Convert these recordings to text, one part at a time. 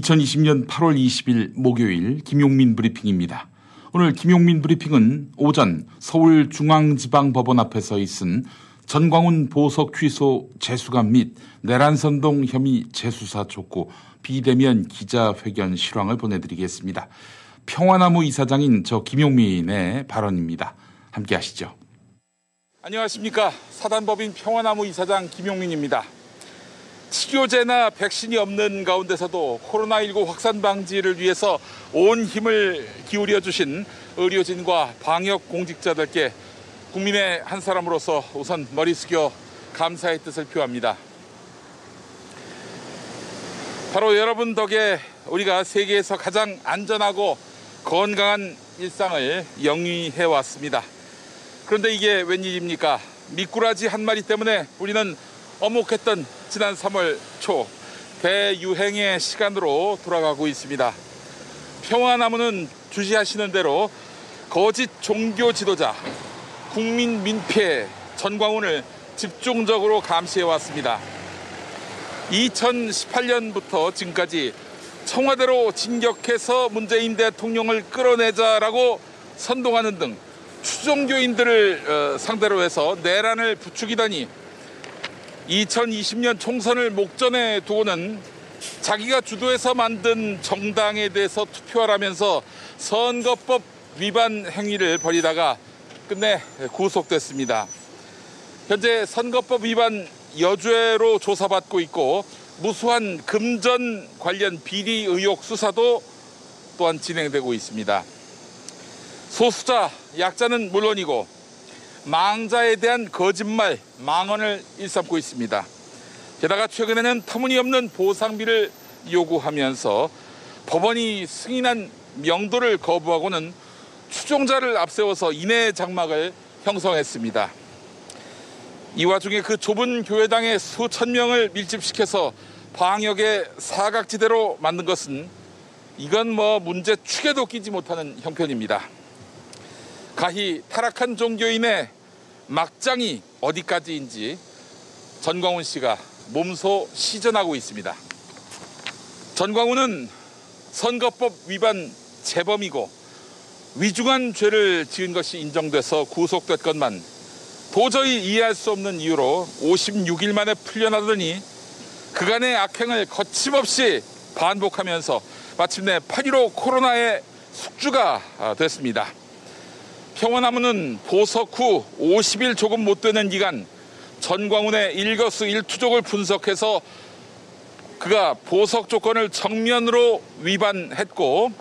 2020년 8월 20일 목요일 김용민 브리핑입니다. 오늘 김용민 브리핑은 오전 서울중앙지방법원 앞에서 있은 전광훈 보석 취소 재수감 및 내란선동 혐의 재수사 촉구 비대면 기자회견 실황을 보내드리겠습니다. 평화나무 이사장인 저 김용민의 발언입니다. 함께 하시죠. 안녕하십니까. 사단법인 평화나무 이사장 김용민입니다. 치료제나 백신이 없는 가운데서도 코로나19 확산 방지를 위해서 온 힘을 기울여 주신 의료진과 방역 공직자들께 국민의 한 사람으로서 우선 머리 숙여 감사의 뜻을 표합니다. 바로 여러분 덕에 우리가 세계에서 가장 안전하고 건강한 일상을 영위해 왔습니다. 그런데 이게 웬일입니까? 미꾸라지 한 마리 때문에 우리는 어목했던 지난 3월 초 대유행의 시간으로 돌아가고 있습니다. 평화나무는 주시하시는 대로 거짓 종교 지도자 국민 민폐 전광훈을 집중적으로 감시해 왔습니다. 2018년부터 지금까지 청와대로 진격해서 문재인 대통령을 끌어내자라고 선동하는 등 추종교인들을 어, 상대로 해서 내란을 부추기다니 2020년 총선을 목전에 두고는 자기가 주도해서 만든 정당에 대해서 투표하라면서 선거법 위반 행위를 벌이다가 끝내 구속됐습니다. 현재 선거법 위반 여죄로 조사받고 있고 무수한 금전 관련 비리 의혹 수사도 또한 진행되고 있습니다. 소수자, 약자는 물론이고 망자에 대한 거짓말, 망언을 일삼고 있습니다. 게다가 최근에는 터무니없는 보상비를 요구하면서 법원이 승인한 명도를 거부하고는 추종자를 앞세워서 인해 장막을 형성했습니다. 이 와중에 그 좁은 교회당에 수천 명을 밀집시켜서 방역의 사각지대로 만든 것은 이건 뭐 문제 축에도 끼지 못하는 형편입니다. 가히 타락한 종교인의 막장이 어디까지인지 전광훈 씨가 몸소 시전하고 있습니다. 전광훈은 선거법 위반 재범이고 위중한 죄를 지은 것이 인정돼서 구속됐건만 도저히 이해할 수 없는 이유로 56일 만에 풀려나더니 그간의 악행을 거침없이 반복하면서 마침내 8.15 코로나의 숙주가 됐습니다. 평화나무는 보석 후 50일 조금 못 되는 기간 전광훈의 일거수 일투족을 분석해서 그가 보석 조건을 정면으로 위반했고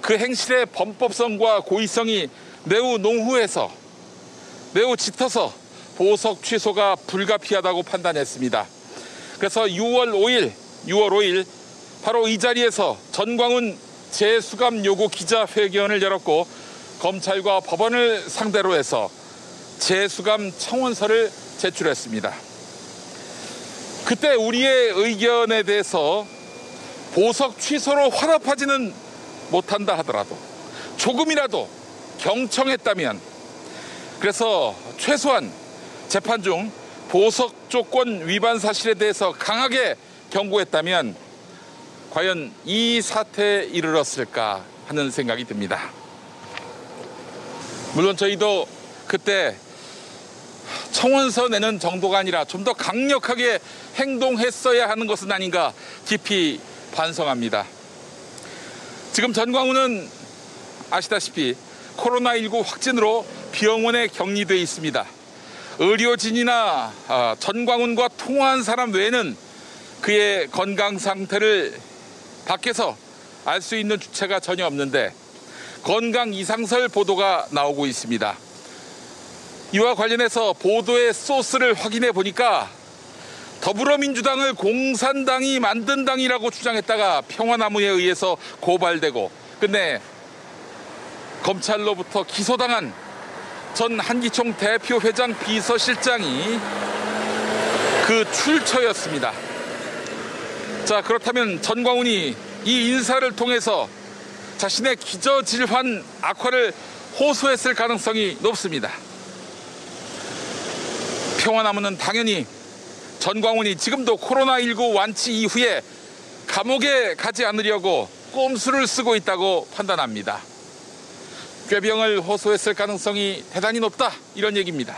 그 행실의 범법성과 고의성이 매우 농후해서 매우 짙어서 보석 취소가 불가피하다고 판단했습니다. 그래서 6월 5일, 6월 5일 바로 이 자리에서 전광훈 재수감 요구 기자회견을 열었고 검찰과 법원을 상대로 해서 재수감 청원서를 제출했습니다. 그때 우리의 의견에 대해서 보석 취소로 화답하지는 못한다 하더라도 조금이라도 경청했다면 그래서 최소한 재판 중 보석 조건 위반 사실에 대해서 강하게 경고했다면 과연 이 사태에 이르렀을까 하는 생각이 듭니다. 물론 저희도 그때 청원서 내는 정도가 아니라 좀 더 강력하게 행동했어야 하는 것은 아닌가 깊이 반성합니다. 지금 전광훈은 아시다시피 코로나19 확진으로 병원에 격리돼 있습니다. 의료진이나 아, 전광훈과 통화한 사람 외에는 그의 건강 상태를 밖에서 알 수 있는 주체가 전혀 없는데 건강 이상설 보도가 나오고 있습니다. 이와 관련해서 보도의 소스를 확인해 보니까 더불어민주당을 공산당이 만든 당이라고 주장했다가 평화나무에 의해서 고발되고 끝내 검찰로부터 기소당한 전 한기총 대표 회장 비서실장이 그 출처였습니다. 자, 그렇다면 전광훈이 이 인사를 통해서 자신의 기저질환 악화를 호소했을 가능성이 높습니다. 평화나무는 당연히 전광훈이 지금도 코로나19 완치 이후에 감옥에 가지 않으려고 꼼수를 쓰고 있다고 판단합니다. 꾀병을 호소했을 가능성이 대단히 높다 이런 얘기입니다.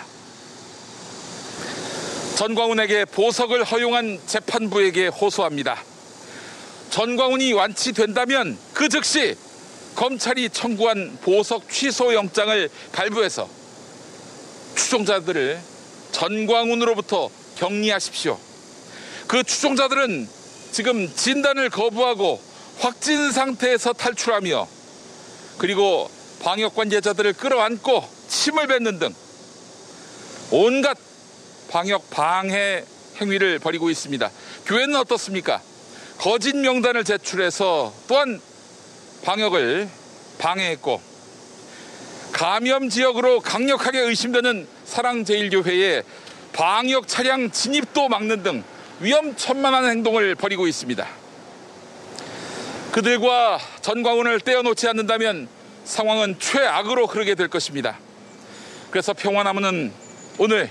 전광훈에게 보석을 허용한 재판부에게 호소합니다. 전광훈이 완치된다면 그 즉시 검찰이 청구한 보석 취소 영장을 발부해서 추종자들을 전광훈으로부터 격리하십시오. 그 추종자들은 지금 진단을 거부하고 확진 상태에서 탈출하며 그리고 방역 관계자들을 끌어안고 침을 뱉는 등 온갖 방역 방해 행위를 벌이고 있습니다. 교회는 어떻습니까? 거짓 명단을 제출해서 또한 방역을 방해했고 감염 지역으로 강력하게 의심되는 사랑제일교회에 방역 차량 진입도 막는 등 위험천만한 행동을 벌이고 있습니다. 그들과 전광훈을 떼어놓지 않는다면 상황은 최악으로 흐르게 될 것입니다. 그래서 평화나무는 오늘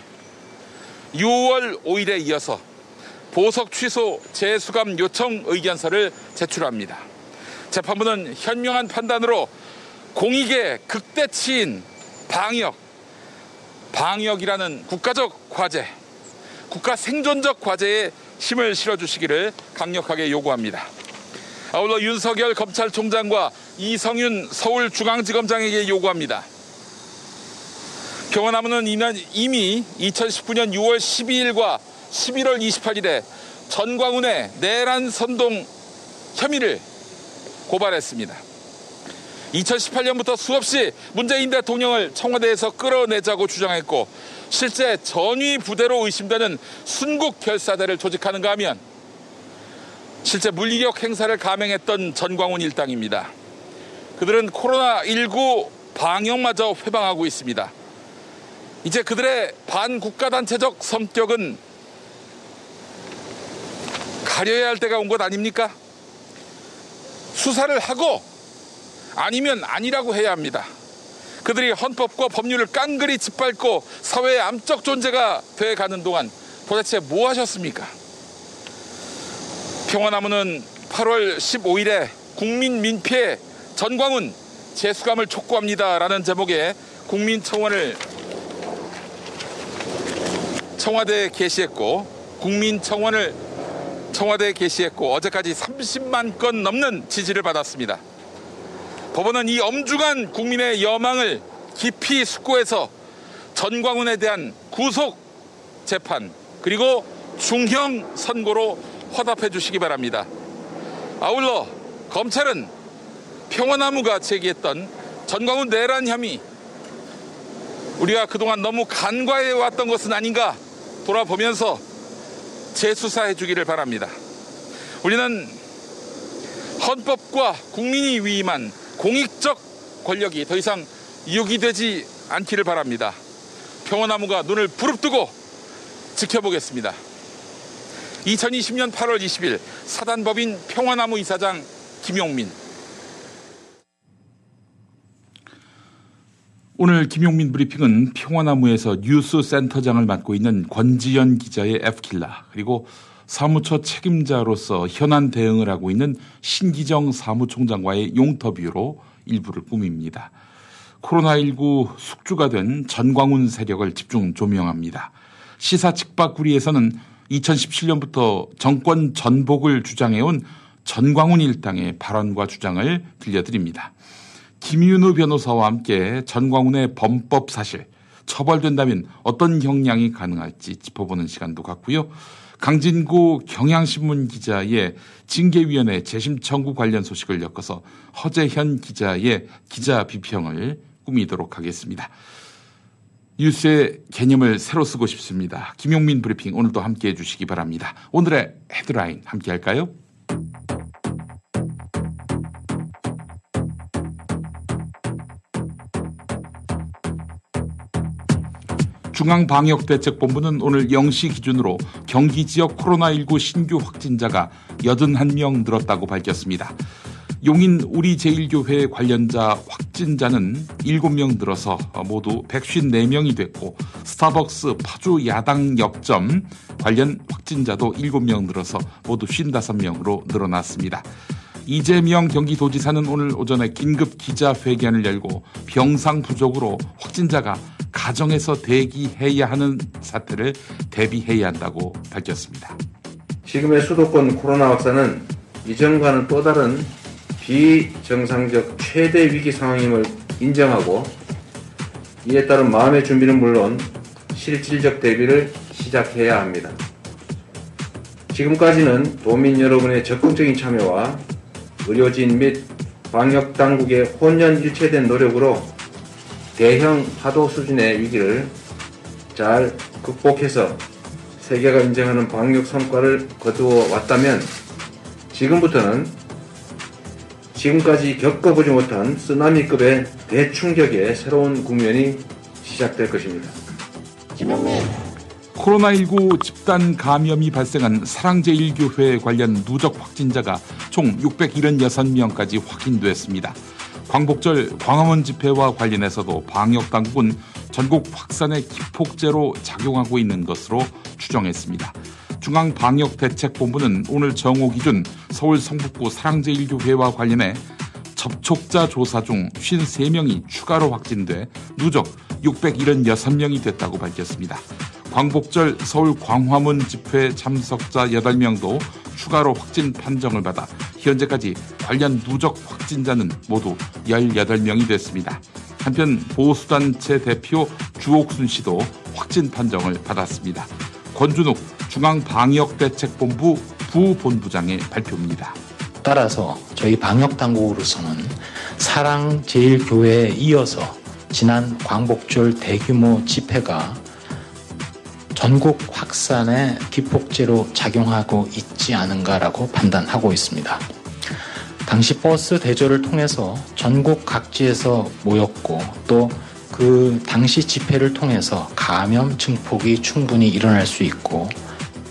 6월 5일에 이어서 보석 취소 재수감 요청 의견서를 제출합니다. 재판부는 현명한 판단으로 공익의 극대치인 방역, 방역이라는 국가적 과제, 국가 생존적 과제에 힘을 실어주시기를 강력하게 요구합니다. 아울러 윤석열 검찰총장과 이성윤 서울중앙지검장에게 요구합니다. 평화나무는 이미 2019년 6월 12일과 11월 28일에 전광훈의 내란 선동 혐의를 고발했습니다. 2018년부터 수없이 문재인 대통령을 청와대에서 끌어내자고 주장했고 실제 전위 부대로 의심되는 순국 결사대를 조직하는가 하면 실제 물리력 행사를 감행했던 전광훈 일당입니다. 그들은 코로나19 방역마저 회방하고 있습니다. 이제 그들의 반국가단체적 성격은 가려야 할 때가 온 것 아닙니까? 수사를 하고 아니면 아니라고 해야 합니다. 그들이 헌법과 법률을 깡그리 짓밟고 사회의 암적 존재가 돼 가는 동안 도대체 뭐 하셨습니까? 평화나무는 8월 15일에 국민 민폐 전광훈 재수감을 촉구합니다라는 제목의 국민청원을 청와대에 게시했고 국민청원을 청와대에 게시했고 어제까지 30만 건 넘는 지지를 받았습니다. 법원은 이 엄중한 국민의 여망을 깊이 숙고해서 전광훈에 대한 구속 재판 그리고 중형 선고로 화답해 주시기 바랍니다. 아울러 검찰은 평화나무가 제기했던 전광훈 내란 혐의 우리가 그동안 너무 간과해 왔던 것은 아닌가 돌아보면서 재수사해 주기를 바랍니다. 우리는 헌법과 국민이 위임한 공익적 권력이 더 이상 유기 되지 않기를 바랍니다. 평화나무가 눈을 부릅뜨고 지켜보겠습니다. 2020년 8월 20일 사단법인 평화나무 이사장 김용민 오늘 김용민 브리핑은 평화나무에서 뉴스 센터장을 맡고 있는 권지연 기자의 F킬라 그리고 사무처 책임자로서 현안 대응을 하고 있는 신기정 사무총장과의 용터뷰로 일부를 꾸밉니다. 코로나19 숙주가 된 전광훈 세력을 집중 조명합니다. 시사 측박구리에서는 2017년부터 정권 전복을 주장해온 전광훈 일당의 발언과 주장을 들려드립니다. 김윤우 변호사와 함께 전광훈의 범법 사실, 처벌된다면 어떤 형량이 가능할지 짚어보는 시간도 갖고요. 강진구 경향신문 기자의 징계위원회 재심 청구 관련 소식을 엮어서 허재현 기자의 기자 비평을 꾸미도록 하겠습니다. 뉴스의 개념을 새로 쓰고 싶습니다. 김용민 브리핑 오늘도 함께 해주시기 바랍니다. 오늘의 헤드라인 함께 할까요? 중앙방역대책본부는 오늘 0시 기준으로 경기 지역 코로나19 신규 확진자가 81명 늘었다고 밝혔습니다. 용인 우리제일교회 관련자 확진자는 7명 늘어서 모두 154명이 됐고 스타벅스 파주 야당 역점 관련 확진자도 7명 늘어서 모두 55명으로 늘어났습니다. 이재명 경기도지사는 오늘 오전에 긴급 기자회견을 열고 병상 부족으로 확진자가 가정에서 대기해야 하는 사태를 대비해야 한다고 밝혔습니다. 지금의 수도권 코로나 확산은 이전과는 또 다른 비정상적 최대 위기 상황임을 인정하고 이에 따른 마음의 준비는 물론 실질적 대비를 시작해야 합니다. 지금까지는 도민 여러분의 적극적인 참여와 의료진 및 방역 당국의 혼연일체된 노력으로 대형 파도 수준의 위기를 잘 극복해서 세계가 인정하는 방역 성과를 거두어 왔다면 지금부터는 지금까지 겪어보지 못한 쓰나미급의 대충격의 새로운 국면이 시작될 것입니다. 김영민. 코로나19 집단 감염이 발생한 사랑제일교회 관련 누적 확진자가 총 676명까지 확인됐습니다. 광복절 광화문 집회와 관련해서도 방역 당국은 전국 확산의 기폭제로 작용하고 있는 것으로 추정했습니다. 중앙방역대책본부는 오늘 정오 기준 서울 성북구 사랑제일교회와 관련해 접촉자 조사 중 53명이 추가로 확진돼 누적 676명이 됐다고 밝혔습니다. 광복절 서울 광화문 집회 참석자 8명도 추가로 확진 판정을 받아 현재까지 관련 누적 확진자는 모두 18명이 됐습니다. 한편 보수단체 대표 주옥순 씨도 확진 판정을 받았습니다. 권준욱 중앙방역대책본부 부본부장의 발표입니다. 따라서 저희 방역당국으로서는 사랑제일교회에 이어서 지난 광복절 대규모 집회가 전국 확산의 기폭제로 작용하고 있지 않은가라고 판단하고 있습니다. 당시 버스 대조를 통해서 전국 각지에서 모였고 또 그 당시 집회를 통해서 감염 증폭이 충분히 일어날 수 있고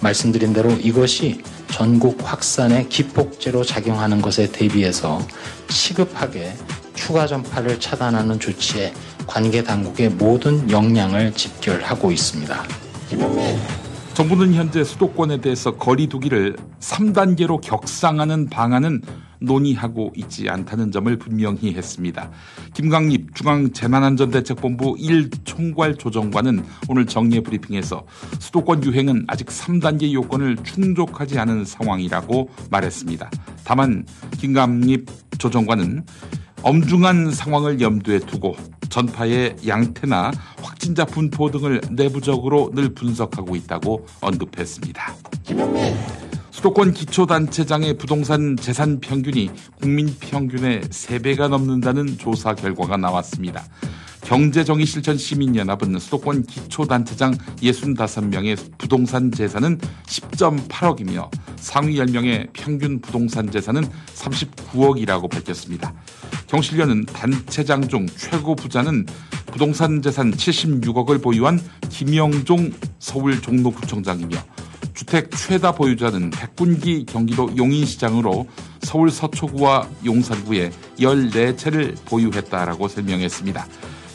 말씀드린 대로 이것이 전국 확산의 기폭제로 작용하는 것에 대비해서 시급하게 추가 전파를 차단하는 조치에 관계 당국의 모든 역량을 집결하고 있습니다. 정부는 현재 수도권에 대해서 거리 두기를 3단계로 격상하는 방안은 논의하고 있지 않다는 점을 분명히 했습니다. 김광립 중앙재난안전대책본부 1총괄 조정관은 오늘 정례 브리핑에서 수도권 유행은 아직 3단계 요건을 충족하지 않은 상황이라고 말했습니다. 다만 김광립 조정관은 엄중한 상황을 염두에 두고 전파의 양태나 확진자 분포 등을 내부적으로 늘 분석하고 있다고 언급했습니다. 김영민. 수도권 기초단체장의 부동산 재산 평균이 국민 평균의 3배가 넘는다는 조사 결과가 나왔습니다. 경제정의실천 시민연합은 수도권 기초단체장 65명의 부동산 재산은 10.8억이며 상위 10명의 평균 부동산 재산은 39억이라고 밝혔습니다. 경실련은 단체장 중 최고 부자는 부동산 재산 76억을 보유한 김영종 서울 종로구청장이며 주택 최다 보유자는 백군기 경기도 용인시장으로 서울 서초구와 용산구에 14채를 보유했다라고 설명했습니다.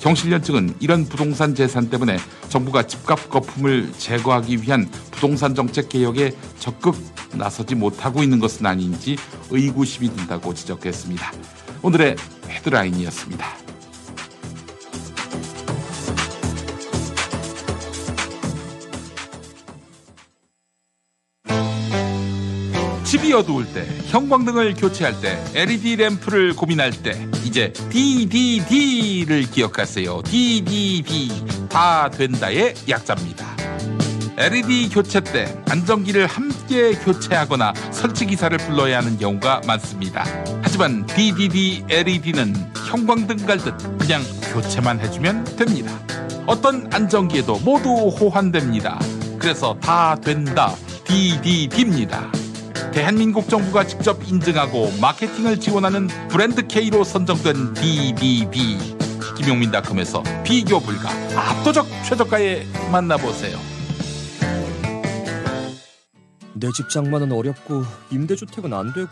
경실련 측은 이런 부동산 재산 때문에 정부가 집값 거품을 제거하기 위한 부동산 정책 개혁에 적극 나서지 못하고 있는 것은 아닌지 의구심이 든다고 지적했습니다. 오늘의 헤드라인이었습니다. 집이 어두울 때, 형광등을 교체할 때, LED 램프를 고민할 때, 이제 DDD를 기억하세요. DDD. 다 된다의 약자입니다. LED 교체 때 안전기를 함께 교체하거나 설치 기사를 불러야 하는 경우가 많습니다. 하지만 DDD LED는 형광등 갈듯 그냥 교체만 해주면 됩니다. 어떤 안전기에도 모두 호환됩니다. 그래서 다 된다. DDD입니다. 대한민국 정부가 직접 인증하고 마케팅을 지원하는 브랜드 K로 선정된 DDD. 김용민닷컴에서 비교 불가 압도적 최저가에 만나보세요. 내 집 장만은 어렵고 임대주택은 안 되고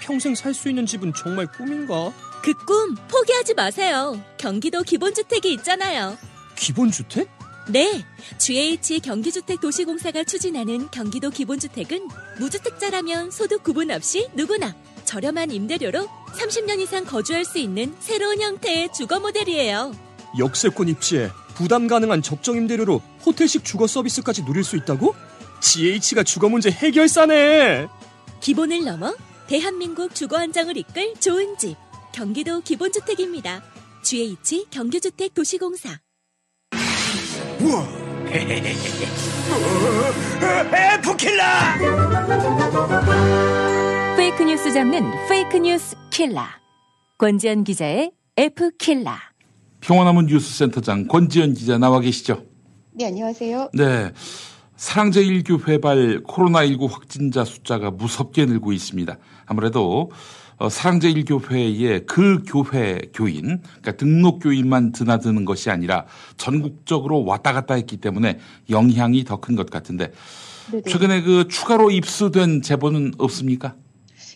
평생 살 수 있는 집은 정말 꿈인가? 그 꿈 포기하지 마세요. 경기도 기본주택이 있잖아요. 기본주택? 네, GH 경기주택도시공사가 추진하는 경기도 기본주택은 무주택자라면 소득 구분 없이 누구나 저렴한 임대료로 30년 이상 거주할 수 있는 새로운 형태의 주거 모델이에요. 역세권 입지에 부담 가능한 적정 임대료로 호텔식 주거 서비스까지 누릴 수 있다고? GH가 주거 문제 해결사네. 기본을 넘어 대한민국 주거 안정을 이끌 좋은 집. 경기도 기본주택입니다. GH 경기주택 도시공사. fake news 잡는 fake news killer. 권지연 기자의 F 킬러. 평화나무 뉴스센터장 권지연 기자 나와 계시죠? 네, 안녕하세요. 네. 사랑제일교회 발 코로나19 확진자 숫자가 무섭게 늘고 있습니다. 아무래도 어, 사랑제일교회의 그 교회 교인, 그러니까 등록 교인만 드나드는 것이 아니라 전국적으로 왔다 갔다 했기 때문에 영향이 더 큰 것 같은데 네네. 최근에 그 추가로 입수된 제보는 없습니까?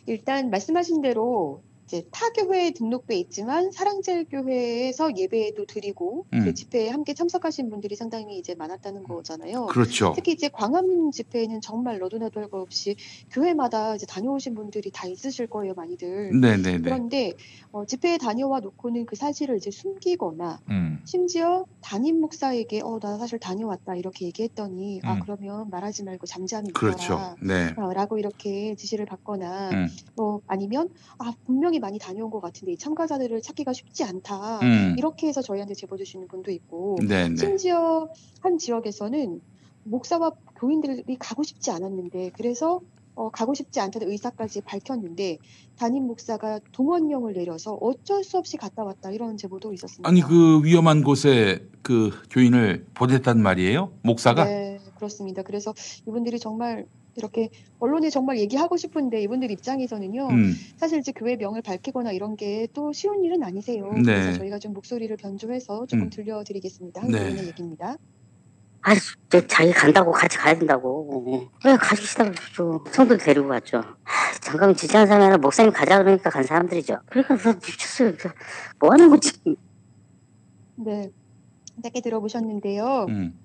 일단 말씀하신 대로 이제 타 교회에 등록돼 있지만 사랑제일교회에서 예배도 드리고 음. 그 집회에 함께 참석하신 분들이 상당히 이제 많았다는 거잖아요. 그렇죠. 특히 이제 광화문 집회에는 정말 너도 나도 할 것 없이 교회마다 이제 다녀오신 분들이 다 있으실 거예요, 많이들. 네네네. 그런데 어, 집회에 다녀와 놓고는 그 사실을 이제 숨기거나 음. 심지어 담임 목사에게 어 나 사실 다녀왔다 이렇게 얘기했더니 아 음. 그러면 말하지 말고 잠잠히 그렇죠. 있어라. 네. 어, 라고 이렇게 지시를 받거나 음. 뭐 아니면 아 분명히 많이 다녀온 것 같은데 이 참가자들을 찾기가 쉽지 않다 음. 이렇게 해서 저희한테 제보 주시는 분도 있고 네네. 심지어 한 지역에서는 목사와 교인들이 가고 싶지 않았는데 그래서 어, 가고 싶지 않다는 의사까지 밝혔는데 담임 목사가 동원령을 내려서 어쩔 수 없이 갔다 왔다 이런 제보도 있었습니다. 아니 그 위험한 곳에 그 교인을 보냈단 말이에요? 목사가? 네, 그렇습니다. 그래서 이분들이 정말 이렇게 언론에 정말 얘기하고 싶은데 이분들 입장에서는요. 음. 사실 이제 교회 명을 밝히거나 이런 게 또 쉬운 일은 아니세요. 네. 그래서 저희가 좀 목소리를 변조해서 조금 음. 들려드리겠습니다. 네. 한국인의 얘기입니다. 아, 저 자기 간다고 같이 가야 된다고. 왜 가기 싫다고 또 성도 데리고 갔죠. 아, 장관 지지하는 사람이 아니라 목사님 가자 그러니까 간 사람들이죠. 그러니까 저 미쳤어요. 저뭐 하는 거지? 네. 짧게 들어보셨는데요. 음.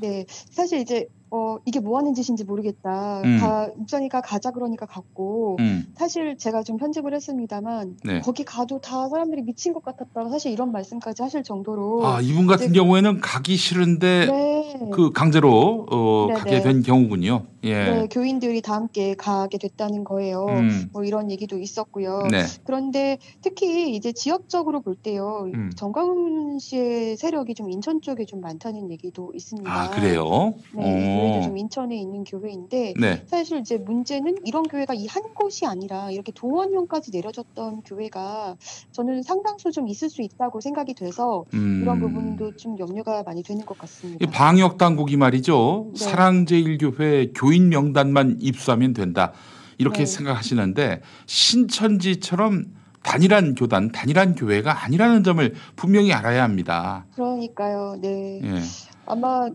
네. 사실 이제 어 이게 뭐 하는 짓인지 모르겠다. 음. 가 목사니까 가자 그러니까 갔고 음. 사실 제가 좀 편집을 했습니다만 네. 거기 가도 다 사람들이 미친 것 같았다. 사실 이런 말씀까지 하실 정도로 아 이분 같은 이제- 경우에는 가기 싫은데 네. 그 강제로 어, 네네. 가게 된 경우군요. 예. 네, 교인들이 다 함께 가게 됐다는 거예요. 음. 뭐 이런 얘기도 있었고요. 네. 그런데 특히 이제 지역적으로 볼 때요. 음. 정광훈 씨의 세력이 좀 인천 쪽에 좀 많다는 얘기도 있습니다. 아 그래요? 네, 교회도 어. 좀 인천에 있는 교회인데 네. 사실 이제 문제는 이런 교회가 이 한 곳이 아니라 이렇게 동원령까지 내려졌던 교회가 저는 상당수 좀 있을 수 있다고 생각이 돼서 음. 이런 부분도 좀 염려가 많이 되는 것 같습니다. 이 방역 당국이 말이죠. 네. 사랑제일교회 교인 명단만 입수하면 된다. 이렇게 네. 생각하시는데 신천지처럼 단일한 교단, 단일한 교회가 아니라는 점을 분명히 알아야 합니다. 그러니까요. 네. 예. 아마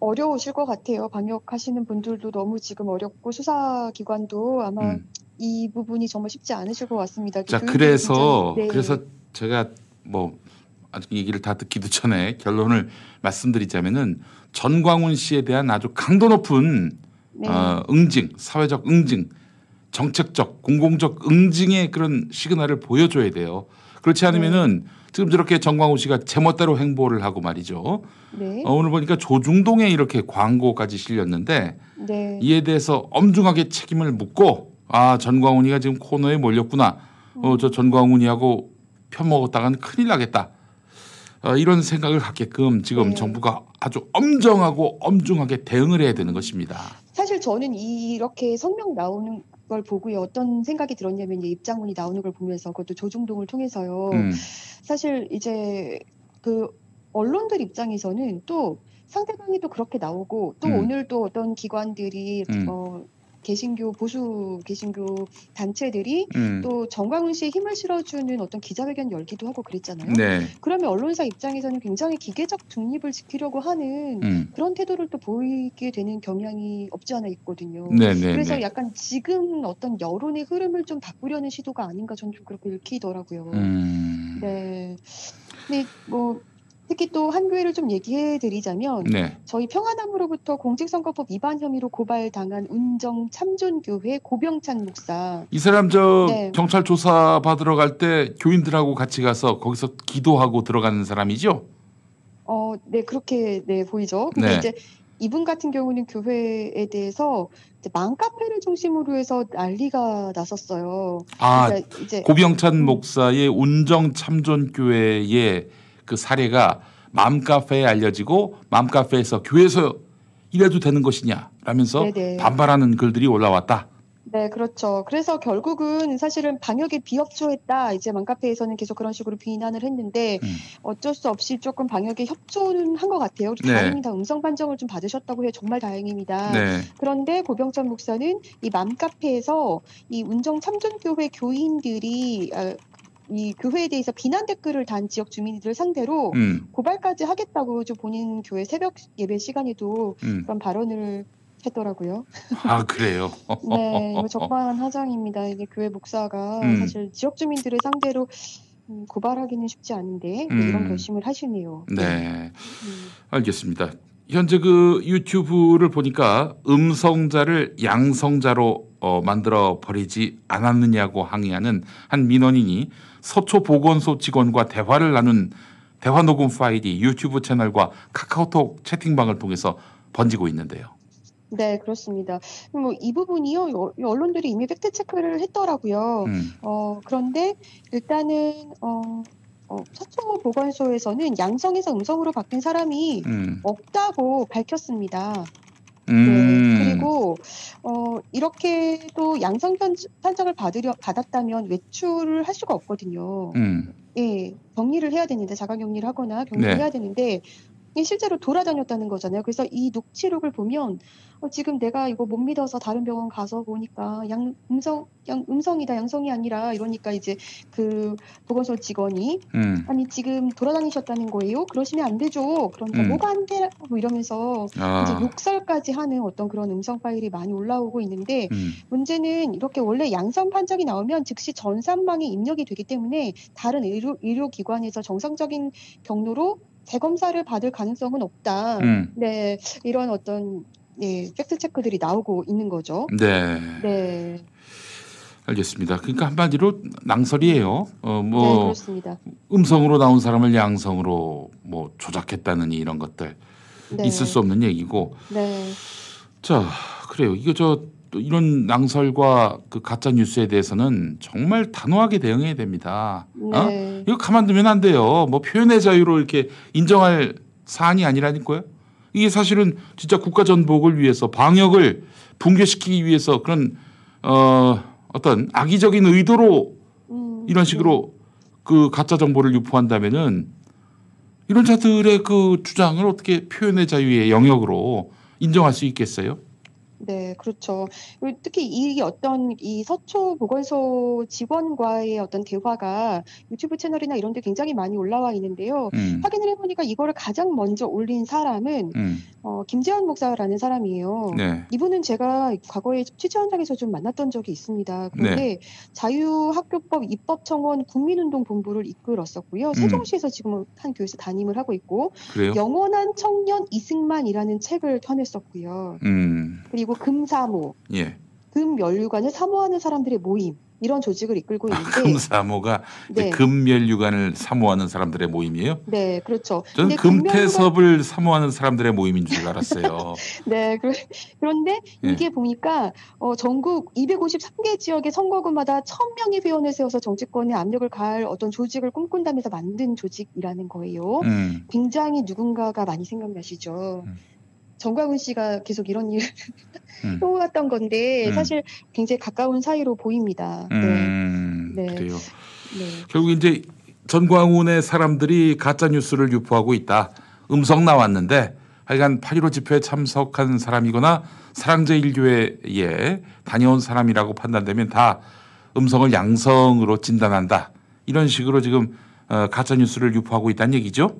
어려우실 것 같아요. 방역하시는 분들도 너무 지금 어렵고 수사기관도 아마 음. 이 부분이 정말 쉽지 않으실 것 같습니다. 자, 교육이 그래서 네. 그래서 제가 뭐 아직 얘기를 다 듣기도 전에 결론을 말씀드리자면은 전광훈 씨에 대한 아주 강도 높은 네. 어, 응징, 사회적 응징, 정책적, 공공적 응징의 그런 시그널을 보여줘야 돼요. 그렇지 않으면은 지금 저렇게 전광훈 씨가 제멋대로 행보를 하고 말이죠. 네. 어, 오늘 보니까 조중동에 이렇게 광고까지 실렸는데 네. 이에 대해서 엄중하게 책임을 묻고 아 전광훈이가 지금 코너에 몰렸구나. 어, 저 전광훈이하고 편먹었다가는 큰일 나겠다. 어, 이런 생각을 갖게끔 지금 네. 정부가 아주 엄정하고 엄중하게 대응을 해야 되는 것입니다. 사실 저는 이렇게 성명 나오는 걸 보고요. 어떤 생각이 들었냐면 이제 입장문이 나오는 걸 보면서 그것도 조중동을 통해서요. 음, 사실 이제 그 언론들 입장에서는 또 상대방이 또 그렇게 나오고 또 음. 오늘 또 어떤 기관들이 음. 어 개신교 보수 개신교 단체들이 음. 또 정광훈 씨의 힘을 실어주는 어떤 기자회견 열기도 하고 그랬잖아요. 네. 그러면 언론사 입장에서는 굉장히 기계적 중립을 지키려고 하는 음. 그런 태도를 또 보이게 되는 경향이 없지 않아 있거든요. 네, 네, 그래서 네. 약간 지금 어떤 여론의 흐름을 좀 바꾸려는 시도가 아닌가 저는 좀 그렇게 읽히더라고요. 음. 네. 근데 뭐 특히 또 한 교회를 좀 얘기해 드리자면 네. 저희 평안함으로부터 공직선거법 위반 혐의로 고발당한 운정 참존교회 고병찬 목사. 이 사람 저 네. 경찰 조사 받으러 갈 때 교인들하고 같이 가서 거기서 기도하고 들어가는 사람이죠? 어, 네 그렇게 네 보이죠. 근데 네. 이제 이분 같은 경우는 교회에 대해서 이제 맘카페를 중심으로 해서 난리가 났었어요. 아, 그러니까 이제 고병찬 목사의 운정 참존교회의 그 사례가 맘카페에 알려지고 맘카페에서 교회에서 이래도 되는 것이냐 라면서 네네. 반발하는 글들이 올라왔다. 네, 그렇죠. 그래서 결국은 사실은 방역에 비협조했다. 이제 맘카페에서는 계속 그런 식으로 비난을 했는데 음. 어쩔 수 없이 조금 방역에 협조는 한 것 같아요. 네. 다행입니다. 음성 판정을 좀 받으셨다고 해요. 정말 다행입니다. 네. 그런데 고병천 목사는 이 맘카페에서 이 운정 참전교회 교인들이 아, 이 교회에 대해서 비난 댓글을 단 지역 주민들을 상대로 음, 고발까지 하겠다고 좀 본인 교회 새벽 예배 시간에도 음. 그런 발언을 했더라고요. 아 그래요. 네, 이거 적반한 하장입니다. 이게 교회 목사가 음. 사실 지역 주민들을 상대로 음, 고발하기는 쉽지 않은데 음. 이런 결심을 하시네요. 네. 음. 알겠습니다. 현재 그 유튜브를 보니까 음성자를 양성자로 어, 만들어 버리지 않았느냐고 항의하는 한 민원인이 서초 보건소 직원과 대화를 나눈 대화 녹음 파일이 유튜브 채널과 카카오톡 채팅방을 통해서 번지고 있는데요. 네, 그렇습니다. 뭐 이 부분이요, 여- 언론들이 이미 팩트 체크를 했더라고요. 음, 어, 그런데 일단은 어, 어, 서초 보건소에서는 양성에서 음성으로 바뀐 사람이 음, 없다고 밝혔습니다. 음. 네, 그리고 어, 이렇게 또 양성 편- 판정을 받으려 받았다면 외출을 할 수가 없거든요. 음, 예, 격리를 해야 되는데 자가격리를 하거나 격리를 네. 해야 되는데 실제로 돌아다녔다는 거잖아요. 그래서 이 녹취록을 보면 어, 지금 내가 이거 못 믿어서 다른 병원 가서 보니까 양 음성 양 음성이다 양성이 아니라 이러니까 이제 그 보건소 직원이 음. 아니 지금 돌아다니셨다는 거예요? 그러시면 안 되죠. 그러니까 음. 뭐가 안 돼? 뭐 이러면서 이제 아, 욕설까지 하는 어떤 그런 음성 파일이 많이 올라오고 있는데 음, 문제는 이렇게 원래 양성 판정이 나오면 즉시 전산망에 입력이 되기 때문에 다른 의료, 의료기관에서 정상적인 경로로 재검사를 받을 가능성은 없다. 음. 네, 이런 어떤 예, 팩트 체크들이 나오고 있는 거죠. 네. 네, 알겠습니다. 그러니까 한마디로 낭설이에요. 어, 네뭐 그렇습니다. 음성으로 나온 사람을 양성으로 뭐 조작했다느니 이런 것들 네, 있을 수 없는 얘기고. 네, 자, 그래요. 이거 저 또 이런 낭설과 그 가짜 뉴스에 대해서는 정말 단호하게 대응해야 됩니다. 어? 네, 이거 가만두면 안 돼요. 뭐 표현의 자유로 이렇게 인정할 사안이 아니라니까요. 이게 사실은 진짜 국가 전복을 위해서 방역을 붕괴시키기 위해서 그런 어 어떤 악의적인 의도로 음, 이런 식으로 그 가짜 정보를 유포한다면은 이런 자들의 그 주장을 어떻게 표현의 자유의 영역으로 인정할 수 있겠어요? 네, 그렇죠. 그리고 특히 이 어떤 이 서초 보건소 직원과의 어떤 대화가 유튜브 채널이나 이런 데 굉장히 많이 올라와 있는데요. 음, 확인을 해보니까 이거를 가장 먼저 올린 사람은 음, 어, 김재현 목사라는 사람이에요. 네, 이분은 제가 과거에 취재 현장에서 좀 만났던 적이 있습니다. 그런데 네. 자유학교법 입법청원 국민운동본부를 이끌었었고요. 음. 세종시에서 지금 한 교회에서 담임을 하고 있고 그래요. 영원한 청년 이승만이라는 책을 펴냈었고요. 음, 그리고 금사모, 예. 금연류관을 사모하는 사람들의 모임 이런 조직을 이끌고 있는데 금사모가 이제 네. 금멸류관을 사모하는 사람들의 모임이에요. 네, 그렇죠. 저는 금태섭을 사모하는 사람들의 모임인 줄 알았어요. 네, 그, 그런데 예. 이게 보니까 어, 전국 253개 지역의 선거구마다 1000명의 회원을 세워서 정치권에 압력을 가할 어떤 조직을 꿈꾼다면서 만든 조직이라는 거예요. 음, 굉장히 누군가가 많이 생각나시죠. 음. 정광훈 씨가 계속 이런 일을 음. 해왔던 건데 음. 사실 굉장히 가까운 사이로 보입니다. 음, 네. 그래요. 네. 결국 이제 전광훈의 사람들이 가짜 뉴스를 유포하고 있다. 음성 나왔는데 하여간 8.15 집회에 참석한 사람이거나 사랑제일교회에 다녀온 사람이라고 판단되면 다 음성을 양성으로 진단한다. 이런 식으로 지금 어, 가짜 뉴스를 유포하고 있다는 얘기죠.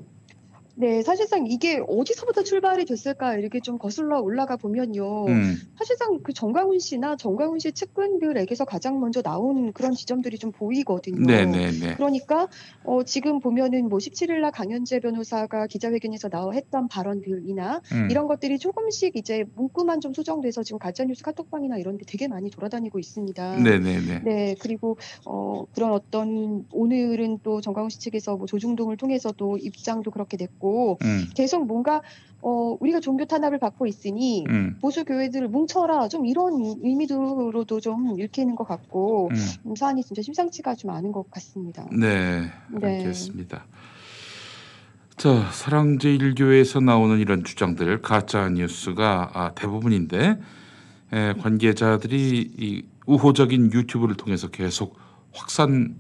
네, 사실상 이게 어디서부터 출발이 됐을까 이렇게 좀 거슬러 올라가 보면요. 음, 사실상 그 정광훈 씨나 정광훈 씨 측근들에게서 가장 먼저 나온 그런 지점들이 좀 보이거든요. 네네네. 그러니까 어, 지금 보면은 뭐 17일 날 강현재 변호사가 기자회견에서 나와 했던 발언들이나 음, 이런 것들이 조금씩 이제 문구만 좀 수정돼서 지금 가짜뉴스 카톡방이나 이런 데 되게 많이 돌아다니고 있습니다. 네네네. 네, 그리고 어 그런 어떤 오늘은 또 정광훈 씨 측에서 뭐 조중동을 통해서도 입장도 그렇게 냈고 음, 계속 뭔가 어 우리가 종교 탄압을 받고 있으니 음, 보수 교회들을 뭉쳐라 좀 이런 의미로도 좀 읽히는 것 같고 음. 음, 사안이 진짜 심상치가 좀 않은 것 같습니다. 네, 네. 알겠습니다. 자, 사랑제일교회에서 나오는 이런 주장들 가짜 뉴스가 아, 대부분인데 에, 관계자들이 이 우호적인 유튜브를 통해서 계속 확산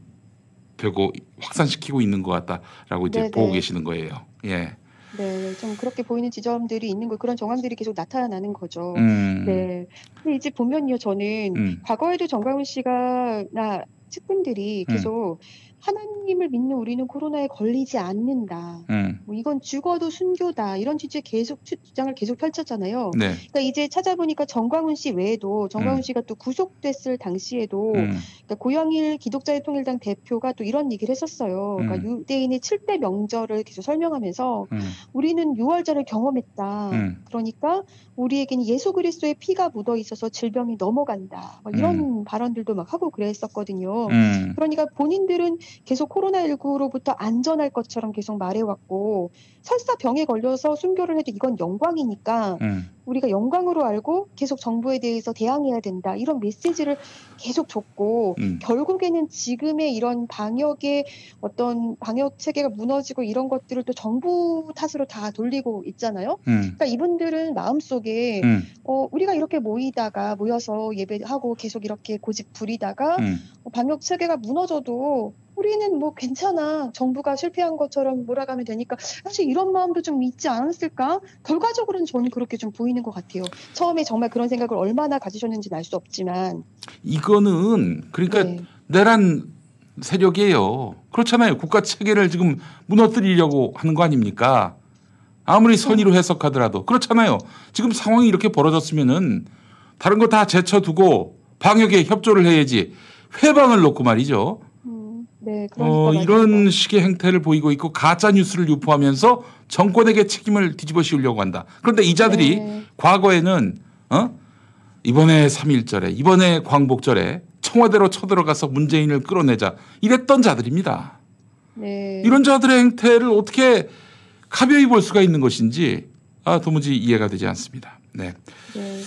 되고 확산시키고 있는 것 같다라고 이제 네네. 보고 계시는 거예요. 예. 네, 좀 그렇게 보이는 지점들이 있는 거 그런 정황들이 계속 나타나는 거죠. 음. 네. 근데 이제 보면요, 저는 음. 과거에도 정광훈 씨가 나 측근들이 음. 계속 하나님을 믿는 우리는 코로나에 걸리지 않는다. 음. 뭐 이건 죽어도 순교다. 이런 취지의 계속 주- 주장을 계속 펼쳤잖아요. 네. 그러니까 이제 찾아보니까 정광훈 씨 외에도 정광훈 음. 씨가 또 구속됐을 당시에도 음. 그러니까 고영일 기독자의 통일당 대표가 또 이런 얘기를 했었어요. 그러니까 음. 유대인의 7대 명절을 계속 설명하면서 음. 우리는 유월절을 경험했다. 음. 그러니까 우리에게는 예수 그리스도의 피가 묻어 있어서 질병이 넘어간다. 막 이런 음. 발언들도 막 하고 그랬었거든요. 음. 그러니까 본인들은 계속 코로나19로부터 안전할 것처럼 계속 말해왔고 설사 병에 걸려서 순교를 해도 이건 영광이니까 음. 우리가 영광으로 알고 계속 정부에 대해서 대항해야 된다. 이런 메시지를 계속 줬고 음. 결국에는 지금의 이런 방역의 어떤 방역 체계가 무너지고 이런 것들을 또 정부 탓으로 다 돌리고 있잖아요. 음. 그러니까 이분들은 마음속에 음. 어, 우리가 이렇게 모이다가 모여서 예배하고 계속 이렇게 고집 부리다가 음. 어, 방역 체계가 무너져도 우리는 뭐 괜찮아 정부가 실패한 것처럼 몰아가면 되니까 사실 이런 마음도 좀 있지 않았을까 결과적으로는 저는 그렇게 좀 보이는 것 같아요 처음에 정말 그런 생각을 얼마나 가지셨는지는 알수 없지만 이거는 그러니까 네. 내란 세력이에요. 그렇잖아요. 국가 체계를 지금 무너뜨리려고 하는 거 아닙니까? 아무리 선의로 해석하더라도 그렇잖아요. 지금 상황이 이렇게 벌어졌으면은 다른 거 다 제쳐두고 방역에 협조를 해야지 회방을 놓고 말이죠. 음, 네 그러니까 어. 이런 식의 행태를 보이고 있고 가짜 뉴스를 유포하면서 정권에게 책임을 뒤집어 씌우려고 한다. 그런데 이자들이 네. 과거에는 어? 이번에 3.1절에 이번에 광복절에 청와대로 쳐들어가서 문재인을 끌어내자 이랬던 자들입니다. 네. 이런 자들의 행태를 어떻게 가벼이 볼 수가 있는 것인지 아, 도무지 이해가 되지 않습니다. 네. 네.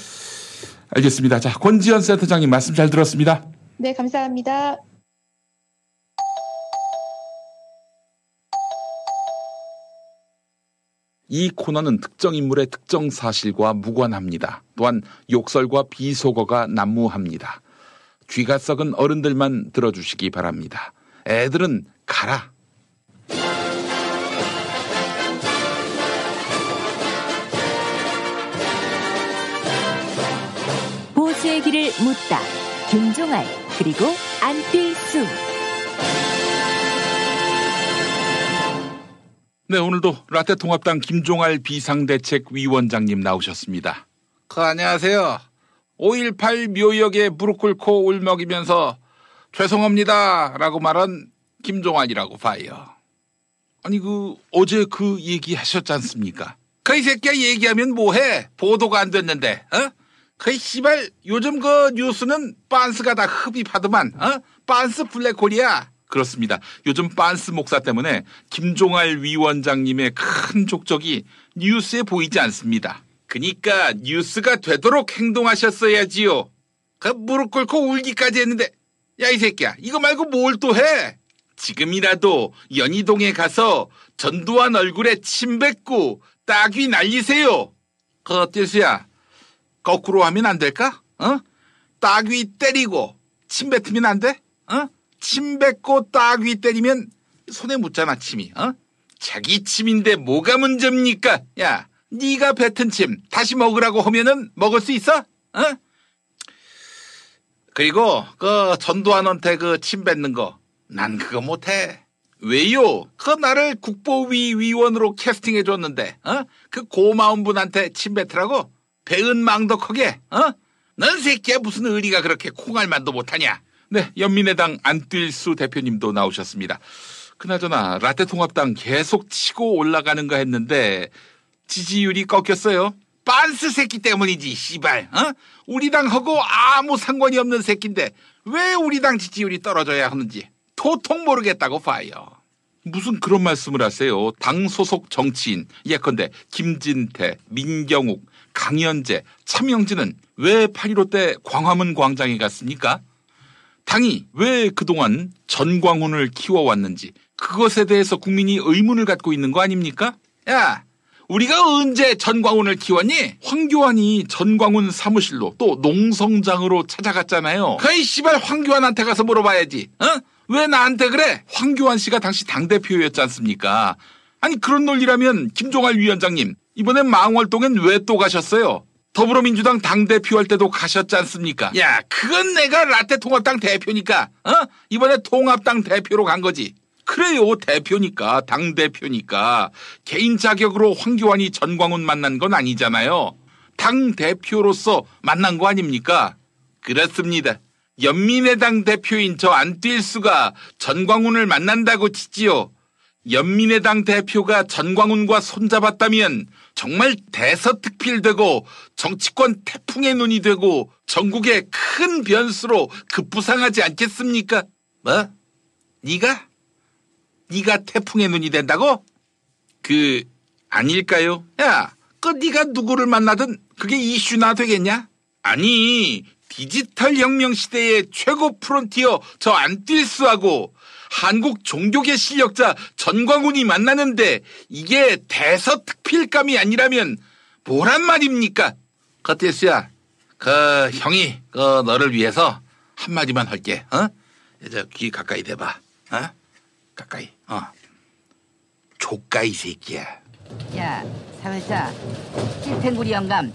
알겠습니다. 자, 권지현 센터장님 말씀 잘 들었습니다. 네 감사합니다. 이 코너는 특정 인물의 특정 사실과 무관합니다. 또한 욕설과 비속어가 난무합니다. 귀가 썩은 어른들만 들어주시기 바랍니다. 애들은 가라. 보수의 길을 묻다. 김종알 그리고 안필수. 네, 오늘도 라떼 통합당 김종알 비상대책위원장님 나오셨습니다. 그, 안녕하세요. 5.18 묘역에 무릎 꿇고 울먹이면서 죄송합니다. 라고 말한 김종환이라고 봐요. 아니, 그, 어제 그 얘기 하셨지 않습니까? 그이 새끼야 얘기하면 뭐해? 보도가 안 됐는데, 어? 그 씨발, 요즘 그 뉴스는 빤스가 다 흡입하더만, 어? 빤스 블랙홀이야. 그렇습니다. 요즘 빤스 목사 때문에 김종할 위원장님의 큰 족적이 뉴스에 보이지 않습니다. 그니까 뉴스가 되도록 행동하셨어야지요. 그 무릎 꿇고 울기까지 했는데 야 이 새끼야 이거 말고 뭘 또 해? 지금이라도 연희동에 가서 전두환 얼굴에 침 뱉고 따귀 날리세요. 그 뜰수야 거꾸로 하면 안 될까? 어? 따귀 때리고 침 뱉으면 안 돼? 어? 침 뱉고 따귀 때리면 손에 묻잖아 침이. 어? 자기 침인데 뭐가 문제입니까? 야 네가 뱉은 침 다시 먹으라고 하면은 먹을 수 있어? 어? 그리고 그 전두환한테 그 침 뱉는 거 난 그거 못해. 왜요? 그 나를 국보위 위원으로 캐스팅해 줬는데, 어? 그 고마운 분한테 침 뱉으라고? 배은 망덕하게, 어? 넌 새끼야 무슨 의리가 그렇게 콩알만도 못하냐? 네, 연민의당 안뜰수 대표님도 나오셨습니다. 그나저나 라떼 통합당 계속 치고 올라가는가 했는데 지지율이 꺾였어요. 빤스 새끼 때문이지, 씨발. 어? 우리 당하고 아무 상관이 없는 새끼인데 왜 우리 당 지지율이 떨어져야 하는지 도통 모르겠다고 봐요. 무슨 그런 말씀을 하세요. 당 소속 정치인 예컨대 김진태, 민경욱, 강현재, 차명진은 왜 8.15 때 광화문 광장에 갔습니까? 당이 왜 그동안 전광훈을 키워왔는지 그것에 대해서 국민이 의문을 갖고 있는 거 아닙니까? 야, 우리가 언제 전광훈을 키웠니? 황교안이 전광훈 사무실로 또 농성장으로 찾아갔잖아요. 그이 씨발 황교안한테 가서 물어봐야지. 어? 왜 나한테 그래? 황교안 씨가 당시 당대표였지 않습니까? 아니 그런 논리라면 김종할 위원장님 이번에 망월동엔 왜 또 가셨어요? 더불어민주당 당대표 할 때도 가셨지 않습니까? 야, 그건 내가 라떼 통합당 대표니까, 어? 이번에 통합당 대표로 간 거지. 그래요, 대표니까, 당대표니까. 개인 자격으로 황교안이 전광훈 만난 건 아니잖아요. 당대표로서 만난 거 아닙니까? 그렇습니다. 연민의당 대표인 저 안뛸수가 전광훈을 만난다고 치지요. 연민의당 대표가 전광훈과 손잡았다면 정말 대서특필되고 정치권 태풍의 눈이 되고 전국에 큰 변수로 급부상하지 않겠습니까? 뭐? 네가? 네가 태풍의 눈이 된다고? 그 아닐까요? 야, 그 네가 누구를 만나든 그게 이슈나 되겠냐? 아니 디지털 혁명 시대의 최고 프론티어 저 안뛸수하고 한국 종교계 실력자 전광훈이 만나는데 이게 대서특필감이 아니라면 뭐란 말입니까? 커티스야, 그 형이 그 너를 위해서 한마디만 할게. 어? 이제 귀 가까이 대봐. 어? 가까이. 어. 조까이 새끼야. 야, 사회자, 찔팽구리 영감.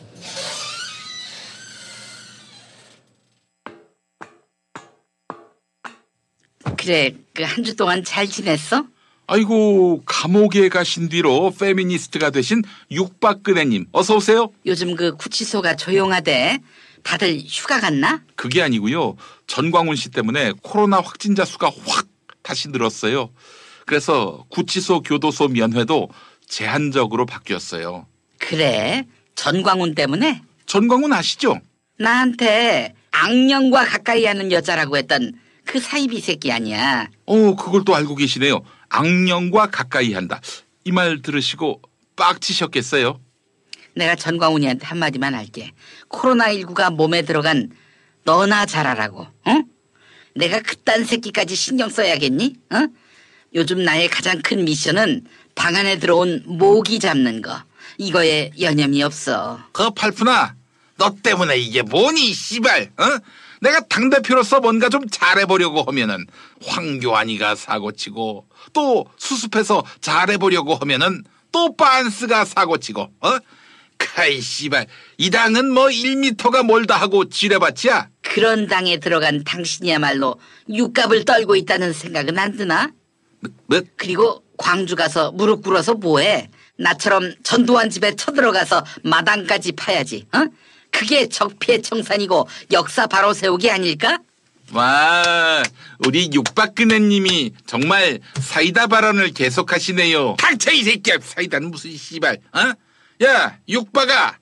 그래, 그 한 주 동안 잘 지냈어? 아이고 감옥에 가신 뒤로 페미니스트가 되신 육박근혜님 어서 오세요. 요즘 그 구치소가 조용하대. 다들 휴가 갔나? 그게 아니고요. 전광훈 씨 때문에 코로나 확진자 수가 확 다시 늘었어요. 그래서 구치소 교도소 면회도 제한적으로 바뀌었어요. 그래? 전광훈 때문에? 전광훈 아시죠? 나한테 악령과 가까이 하는 여자라고 했던 그 사이비 새끼 아니야. 어, 그걸 또 알고 계시네요. 악령과 가까이 한다. 이 말 들으시고 빡치셨겠어요? 내가 전광훈이한테 한마디만 할게. 코로나19가 몸에 들어간 너나 잘하라고, 응? 내가 그딴 새끼까지 신경 써야겠니? 어? 요즘 나의 가장 큰 미션은 방 안에 들어온 모기 잡는 거. 이거에 여념이 없어. 그 팔푼아, 너 때문에 이게 뭐니, 씨발, 어? 내가 당대표로서 뭔가 좀 잘해보려고 하면은 황교안이가 사고치고 또 수습해서 잘해보려고 하면은 또 빤스가 사고치고 어? 카이 씨발 이 당은 뭐 1미터가 멀다 하고 지뢰밭이야 그런 당에 들어간 당신이야말로 육갑을 떨고 있다는 생각은 안 드나? 뭐? 그리고 광주 가서 무릎 꿇어서 뭐해? 나처럼 전두환 집에 쳐들어가서 마당까지 파야지. 어? 그게 적폐 청산이고 역사 바로 세우기 아닐까? 와 우리 육박근혜님이 정말 사이다 발언을 계속하시네요 닥쳐 이 새끼야 사이다는 무슨 씨발 어? 야 육박아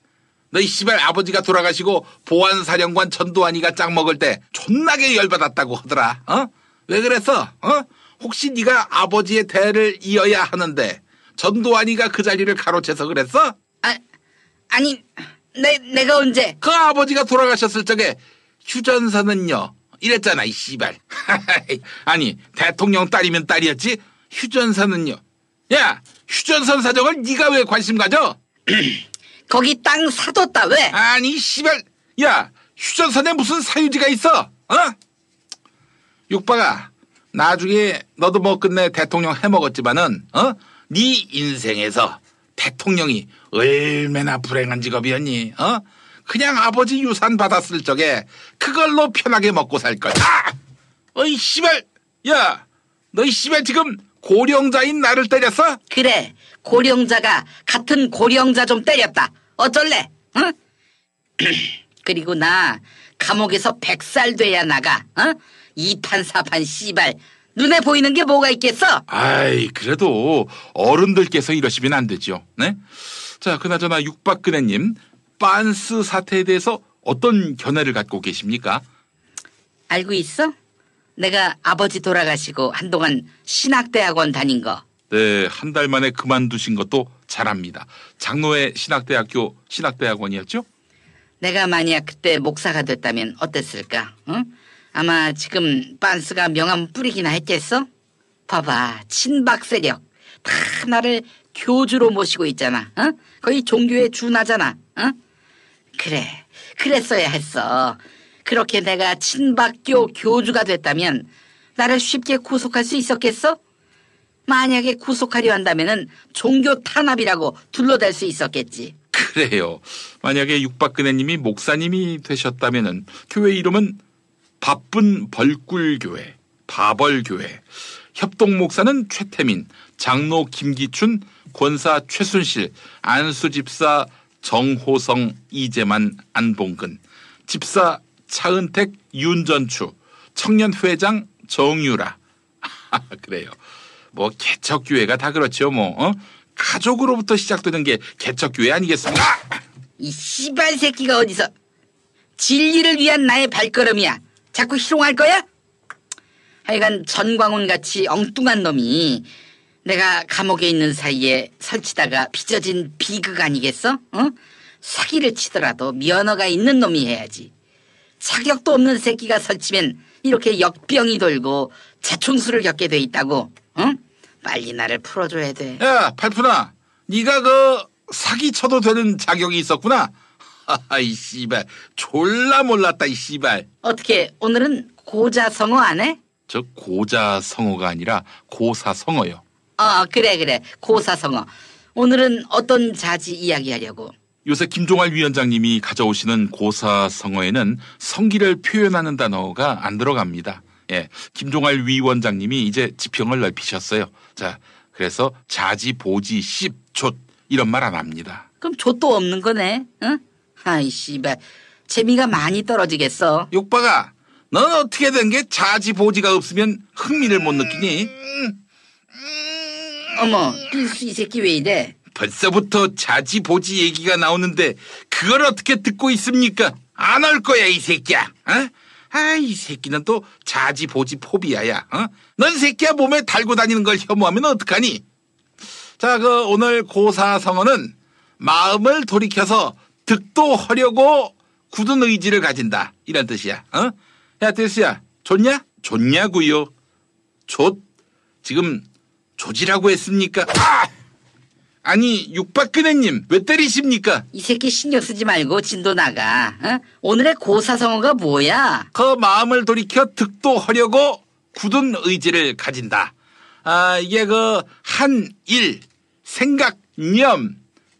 너희 씨발 아버지가 돌아가시고 보안사령관 전두환이가 짝 먹을 때 존나게 열받았다고 하더라 어? 왜 그랬어? 어? 혹시 네가 아버지의 대를 이어야 하는데 전두환이가 그 자리를 가로채서 그랬어? 아, 아니 내, 내가 언제? 그 아버지가 돌아가셨을 적에 휴전선은요 이랬잖아 이 씨발. 아니 대통령 딸이면 딸이었지 휴전선은요. 야 휴전선 사정을 네가 왜 관심 가져? 거기 땅 사뒀다 왜? 아니 씨발. 야 휴전선에 무슨 사유지가 있어? 어? 육박아 나중에 너도 뭐 끝내 대통령 해먹었지만은 어 네 인생에서 대통령이 얼마나 불행한 직업이었니? 어? 그냥 아버지 유산 받았을 적에 그걸로 편하게 먹고 살 거야. 아! 어이 씨발, 야, 너이 씨발 지금 고령자인 나를 때렸어? 그래 고령자가 같은 고령자 좀 때렸다 어쩔래 응? 그리고 나 감옥에서 백살 돼야 나가 어? 이판사판 씨발 눈에 보이는 게 뭐가 있겠어 아이, 그래도 어른들께서 이러시면 안 되죠. 네? 자, 그나저나 육박근혜님, 빤스 사태에 대해서 어떤 견해를 갖고 계십니까? 알고 있어? 내가 아버지 돌아가시고 한동안 신학대학원 다닌 거 네, 한 달 만에 그만두신 것도 잘합니다. 장로회 신학대학교 신학대학원이었죠? 내가 만약 그때 목사가 됐다면 어땠을까? 응? 아마 지금 빤스가 명함 뿌리기나 했겠어? 봐봐, 친박 세력 다 나를 교주로 모시고 있잖아. 어? 거의 종교의 준하잖아. 어? 그래, 그랬어야 했어. 그렇게 내가 친박교 교주가 됐다면 나를 쉽게 구속할 수 있었겠어? 만약에 구속하려 한다면은 종교 탄압이라고 둘러댈 수 있었겠지. 그래요. 만약에 육박근혜님이 목사님이 되셨다면은 교회 이름은 바쁜 벌꿀교회, 바벌교회. 협동 목사는 최태민, 장로 김기춘, 권사 최순실, 안수 집사 정호성, 이재만, 안봉근, 집사 차은택, 윤전추, 청년회장 정유라. 그래요. 뭐 개척교회가 다 그렇죠. 뭐 어? 가족으로부터 시작되는 게 개척교회 아니겠습니까? 이 씨발 새끼가 어디서 진리를 위한 나의 발걸음이야. 자꾸 희롱할 거야? 하여간 전광훈 같이 엉뚱한 놈이 내가 감옥에 있는 사이에 설치다가 빚어진 비극 아니겠어? 어? 사기를 치더라도 면허가 있는 놈이 해야지. 자격도 없는 새끼가 설치면 이렇게 역병이 돌고 재충수를 겪게 돼 있다고. 응? 빨리 나를 풀어줘야 돼. 야, 팔푼아, 네가 그 사기 쳐도 되는 자격이 있었구나. 하이 씨발, 졸라 몰랐다 이 씨발. 어떻게 오늘은 고자성어 안 해? 저 고자성어가 아니라 고사성어요. 어 그래 그래 고사성어. 오늘은 어떤 자지 이야기하려고? 요새 김종환 위원장님이 가져오시는 고사성어에는 성기를 표현하는 단어가 안 들어갑니다. 예, 김종환 위원장님이 이제 지평을 넓히셨어요. 자, 그래서 자지, 보지, 씹, 조 이런 말 안 합니다. 그럼 좆도 없는 거네. 응? 아이 씨발 재미가 많이 떨어지겠어. 욕박아, 넌 어떻게 된 게 자지, 보지가 없으면 흥미를 못 느끼니? 어머 필수 이 새끼 왜 이래? 벌써부터 자지, 보지 얘기가 나오는데 그걸 어떻게 듣고 있습니까? 안할 거야 이 새끼야. 어? 아, 이 새끼는 또 자지, 보지 포비아야. 어? 넌 새끼야 몸에 달고 다니는 걸 혐오하면 어떡하니? 자, 그 오늘 고사성어는 마음을 돌이켜서 득도 하려고 굳은 의지를 가진다. 이런 뜻이야. 어? 야, 데스야, 좋냐? 좋냐고요. 좋. 지금 조지라고 했습니까? 아! 아니, 육박근혜님, 왜 때리십니까? 이 새끼 신경 쓰지 말고 진도 나가. 어? 오늘의 고사성어가 뭐야? 그 마음을 돌이켜 득도하려고 굳은 의지를 가진다. 아, 이게 그, 한, 일, 생각, 념,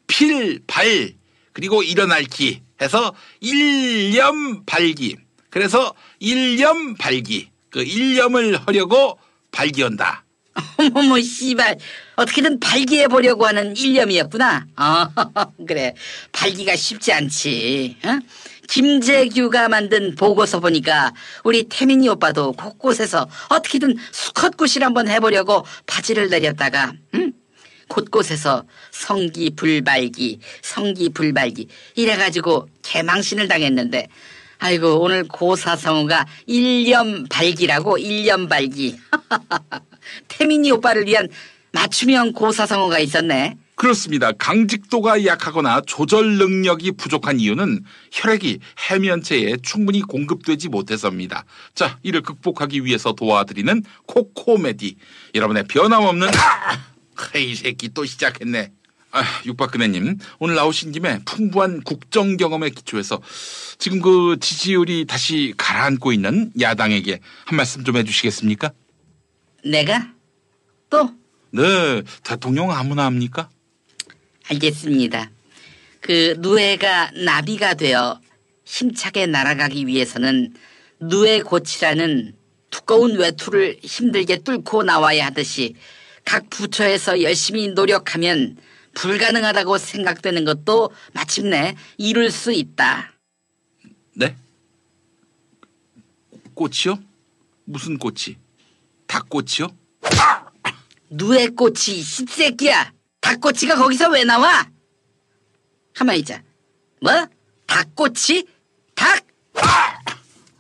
필, 발, 그리고 일어날기 해서 일념 발기. 그래서 일념 발기. 그 일념을 하려고 발기한다. 어머머 씨발 어떻게든 발기해 보려고 하는 일념이었구나. 아 그래 발기가 쉽지 않지. 어? 김재규가 만든 보고서 보니까 우리 태민이 오빠도 곳곳에서 어떻게든 수컷굿을 한번 해보려고 바지를 내렸다가 응? 곳곳에서 성기 불발기 성기 불발기 이래가지고 개망신을 당했는데 아이고 오늘 고사성우가 일념 발기라고 일념 발기 태민이 오빠를 위한 맞춤형 고사성어가 있었네. 그렇습니다. 강직도가 약하거나 조절 능력이 부족한 이유는 혈액이 해면체에 충분히 공급되지 못해서입니다. 자, 이를 극복하기 위해서 도와드리는 코코메디. 여러분의 변함없는 아! 이 새끼 또 시작했네. 아, 육박근혜님 오늘 나오신 김에 풍부한 국정 경험에 기초해서 지금 그 지지율이 다시 가라앉고 있는 야당에게 한 말씀 좀 해주시겠습니까? 내가 또 네, 대통령 아무나 합니까? 알겠습니다. 그 누에가 나비가 되어 힘차게 날아가기 위해서는 누에 고치라는 두꺼운 외투를 힘들게 뚫고 나와야 하듯이 각 부처에서 열심히 노력하면 불가능하다고 생각되는 것도 마침내 이룰 수 있다. 네? 꽃이요? 무슨 꽃이? 닭꽃이요? 누에 꽃이 십새끼야. 닭꼬치가 거기서 왜 나와? 가만히 있자. 뭐? 닭꼬치? 닭?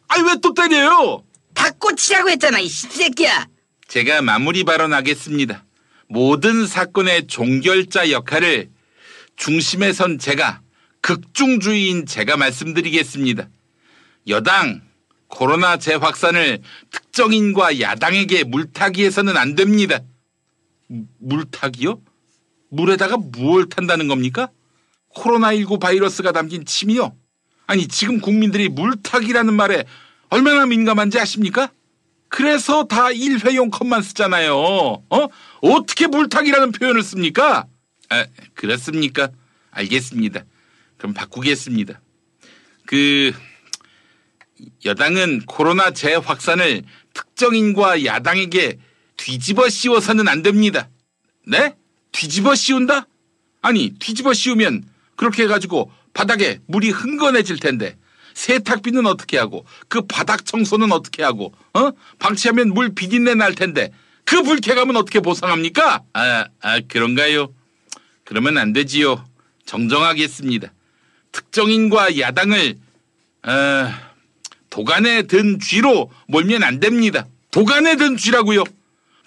아니 왜 또 때려요? 닭꼬치라고 했잖아 이 십새끼야. 제가 마무리 발언하겠습니다. 모든 사건의 종결자 역할을 중심에 선 제가 극중주의인 제가 말씀드리겠습니다. 여당 코로나 재확산을 특정인과 야당에게 물타기해서는 안 됩니다. 무- 물타기요? 물에다가 무얼 탄다는 겁니까? 코로나19 바이러스가 담긴 침이요? 아니 지금 국민들이 물타기라는 말에 얼마나 민감한지 아십니까? 그래서 다 일회용 컵만 쓰잖아요. 어? 어떻게 물타기라는 표현을 씁니까? 아, 그렇습니까? 알겠습니다. 그럼 바꾸겠습니다. 그 여당은 코로나 재확산을 특정인과 야당에게 뒤집어 씌워서는 안 됩니다. 네? 뒤집어 씌운다? 아니, 뒤집어 씌우면 그렇게 해가지고 바닥에 물이 흥건해질 텐데 세탁비는 어떻게 하고 그 바닥 청소는 어떻게 하고 어? 방치하면 물 비린내 날 텐데 그 불쾌감은 어떻게 보상합니까? 아, 아 그런가요? 그러면 안 되지요. 정정하겠습니다. 특정인과 야당을 어, 도간에 든 쥐로 몰면 안 됩니다. 도간에 든 쥐라고요.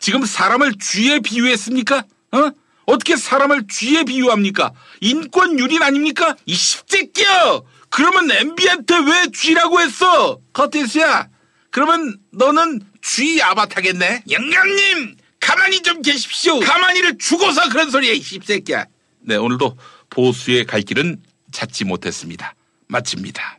지금 사람을 쥐에 비유했습니까? 어? 어떻게 사람을 쥐에 비유합니까? 인권 유린 아닙니까? 이 십새끼야! 그러면 MB한테 왜 쥐라고 했어? 커티스야. 그러면 너는 쥐 아바타겠네? 영감님! 가만히 좀 계십시오. 가만히를 죽어서 그런 소리야, 이 십새끼야. 네, 오늘도 보수의 갈 길은 찾지 못했습니다. 마칩니다.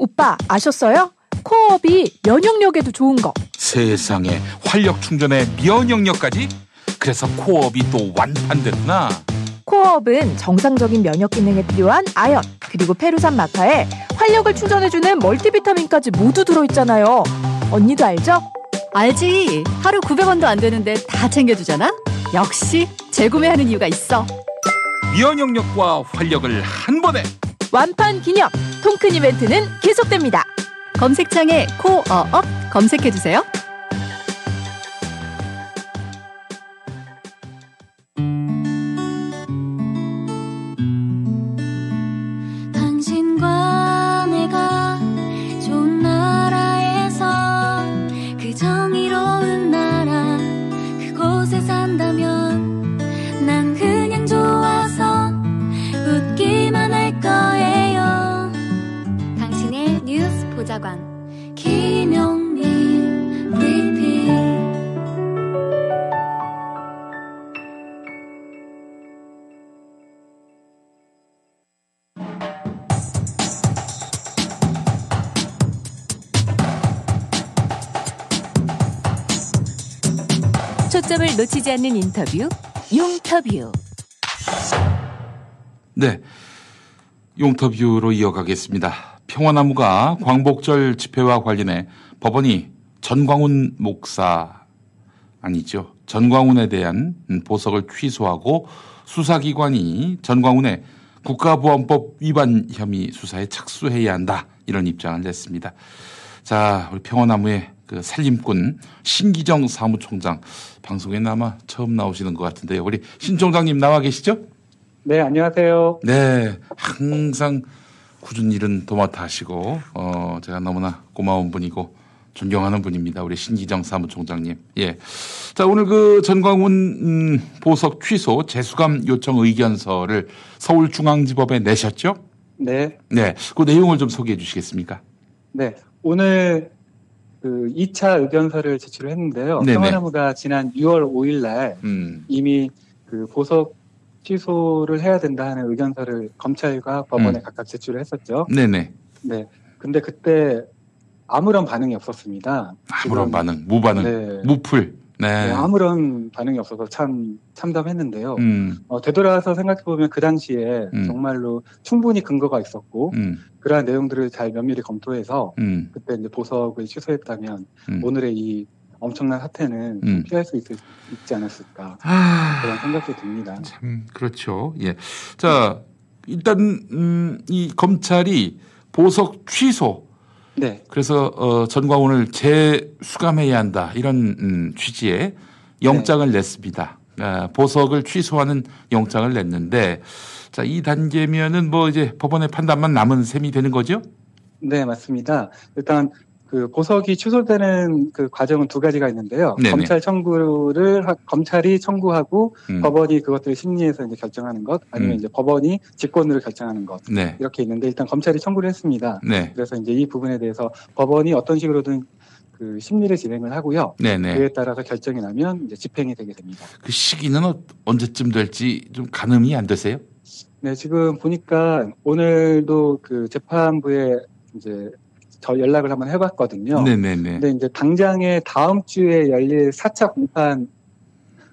오빠 아셨어요? 코어업이 면역력에도 좋은 거. 세상에 활력 충전에 면역력까지? 그래서 코업이 또 완판됐구나. 코어업은 정상적인 면역 기능에 필요한 아연 그리고 페루산 마카에 활력을 충전해주는 멀티비타민까지 모두 들어있잖아요. 언니도 알죠? 알지. 하루 900원도 안 되는데 다 챙겨주잖아? 역시 재구매하는 이유가 있어. 면역력과 활력을 한 번에 완판 기념 통큰 이벤트는 계속됩니다. 검색창에 코어업 검색해주세요. 보좌관 김용민 브리핑 초점을 놓치지 않는 인터뷰, 용터뷰. 네. 용터뷰로 이어가겠습니다. 평화나무가 광복절 집회와 관련해 법원이 전광훈 목사 아니죠. 전광훈에 대한 음, 보석을 취소하고 수사기관이 전광훈의 국가보안법 위반 혐의 수사에 착수해야 한다 이런 입장을 냈습니다. 자, 우리 평화나무의 그 살림꾼 신기정 사무총장 방송에 아마 처음 나오시는 것 같은데요. 우리 신 총장님 나와 계시죠? 네, 안녕하세요. 네, 항상 굳은 일은 도맡아 하시고 어 제가 너무나 고마운 분이고 존경하는 분입니다. 우리 신기정 사무총장님. 예. 자, 오늘 그 전광훈 음, 보석 취소 재수감 요청 의견서를 서울중앙지법에 내셨죠? 네. 네. 그 내용을 좀 소개해 주시겠습니까? 네. 오늘 그 2차 의견서를 제출을 했는데요. 네네. 평화나무가 지난 6월 5일 날 음. 이미 그 보석 취소를 해야 된다 하는 의견서를 검찰과 법원에 음. 각각 제출을 했었죠. 네네. 네. 근데 그때 아무런 반응이 없었습니다. 아무런 지금, 반응, 무반응, 네. 무풀. 네. 네, 아무런 반응이 없어서 참 참담했는데요. 음. 어, 되돌아서 생각해 보면 그 당시에 음. 정말로 충분히 근거가 있었고 음. 그러한 내용들을 잘 면밀히 검토해서 음. 그때 이제 보석을 취소했다면 음. 오늘의 이 엄청난 사태는 좀 음. 피할 수 있, 지 않았을까 아. 그런 생각이 듭니다. 음, 그렇죠. 예. 자, 일단 음, 이 검찰이 보석 취소 네. 그래서 어, 전광훈을 재수감해야 한다 이런 음, 취지의 영장을 냈습니다. 아, 보석을 취소하는 영장을 냈는데 자, 이 단계면은 뭐 이제 법원의 판단만 남은 셈이 되는 거죠? 네, 맞습니다. 일단 그 보석이 취소되는 그 과정은 두 가지가 있는데요. 네네. 검찰 청구를 하- 검찰이 청구하고 음. 법원이 그것들을 심리해서 이제 결정하는 것, 아니면 음. 이제 법원이 직권으로 결정하는 것 네. 이렇게 있는데 일단 검찰이 청구를 했습니다. 네. 그래서 이제 이 부분에 대해서 법원이 어떤 식으로든 그 심리를 진행을 하고요. 네네. 그에 따라서 결정이 나면 이제 집행이 되게 됩니다. 그 시기는 어- 언제쯤 될지 좀 가늠이 안 되세요? 네, 지금 보니까 오늘도 그 재판부에 이제 저 연락을 한번 해봤거든요. 네네네. 근데 이제 당장에 다음 주에 열릴 4차 공판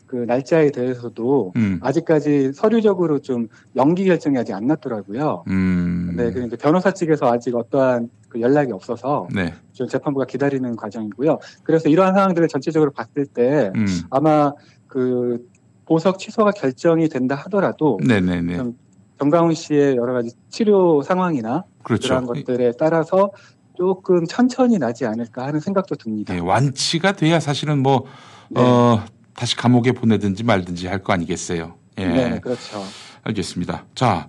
그 날짜에 대해서도 음. 아직까지 서류적으로 좀 연기 결정이 아직 안 났더라고요. 음. 네, 이제 변호사 측에서 아직 어떠한 그 연락이 없어서 네. 지금 재판부가 기다리는 과정이고요. 그래서 이러한 상황들을 전체적으로 봤을 때 음. 아마 그 보석 취소가 결정이 된다 하더라도 네네네. 좀 정강훈 씨의 여러 가지 치료 상황이나 그렇죠. 그러한 것들에 따라서 조금 천천히 나지 않을까 하는 생각도 듭니다. 네, 완치가 돼야 사실은 뭐, 네. 어, 다시 감옥에 보내든지 말든지 할 거 아니겠어요. 예. 네, 그렇죠. 알겠습니다. 자,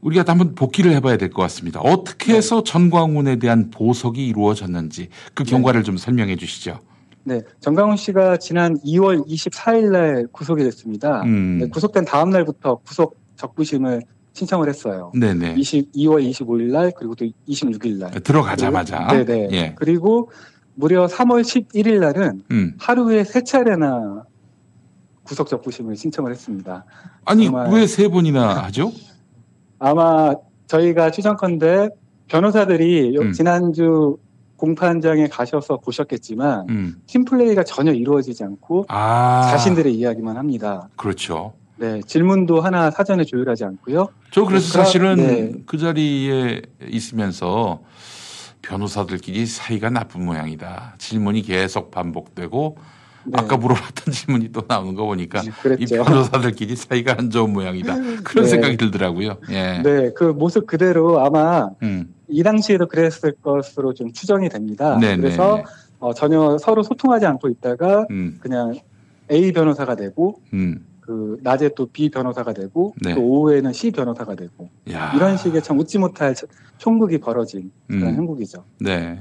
우리가 한번 복기를 해봐야 될 것 같습니다. 어떻게 해서 전광훈에 대한 보석이 이루어졌는지 그 경과를 좀 설명해 주시죠. 네, 정강훈 씨가 지난 2월 24일 날 구속이 됐습니다. 음. 네, 구속된 다음 날부터 구속 적부심을 신청을 했어요. 네네. 20, 2월 25일 날 그리고 또 26일 날 들어가자마자. 네, 네. 예. 그리고 무려 3월 11일 날은 음. 하루에 세 차례나 구속 적부심을 신청을 했습니다. 아니, 왜 세 번이나 하죠? 아마 저희가 추정컨대 변호사들이 요- 음. 지난주 공판장에 가셔서 보셨겠지만 음. 팀플레이가 전혀 이루어지지 않고 아. 자신들의 이야기만 합니다. 그렇죠. 네, 질문도 하나 사전에 조율하지 않고요. 저 그래서 그러- 사실은 네. 그 자리에 있으면서 변호사들끼리 사이가 나쁜 모양이다. 질문이 계속 반복되고 네. 아까 물어봤던 질문이 또 나오는 거 보니까 이 그랬죠. 변호사들끼리 사이가 안 좋은 모양이다. 그런 네. 생각이 들더라고요. 예. 네, 그 모습 그대로 아마 음. 이 당시에도 그랬을 것으로 좀 추정이 됩니다. 네, 그래서 네, 네. 어, 전혀 서로 소통하지 않고 있다가 음. 그냥 A 변호사가 되고 음. 그 낮에 또 B 변호사가 되고 네. 또 오후에는 C 변호사가 되고 야. 이런 식의 참 웃지 못할 총극이 벌어진 그런 음. 형국이죠. 네.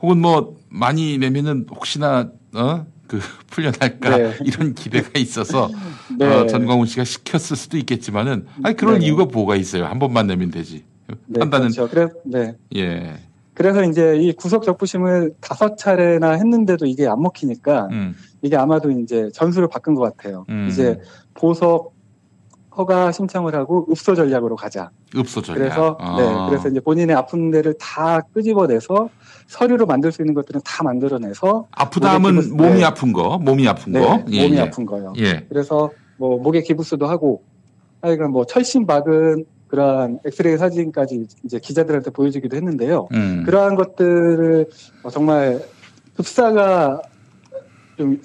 혹은 뭐 많이 내면은 혹시나 어? 그 풀려날까 네. 이런 기대가 있어서 네. 어, 전광훈 씨가 시켰을 수도 있겠지만은 아니 그럴 네. 이유가 뭐가 있어요? 한 번만 내면 되지. 네, 판단은 그렇죠. 그래, 네. 예. 그래서 이제 이 구속 적부심을 다섯 차례나 했는데도 이게 안 먹히니까 음. 이게 아마도 이제 전술을 바꾼 것 같아요. 음. 이제 보석 허가 신청을 하고 읍소 전략으로 가자. 읍소 전략. 그래서 아. 네, 그래서 이제 본인의 아픈 데를 다 끄집어내서 서류로 만들 수 있는 것들은 다 만들어내서 아프다 목에 하면 기부- 몸이 네. 아픈 거, 몸이 아픈 네, 거. 예, 몸이 예. 아픈 거요. 예. 그래서 뭐 목에 기부스도 하고 하여간 뭐 철심 박은 그러한 엑스레이 사진까지 이제 기자들한테 보여주기도 했는데요. 음. 그러한 것들을 어, 정말 흡사가 좀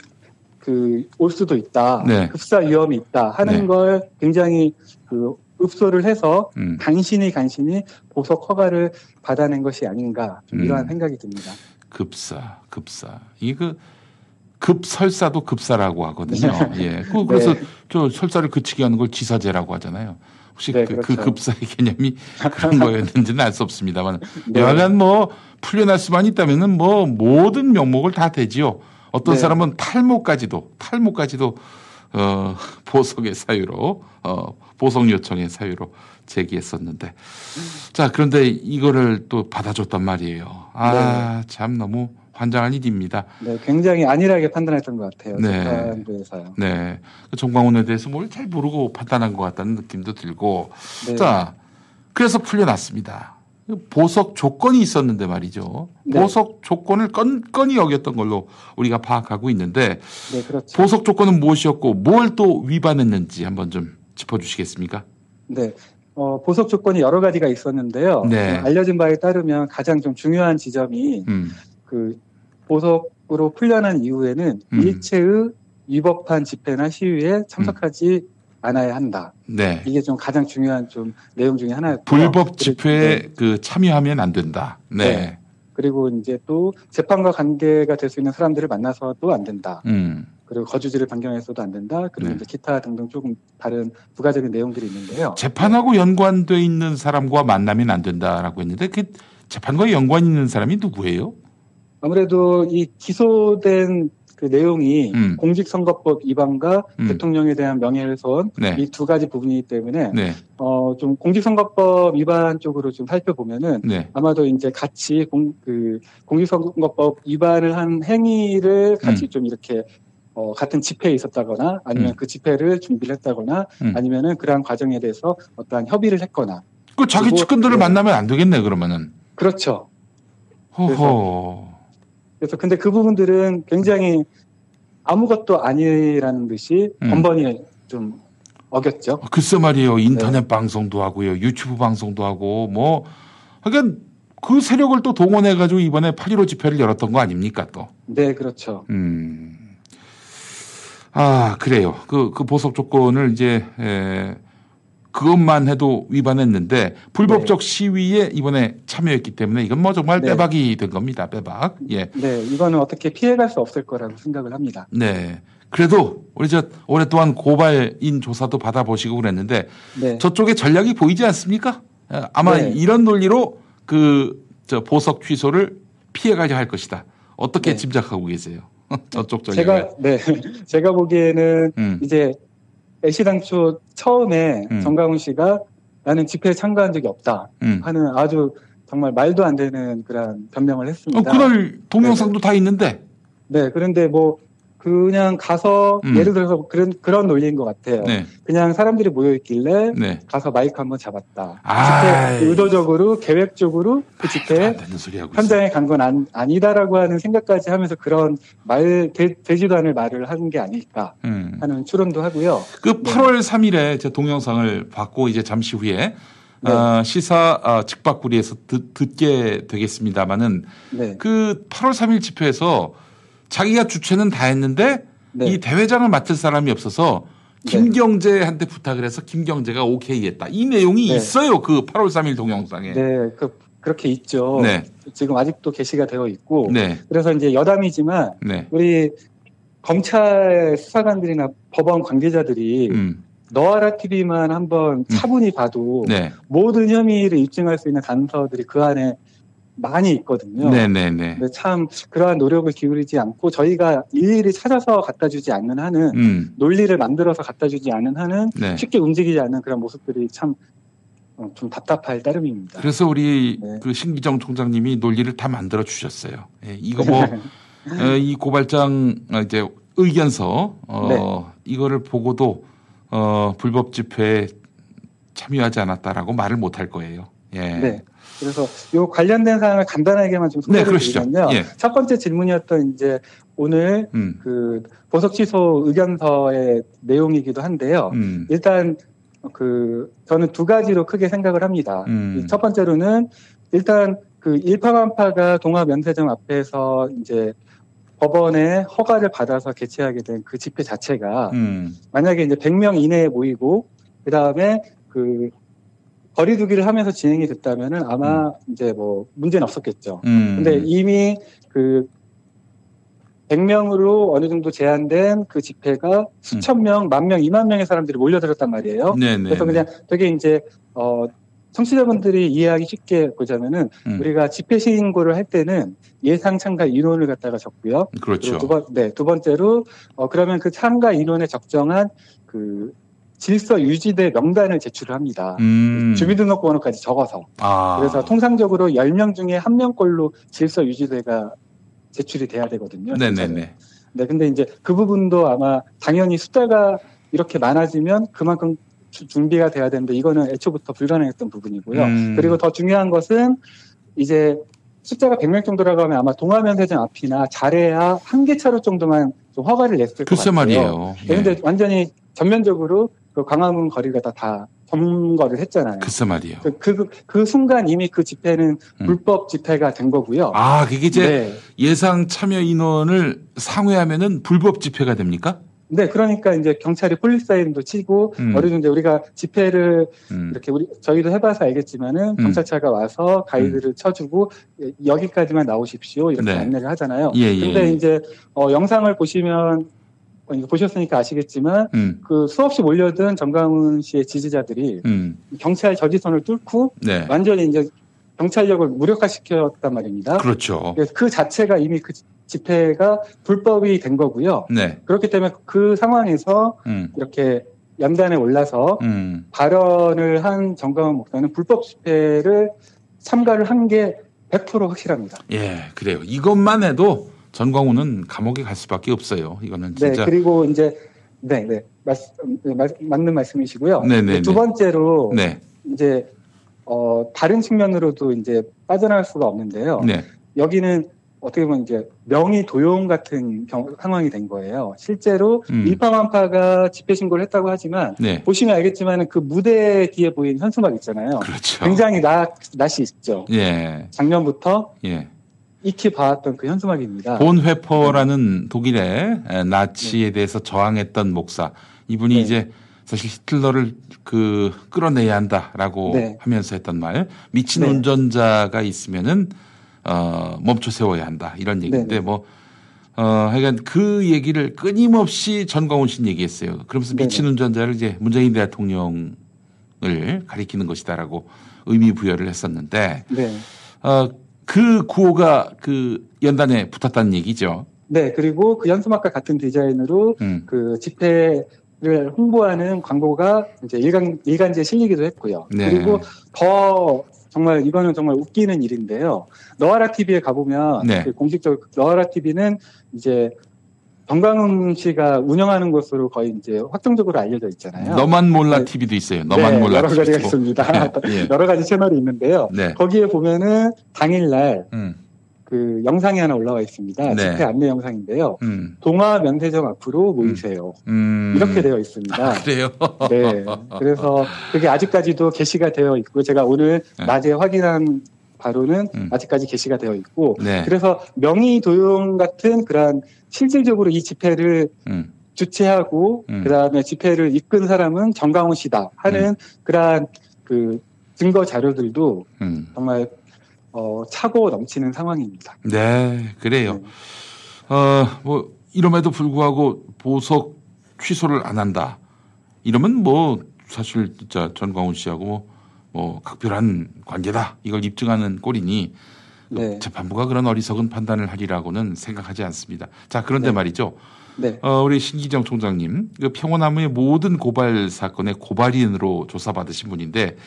그 올 수도 있다. 네. 급사 위험이 있다 하는 네. 걸 굉장히 그 읍소를 해서 음. 간신히 간신히 보석 허가를 받아낸 것이 아닌가 좀 이러한 음. 생각이 듭니다. 급사, 급사. 이그 급설사도 급사라고 하거든요. 예. 그, 그래서 네. 저 설사를 그치게 하는 걸 지사제라고 하잖아요. 혹시 네, 그, 그 그렇죠. 급사의 개념이 그런 거였는지는 알 수 없습니다만. 네. 여하간 뭐 풀려날 수만 있다면은 뭐 모든 명목을 다 되지요. 어떤 네. 사람은 탈모까지도 탈모까지도 어 보석의 사유로 어 보석 요청의 사유로 제기했었는데 자 그런데 이거를 또 받아줬단 말이에요. 아참 너무 환장한 일입니다. 네, 굉장히 안일하게 판단했던 것 같아요. 네. 재판부에서요. 네. 그 정광훈에 대해서 뭘 잘 모르고 판단한 것 같다는 느낌도 들고. 네. 자, 그래서 풀려났습니다. 보석 조건이 있었는데 말이죠. 네. 보석 조건을 건건히 어겼던 걸로 우리가 파악하고 있는데 네, 그렇죠. 보석 조건은 무엇이었고 뭘 또 위반했는지 한번 좀 짚어주시겠습니까? 네. 어, 보석 조건이 여러 가지가 있었는데요. 네. 어, 알려진 바에 따르면 가장 좀 중요한 지점이 음, 그 보석으로 풀려난 이후에는 음. 일체의 위법한 집회나 시위에 참석하지 않아야 한다. 네. 이게 좀 가장 중요한 좀 내용 중에 하나였고 불법 집회에 그 참여하면 안 된다. 네. 네. 그리고 이제 또 재판과 관계가 될 수 있는 사람들을 만나서도 안 된다. 음. 그리고 거주지를 변경해서도 안 된다. 그리고 네. 이제 기타 등등 조금 다른 부가적인 내용들이 있는데요. 재판하고 연관돼 있는 사람과 만나면 안 된다라고 했는데 그 재판과 연관 있는 사람이 누구예요? 아무래도 이 기소된 그 내용이 음. 공직선거법 위반과 음. 대통령에 대한 명예훼손 네. 이두 가지 부분이기 때문에 네. 어좀 공직선거법 위반 쪽으로 좀 살펴보면은 네. 아마도 이제 같이 공 그 공직선거법 위반을 한 행위를 같이 좀 이렇게 어 같은 집회에 있었다거나 아니면 음. 그 집회를 준비를 했다거나 음. 아니면은 그러한 과정에 대해서 어떠한 협의를 했거나 그 자기 측근들을 네. 만나면 안 되겠네 그러면은. 그렇죠. 허허. 그래서 근데 그 부분들은 굉장히 아무것도 아니라는 듯이 음. 번번이 좀 어겼죠. 글쎄 말이에요. 네. 인터넷 방송도 하고요. 유튜브 방송도 하고 뭐 그러니까 그 세력을 또 동원해 가지고 이번에 8.15 집회를 열었던 거 아닙니까 또. 네, 그렇죠. 음. 아, 그래요. 그, 그 보석 조건을 이제, 에, 그것만 해도 위반했는데 불법적 시위에 이번에 참여했기 때문에 이건 뭐 정말 네. 빼박이 된 겁니다. 빼박. 예. 네, 이거는 어떻게 피해갈 수 없을 거라고 생각을 합니다. 네. 그래도 우리 저 오랫동안 고발인 조사도 받아보시고 그랬는데 네. 저쪽에 전략이 보이지 않습니까? 에, 아마 네. 이런 논리로 그 저 보석 취소를 피해가려 할 것이다. 어떻게 네. 짐작하고 계세요? 저쪽 전략을. 제가 네, 제가 보기에는 음. 이제 애시당초 처음에 음. 정강훈 씨가 나는 집회에 참가한 적이 없다 음. 하는 아주 정말 말도 안 되는 그런 변명을 어, 했습니다. 그날 동영상도 다 있는데. 네, 그런데 뭐 그냥 가서 음. 예를 들어서 그런 그런 논리인 것 같아요. 네. 그냥 사람들이 모여 있길래 네. 가서 마이크 한번 잡았다. 아이. 집회 의도적으로 계획적으로 그 하고 있어. 현장에 간 건 아니다라고 하는 생각까지 하면서 그런 말 되, 되지도 않을 말을 하는 게 아닐까 음. 하는 추론도 하고요. 그 8월 3일에 제 동영상을 받고 이제 잠시 후에 네. 어, 시사 어, 직박구리에서 듣, 듣게 되겠습니다만은 네. 그 8월 3일 집회에서 자기가 주최는 다 했는데 네. 이 대회장을 맡을 사람이 없어서 김경재한테 부탁을 해서 김경재가 오케이 했다. 이 내용이 네. 있어요. 그 8월 3일 동영상에. 네, 그, 그렇게 있죠. 네. 지금 아직도 게시가 되어 있고. 네. 그래서 이제 여담이지만 네. 우리 검찰 수사관들이나 법원 관계자들이 음. 너와라 TV만 한번 차분히 봐도 네. 모든 혐의를 입증할 수 있는 단서들이 그 안에 많이 있거든요. 네네네. 근데 참 그러한 노력을 기울이지 않고 저희가 일일이 찾아서 갖다 주지 않는 한은 음. 논리를 만들어서 갖다 주지 않는 한은 네. 쉽게 움직이지 않는 그런 모습들이 참 어, 좀 답답할 따름입니다. 그래서 우리 네. 그 신기정 총장님이 논리를 다 만들어 주셨어요. 예, 이거 뭐, 어, 이 고발장 어, 이제 의견서, 어, 네. 이거를 보고도, 어, 불법 집회에 참여하지 않았다라고 말을 못 할 거예요. 예. 네. 그래서 요 관련된 사항을 간단하게만 좀 네, 소개를 그러시죠. 드리면요. 예. 첫 번째 질문이었던 이제 오늘 음. 그 보석 취소 의견서의 내용이기도 한데요. 음. 일단 그 저는 두 가지로 크게 생각을 합니다. 음. 첫 번째로는 일단 그 일파만파가 동아면세점 앞에서 이제 법원의 허가를 받아서 개최하게 된 그 집회 자체가 음. 만약에 이제 100명 이내에 모이고 그 다음에 그 거리두기를 하면서 진행이 됐다면은 아마 이제 뭐 문제는 없었겠죠. 음. 근데 이미 그 100명으로 어느 정도 제한된 그 집회가 수천 명, 만 명, 이만 명의 사람들이 몰려들었단 말이에요. 음. 네네. 그래서 그냥 되게 이제 어 청취자분들이 이해하기 쉽게 보자면은 음. 우리가 집회 신고를 할 때는 예상 참가 인원을 갖다가 적고요. 그렇죠. 두 번, 네, 두 번째로 어 그러면 그 참가 인원에 적정한 그 질서 유지대 명단을 제출을 합니다. 음. 주민등록번호까지 적어서. 아. 그래서 통상적으로 10명 중에 한 명꼴로 질서 유지대가 제출이 돼야 되거든요. 네네네. 네, 근데 이제 그 부분도 아마 당연히 숫자가 이렇게 많아지면 그만큼 주- 준비가 돼야 되는데 이거는 애초부터 불가능했던 부분이고요. 음. 그리고 더 중요한 것은 이제 숫자가 100명 정도라고 하면 아마 동화면세점 앞이나 잘해야 한 개 차로 정도만 좀 허가를 냈을 것 글쎄 같아요. 말이에요. 네, 근데 완전히 전면적으로 그 광화문 거리가 다, 다 점거를 했잖아요. 글쎄 말이에요. 그, 그, 그 순간 이미 그 집회는 불법 집회가 된 거고요. 음. 아, 그게 이제 네. 예상 참여 인원을 상회하면은 불법 집회가 됩니까? 네, 그러니까 이제 경찰이 police line도 치고 음. 어느 정도 우리가 집회를 음. 이렇게 우리 저희도 해봐서 알겠지만은 음. 경찰차가 와서 가이드를 쳐주고 예, 여기까지만 나오십시오 이렇게 네. 안내를 하잖아요. 예, 예, 근데 예. 이제 어, 영상을 보시면 보셨으니까 아시겠지만 음. 그 수없이 몰려든 전광훈 씨의 지지자들이 음. 경찰 저지선을 뚫고 네. 완전히 이제 경찰력을 무력화시켰단 말입니다. 그렇죠. 그 자체가 이미 그 집회가 불법이 된 거고요. 네. 그렇기 때문에 그 상황에서 음. 이렇게 연단에 올라서 음. 발언을 한 정강훈 목사는 불법 집회를 참가를 한 게 100% 확실합니다. 예, 그래요. 이것만 해도 전광훈은 감옥에 갈 수밖에 없어요. 이거는 네, 진짜. 그리고 이제 네, 네, 맞, 네, 맞- 맞는 말씀이시고요. 네, 네, 두 네. 번째로 네. 이제 어 다른 측면으로도 이제 빠져나갈 수가 없는데요. 네. 여기는 어떻게 보면 이제 명의 도용 같은 경- 상황이 된 거예요. 실제로 음. 일파만파가 집회 신고를 했다고 하지만 네. 보시면 알겠지만 그 무대 뒤에 보이는 현수막 있잖아요. 그렇죠. 굉장히 낯, 낯이 있죠. 예. 작년부터 예. 익히 봐왔던 그 현수막입니다. 본 회퍼라는 독일의 에, 나치에 대해서 저항했던 목사. 이분이 네. 이제 사실 히틀러를 그 끌어내야 한다라고 네. 하면서 했던 말. 미친 네. 운전자가 있으면은 어 멈춰 세워야 한다. 이런 얘기인데 네. 뭐 어, 하여간 그 얘기를 끊임없이 전광훈 씨는 얘기했어요. 그러면서. 미친 운전자를 이제 문재인 대통령을 가리키는 것이다라고 의미 부여를 했었는데, 네. 어, 그 구호가 그 연단에 붙었다는 얘기죠. 네, 그리고 그 현수막과 같은 디자인으로 음. 그 집회 를 홍보하는 광고가 이제 일간, 일간지에 실리기도 했고요. 네. 그리고 더 정말 이거는 정말 웃기는 일인데요. 너아라 TV에 가보면 네. 그 공식적 너아라 TV는 이제 정광훈 씨가 운영하는 것으로 거의 이제 확정적으로 알려져 있잖아요. 너만 몰라 네. TV도 있어요. 너만 네, 몰라 여러 가지가 TV도. 있습니다. 예. 여러 가지 채널이 있는데요. 네. 거기에 보면은 당일날 음. 그 영상이 하나 올라와 있습니다. 네. 집회 안내 영상인데요. 음. 동화 면세점 앞으로 모이세요. 음. 이렇게 되어 있습니다. 그래요. 네. 그래서 그게 아직까지도 게시가 되어 있고 제가 오늘 네. 낮에 확인한 바로는 음. 아직까지 게시가 되어 있고 네. 그래서 명의 도용 같은 그러한 실질적으로 이 집회를 음. 주최하고 음. 그다음에 집회를 이끈 사람은 정강훈 씨다 하는 그러한 그 증거 자료들도 음. 정말 어, 차고 넘치는 상황입니다. 네, 그래요. 어, 뭐, 이럼에도 불구하고 보석 취소를 안 한다. 이러면 뭐, 사실 진짜 전광훈 씨하고 뭐, 뭐 각별한 관계다. 이걸 입증하는 꼴이니 네. 재판부가 그런 어리석은 판단을 하리라고는 생각하지 않습니다. 자, 그런데 말이죠. 네. 어, 우리 신기정 총장님, 그 평화나무의 모든 고발 사건의 고발인으로 조사받으신 분인데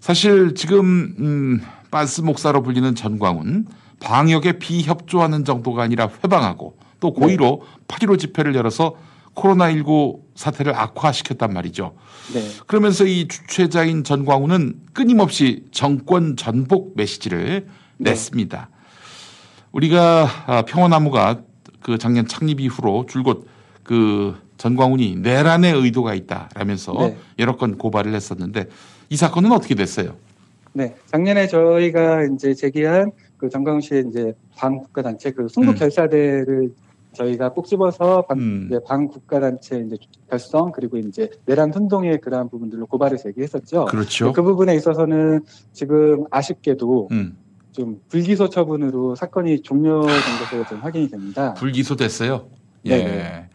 사실 지금 음, 빤스 목사로 불리는 전광훈 방역에 비협조하는 정도가 아니라 회방하고 또 고의로 8.15 집회를 열어서 코로나19 사태를 악화시켰단 말이죠. 네. 그러면서 이 주최자인 전광훈은 끊임없이 정권 전복 메시지를 냈습니다. 우리가 아, 평화나무가 그 작년 창립 이후로 줄곧 그 전광훈이 내란의 의도가 있다라면서 네. 여러 건 고발을 했었는데 이 사건은 어떻게 됐어요? 네, 작년에 저희가 이제 제기한 그 정광훈 씨의 이제 반국가단체 그 순국결사대를 저희가 꼭 집어서 반, 음. 이제 반국가단체 이제 결성 그리고 이제 내란 선동의 그러한 부분들로 고발을 제기했었죠. 그렇죠. 그 부분에 있어서는 지금 아쉽게도 음. 좀 불기소 처분으로 사건이 종료된 것으로 좀 확인이 됩니다. 불기소 됐어요. 예. 네네.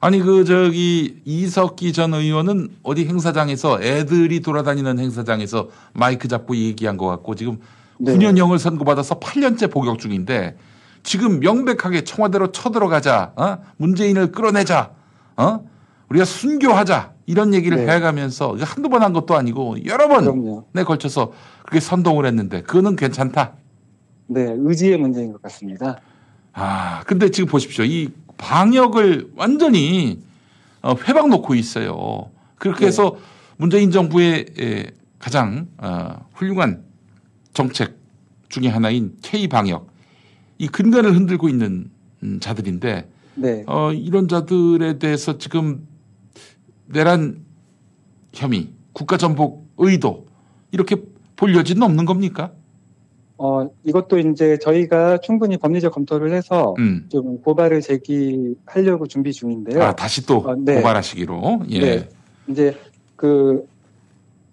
아니 그 저기 이석기 전 의원은 어디 행사장에서 애들이 돌아다니는 행사장에서 마이크 잡고 얘기한 것 같고 지금 네. 9년형을 선고받아서 8년째 복역 중인데 지금 명백하게 청와대로 쳐들어가자, 어? 문재인을 끌어내자, 어? 우리가 순교하자 이런 얘기를 네. 해가면서 한두 번 한 것도 아니고 여러 번에 걸쳐서 그렇게 선동을 했는데 그거는 괜찮다. 네, 의지의 문제인 것 같습니다. 아, 근데 지금 보십시오. 이 방역을 완전히 어, 회방 놓고 있어요. 그렇게 해서 문재인 정부의 에, 가장 어, 훌륭한 정책 중에 하나인 K 방역 이 근간을 흔들고 있는 음, 자들인데 네. 어, 이런 자들에 대해서 지금 내란 혐의, 국가 전복 의도 이렇게 볼 여지는 없는 겁니까? 어, 이것도 이제 저희가 충분히 법리적 검토를 해서 음. 좀 고발을 제기하려고 준비 중인데요. 아, 다시 또 어, 네. 고발하시기로. 예. 네. 이제 그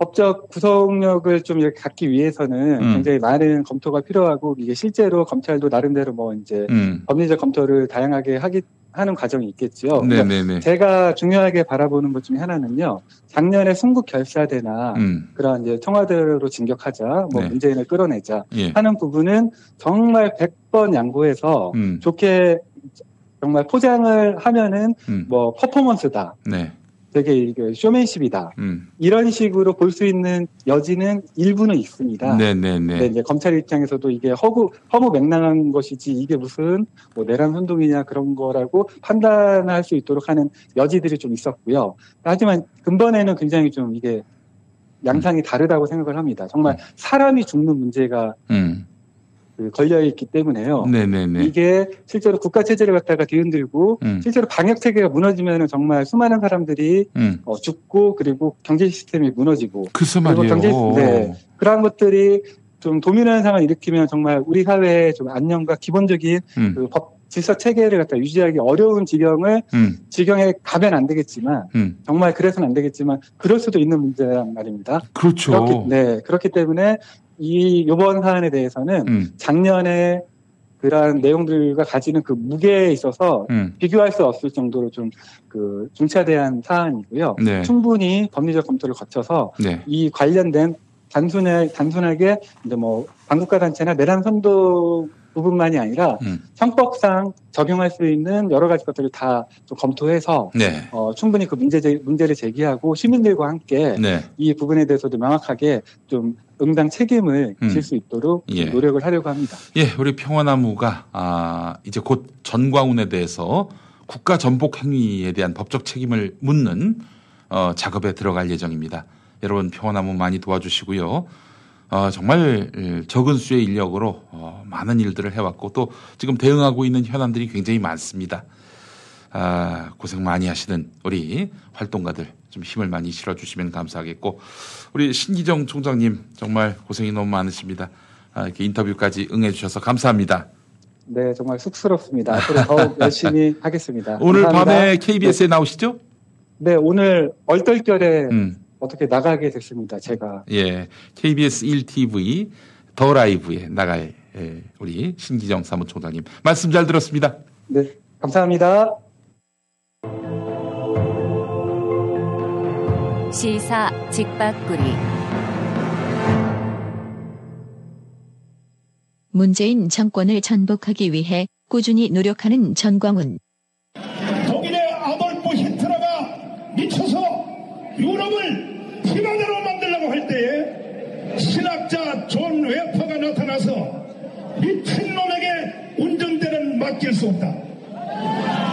법적 구속력을 좀 이렇게 갖기 위해서는 음. 굉장히 많은 검토가 필요하고 이게 실제로 검찰도 나름대로 뭐 이제 음. 법리적 검토를 다양하게 하기 하는 과정이 있겠죠. 그러니까 네네네. 제가 중요하게 바라보는 것 중에 하나는요. 작년에 순국 결사대나 음. 그런 이제 청와대로 진격하자, 뭐 네. 문재인을 끌어내자 예. 하는 부분은 정말 100번 양보해서 음. 좋게 정말 포장을 하면은 음. 뭐 퍼포먼스다. 네. 되게 이게 쇼맨십이다. 음. 이런 식으로 볼 수 있는 여지는 일부는 있습니다. 네네네. 근데 이제 검찰 입장에서도 이게 허구, 허무 맹랑한 것이지 이게 무슨 뭐 내란 선동이냐 그런 거라고 판단할 수 있도록 하는 여지들이 좀 있었고요. 하지만 근본에는 굉장히 좀 이게 양상이 다르다고 생각을 합니다. 정말 사람이 죽는 문제가 음. 그 걸려 있기 때문에요. 네네네. 이게 실제로 국가 체제를 갖다가 뒤흔들고 음. 실제로 방역 체계가 무너지면 정말 수많은 사람들이 음. 어, 죽고 그리고 경제 시스템이 무너지고 글쎄 그리고 말이에요. 경제 네, 그러한 것들이 좀 도민한 상황을 일으키면 정말 우리 사회의 좀 안녕과 기본적인 음. 그 법 질서 체계를 갖다 유지하기 어려운 지경을 음. 지경에 가면 안 되겠지만 음. 정말 그래서는 안 되겠지만 그럴 수도 있는 문제란 말입니다. 그렇죠. 그렇기, 네, 그렇기 때문에 이 요번 사안에 대해서는 음. 작년에 그러한 내용들과 가지는 그 무게에 있어서 음. 비교할 수 없을 정도로 좀 그 중차대한 사안이고요. 네. 충분히 법리적 검토를 거쳐서 네. 이 관련된 단순해 단순하게 이제 뭐 반국가 단체나 내란 선도 부분만이 아니라 음. 형법상 적용할 수 있는 여러 가지 것들을 다 좀 검토해서 네. 어, 충분히 그 문제 제, 문제를 제기하고 시민들과 함께 네. 이 부분에 대해서도 명확하게 좀 응당 책임을 음. 질수 있도록 예. 노력을 하려고 합니다. 예, 우리 평화나무가 아, 이제 곧 전광훈에 대해서 국가 전복 행위에 대한 법적 책임을 묻는 어, 작업에 들어갈 예정입니다. 여러분 평화나무 많이 도와주시고요. 어, 정말 에, 적은 수의 인력으로 어, 많은 일들을 해왔고 또 지금 대응하고 있는 현안들이 굉장히 많습니다. 아, 고생 많이 하시는 우리 활동가들 좀 힘을 많이 실어주시면 감사하겠고 우리 신기정 총장님 정말 고생이 너무 많으십니다. 아, 이렇게 인터뷰까지 응해주셔서 감사합니다. 네, 정말 쑥스럽습니다. 앞으로 더욱 열심히 하겠습니다. 오늘 감사합니다. 밤에 KBS에 나오시죠? 네, 오늘 얼떨결에 음. 어떻게 나가게 됐습니다. 제가 예, KBS 1TV 더 라이브에 나갈 예, 우리 신기정 사무총장님 말씀 잘 들었습니다. 네, 감사합니다. 시사 직박구리 문재인 정권을 전복하기 위해 꾸준히 노력하는 전광훈. 독일의 아돌프 히틀러가 미쳐서 유럽을 피바다로 만들려고 할 때에 신학자 본회퍼가 나타나서 미친놈에게 운전대는 맡길 수 없다.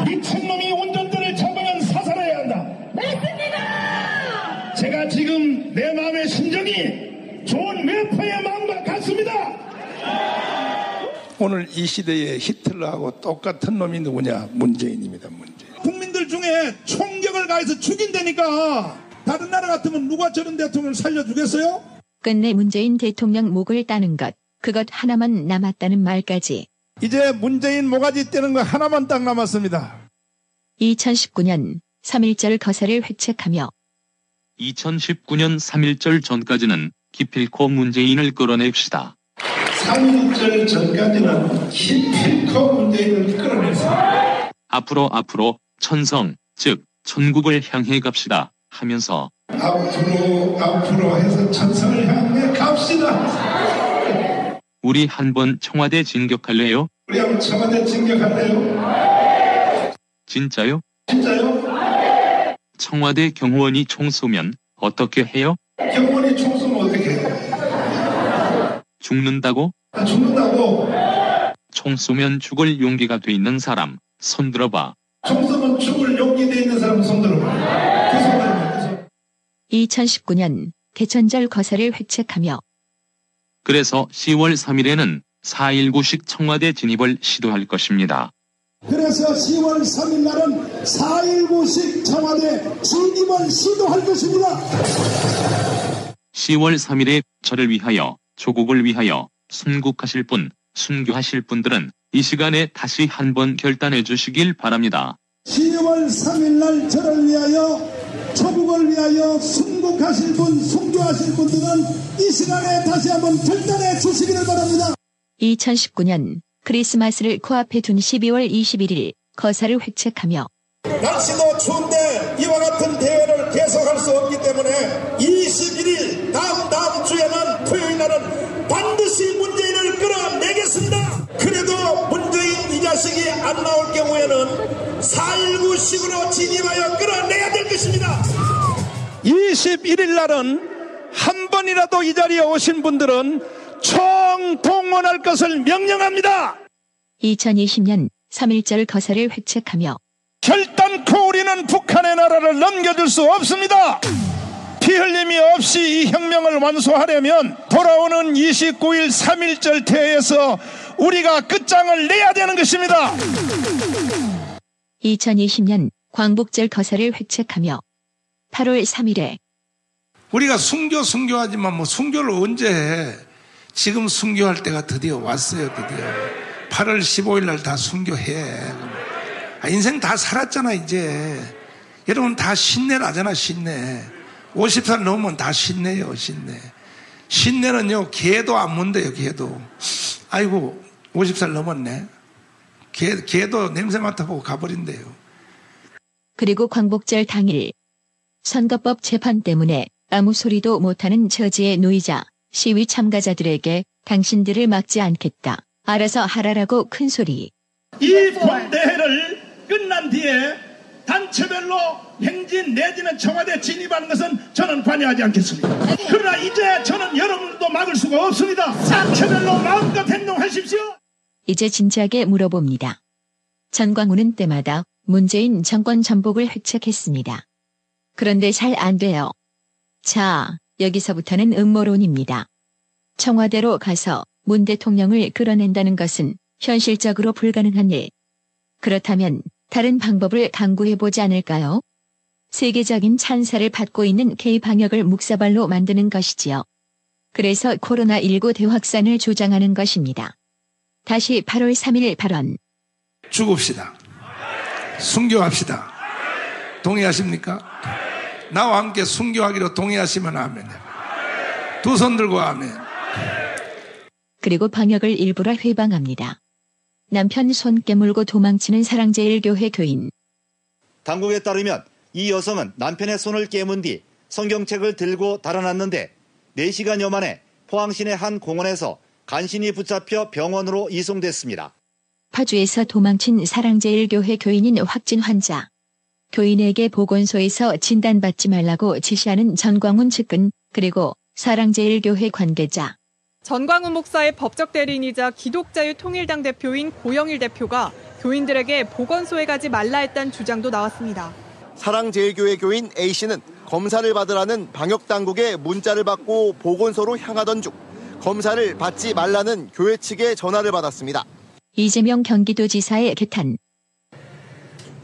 미친놈이 운전대를 잡으면 사살해야 한다. 맞습니다! 제가 지금 내 마음의 심정이 본회퍼의 마음과 같습니다. 오늘 이 시대의 히틀러하고 똑같은 놈이 누구냐? 문재인입니다, 문재인. 국민들 중에 총격을 가해서 죽인다니까 다른 나라 같으면 누가 저런 대통령을 살려주겠어요? 끝내 문재인 대통령 목을 따는 것. 그것 하나만 남았다는 말까지 이제 문재인 모가지 떼는 거 하나만 딱 남았습니다. 2019년 3.1절 거사를 회책하며 2019년 3.1절 전까지는 기필코 문재인을 끌어냅시다. 3.1절 전까지는 기필코 문재인을 끌어내서 앞으로 앞으로 천성, 즉 천국을 향해 갑시다 하면서 앞으로 앞으로 해서 천성을 향해 갑시다. 우리 한번 청와대 진격할래요? 우리 한번 청와대 진격할래요? 진짜요? 진짜요? 청와대 경호원이 총 쏘면 어떻게 해요? 경원이 총 쏘면 어떻게 해요? 죽는다고? 아, 죽는다고? 총 쏘면 죽을 용기가 돼 있는 사람 손 들어봐. 총 쏘면 죽을 용기 돼 있는 사람 손 들어봐. 그손 들어봐. 2019년 개천절 거사를 회책하며 그래서 10월 3일에는 4.19식 청와대 진입을 시도할 것입니다. 그래서 10월 3일 날은 4.19식 청와대 진입을 시도할 것입니다. 10월 3일에 저를 위하여 조국을 위하여 순국하실 분, 순교하실 분들은 이 시간에 다시 한번 결단해 주시길 바랍니다. 10월 3일 날 저를 위하여 조국을 위하여 순국하실 분, 순교하실 분들은 이 시간에 다시 한번 결단해 주시기를 바랍니다. 2019년 크리스마스를 코앞에 둔 12월 21일 거사를 회책하며 날씨도 추운데 이와 같은 대회를 계속할 수 없기 때문에 21일 다음 다음 주에는 토요일 날은 반드시 문재인을 끌어내겠습니다. 그래도 문재인 이 자식이 안 나올 경우에는 4.19식으로 진입하여 끌어내야 될 것입니다. 21일 날은 한 번이라도 이 자리에 오신 분들은 총동원할 것을 명령합니다. 2020년 3.1절 거사를 회책하며 결단코 우리는 북한의 나라를 넘겨줄 수 없습니다. 피 흘림이 없이 이 혁명을 완수하려면 돌아오는 29일 3.1절 태에서 우리가 끝장을 내야 되는 것입니다. 2020년 광복절 거사를 회책하며 8월 3일에 우리가 순교 순교하지만 뭐 순교를 언제 해? 지금 순교할 때가 드디어 왔어요 드디어 8월 15일 날 다 순교해 아, 인생 다 살았잖아 이제 여러분 다 신내 나잖아 신내 50살 넘으면 다 신내요 신내 신내는요 개도 안 문대요 개도 아이고 50살 넘었네 개, 개도 냄새 맡아보고 가버린대요 그리고 광복절 당일 선거법 재판 때문에 아무 소리도 못하는 처지에 놓이자 시위 참가자들에게 당신들을 막지 않겠다. 알아서 하라라고 큰 소리. 이 본대회를 끝난 뒤에 단체별로 행진 내지는 청와대 진입하는 것은 저는 관여하지 않겠습니다. 그러나 이제 저는 여러분도 막을 수가 없습니다. 단체별로 마음껏 행동하십시오. 이제 진지하게 물어봅니다. 전광훈은 때마다 문재인 정권 전복을 회책했습니다. 그런데 잘 안 돼요. 자, 여기서부터는 음모론입니다. 청와대로 가서 문 대통령을 끌어낸다는 것은 현실적으로 불가능한 일. 그렇다면 다른 방법을 강구해보지 않을까요? 세계적인 찬사를 받고 있는 K-방역을 묵사발로 만드는 것이지요. 그래서 코로나19 대확산을 조장하는 것입니다. 다시 8월 3일 발언. 죽읍시다. 순교합시다. 동의하십니까? 나와 함께 순교하기로 동의하시면 아멘. 두 손 들고 아멘. 그리고 방역을 일부러 회방합니다. 남편 손 깨물고 도망치는 사랑제일교회 교인. 당국에 따르면 이 여성은 남편의 손을 깨문 뒤 성경책을 들고 달아났는데 4시간여 만에 포항시내 한 공원에서 간신히 붙잡혀 병원으로 이송됐습니다. 파주에서 도망친 사랑제일교회 교인인 확진 환자. 교인에게 보건소에서 진단받지 말라고 지시하는 전광훈 측근 그리고 사랑제일교회 관계자. 전광훈 목사의 법적 대리인이자 기독자유 통일당 대표인 고영일 대표가 교인들에게 보건소에 가지 말라 했다는 주장도 나왔습니다. 사랑제일교회 교인 A씨는 검사를 받으라는 방역당국의 문자를 받고 보건소로 향하던 중 검사를 받지 말라는 교회 측의 전화를 받았습니다. 이재명 경기도지사의 개탄.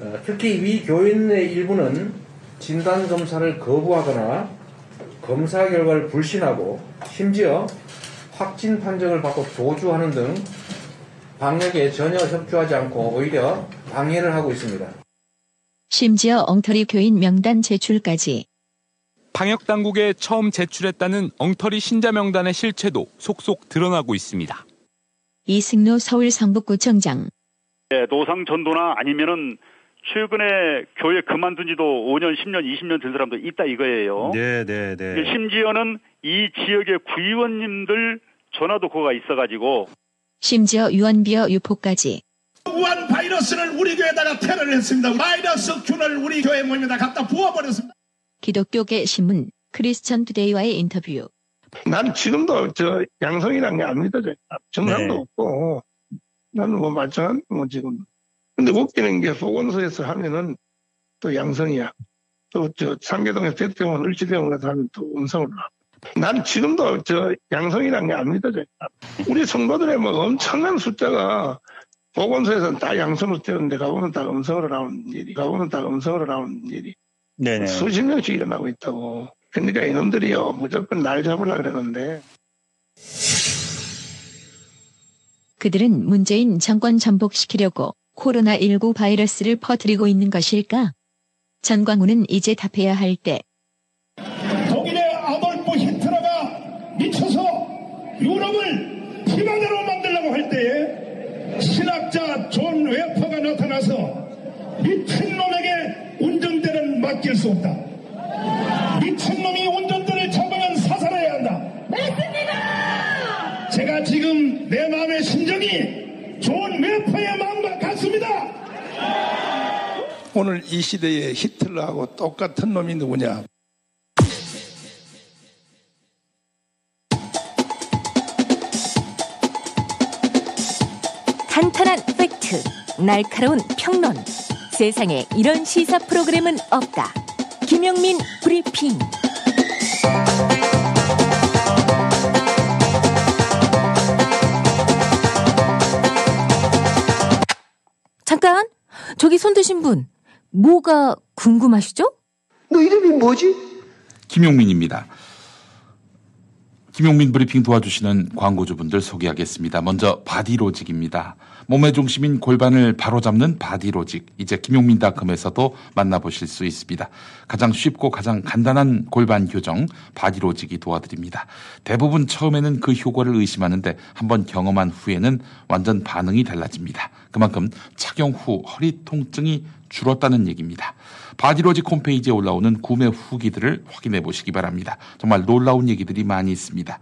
어, 특히 위 교인의 일부는 진단 검사를 거부하거나 검사 결과를 불신하고 심지어 확진 판정을 받고 도주하는 등 방역에 전혀 협조하지 않고 오히려 방해를 하고 있습니다. 심지어 엉터리 교인 명단 제출까지 방역 당국에 처음 제출했다는 엉터리 신자 명단의 실체도 속속 드러나고 있습니다. 이승로 서울 성북구청장 네, 노상 전도나 아니면은 최근에 교회 그만둔 지도 5년, 10년, 20년 된 사람도 있다 이거예요. 네, 네, 네. 심지어는 이 지역의 구의원님들 전화도 그거가 있어가지고 심지어 유언비어 유포까지 우한 바이러스를 우리 교회에다가 테러를 했습니다. 바이러스 균을 우리 교회 모임에다 갖다 부어버렸습니다. 기독교계 신문 크리스천 투데이와의 인터뷰 난 지금도 저 양성이란 게안 믿어져요. 증상도 네. 없고 나는 뭐 말짱한 뭐 지금. 근데 웃기는 게 보건소에서 하면은 또 양성이야. 또 저 상계동에 대병원 을지병원 가서 하면 또 음성으로 나와. 난 지금도 저 양성이란 게 안 믿어져요. 우리 성도들의 뭐 엄청난 숫자가 보건소에서는 다 양성으로 되는데 가보면 다 음성으로 나오는 일이, 가보면 다 음성으로 나오는 일이 네네. 수십 명씩 일어나고 있다고. 그러니까 이놈들이요 무조건 날 잡으려 그러는데 그들은 문재인 정권 전복시키려고 코로나19 바이러스를 퍼뜨리고 있는 것일까? 전광훈은 이제 답해야 할 때 독일의 아돌프 히틀러가 미쳐서 유럽을 피바다로 만들려고 할 때에 신학자 본회퍼가 나타나서 미친놈에게 운전대는 맡길 수 없다. 미친놈이 운전대를 잡으면 사살해야 한다. 맞습니다! 제가 지금 내 마음의 심정이 본회퍼의 마음과 같습니다. 오늘 이 시대에 히틀러하고 똑같은 놈이 누구냐? 탄탄한 팩트, 날카로운 평론. 세상에 이런 시사 프로그램은 없다. 김영민 브리핑. 잠깐, 저기 손 드신 분, 뭐가 궁금하시죠? 너 이름이 뭐지? 김용민입니다. 김용민 브리핑 도와주시는 광고주분들 소개하겠습니다. 먼저 바디로직입니다. 몸의 중심인 골반을 바로잡는 바디로직. 이제 김용민닷컴에서도 만나보실 수 있습니다. 가장 쉽고 가장 간단한 골반 교정 바디로직이 도와드립니다. 대부분 처음에는 그 효과를 의심하는데 한번 경험한 후에는 완전 반응이 달라집니다. 그만큼 착용 후 허리 통증이 줄었다는 얘기입니다. 바디로직 홈페이지에 올라오는 구매 후기들을 확인해 보시기 바랍니다. 정말 놀라운 얘기들이 많이 있습니다.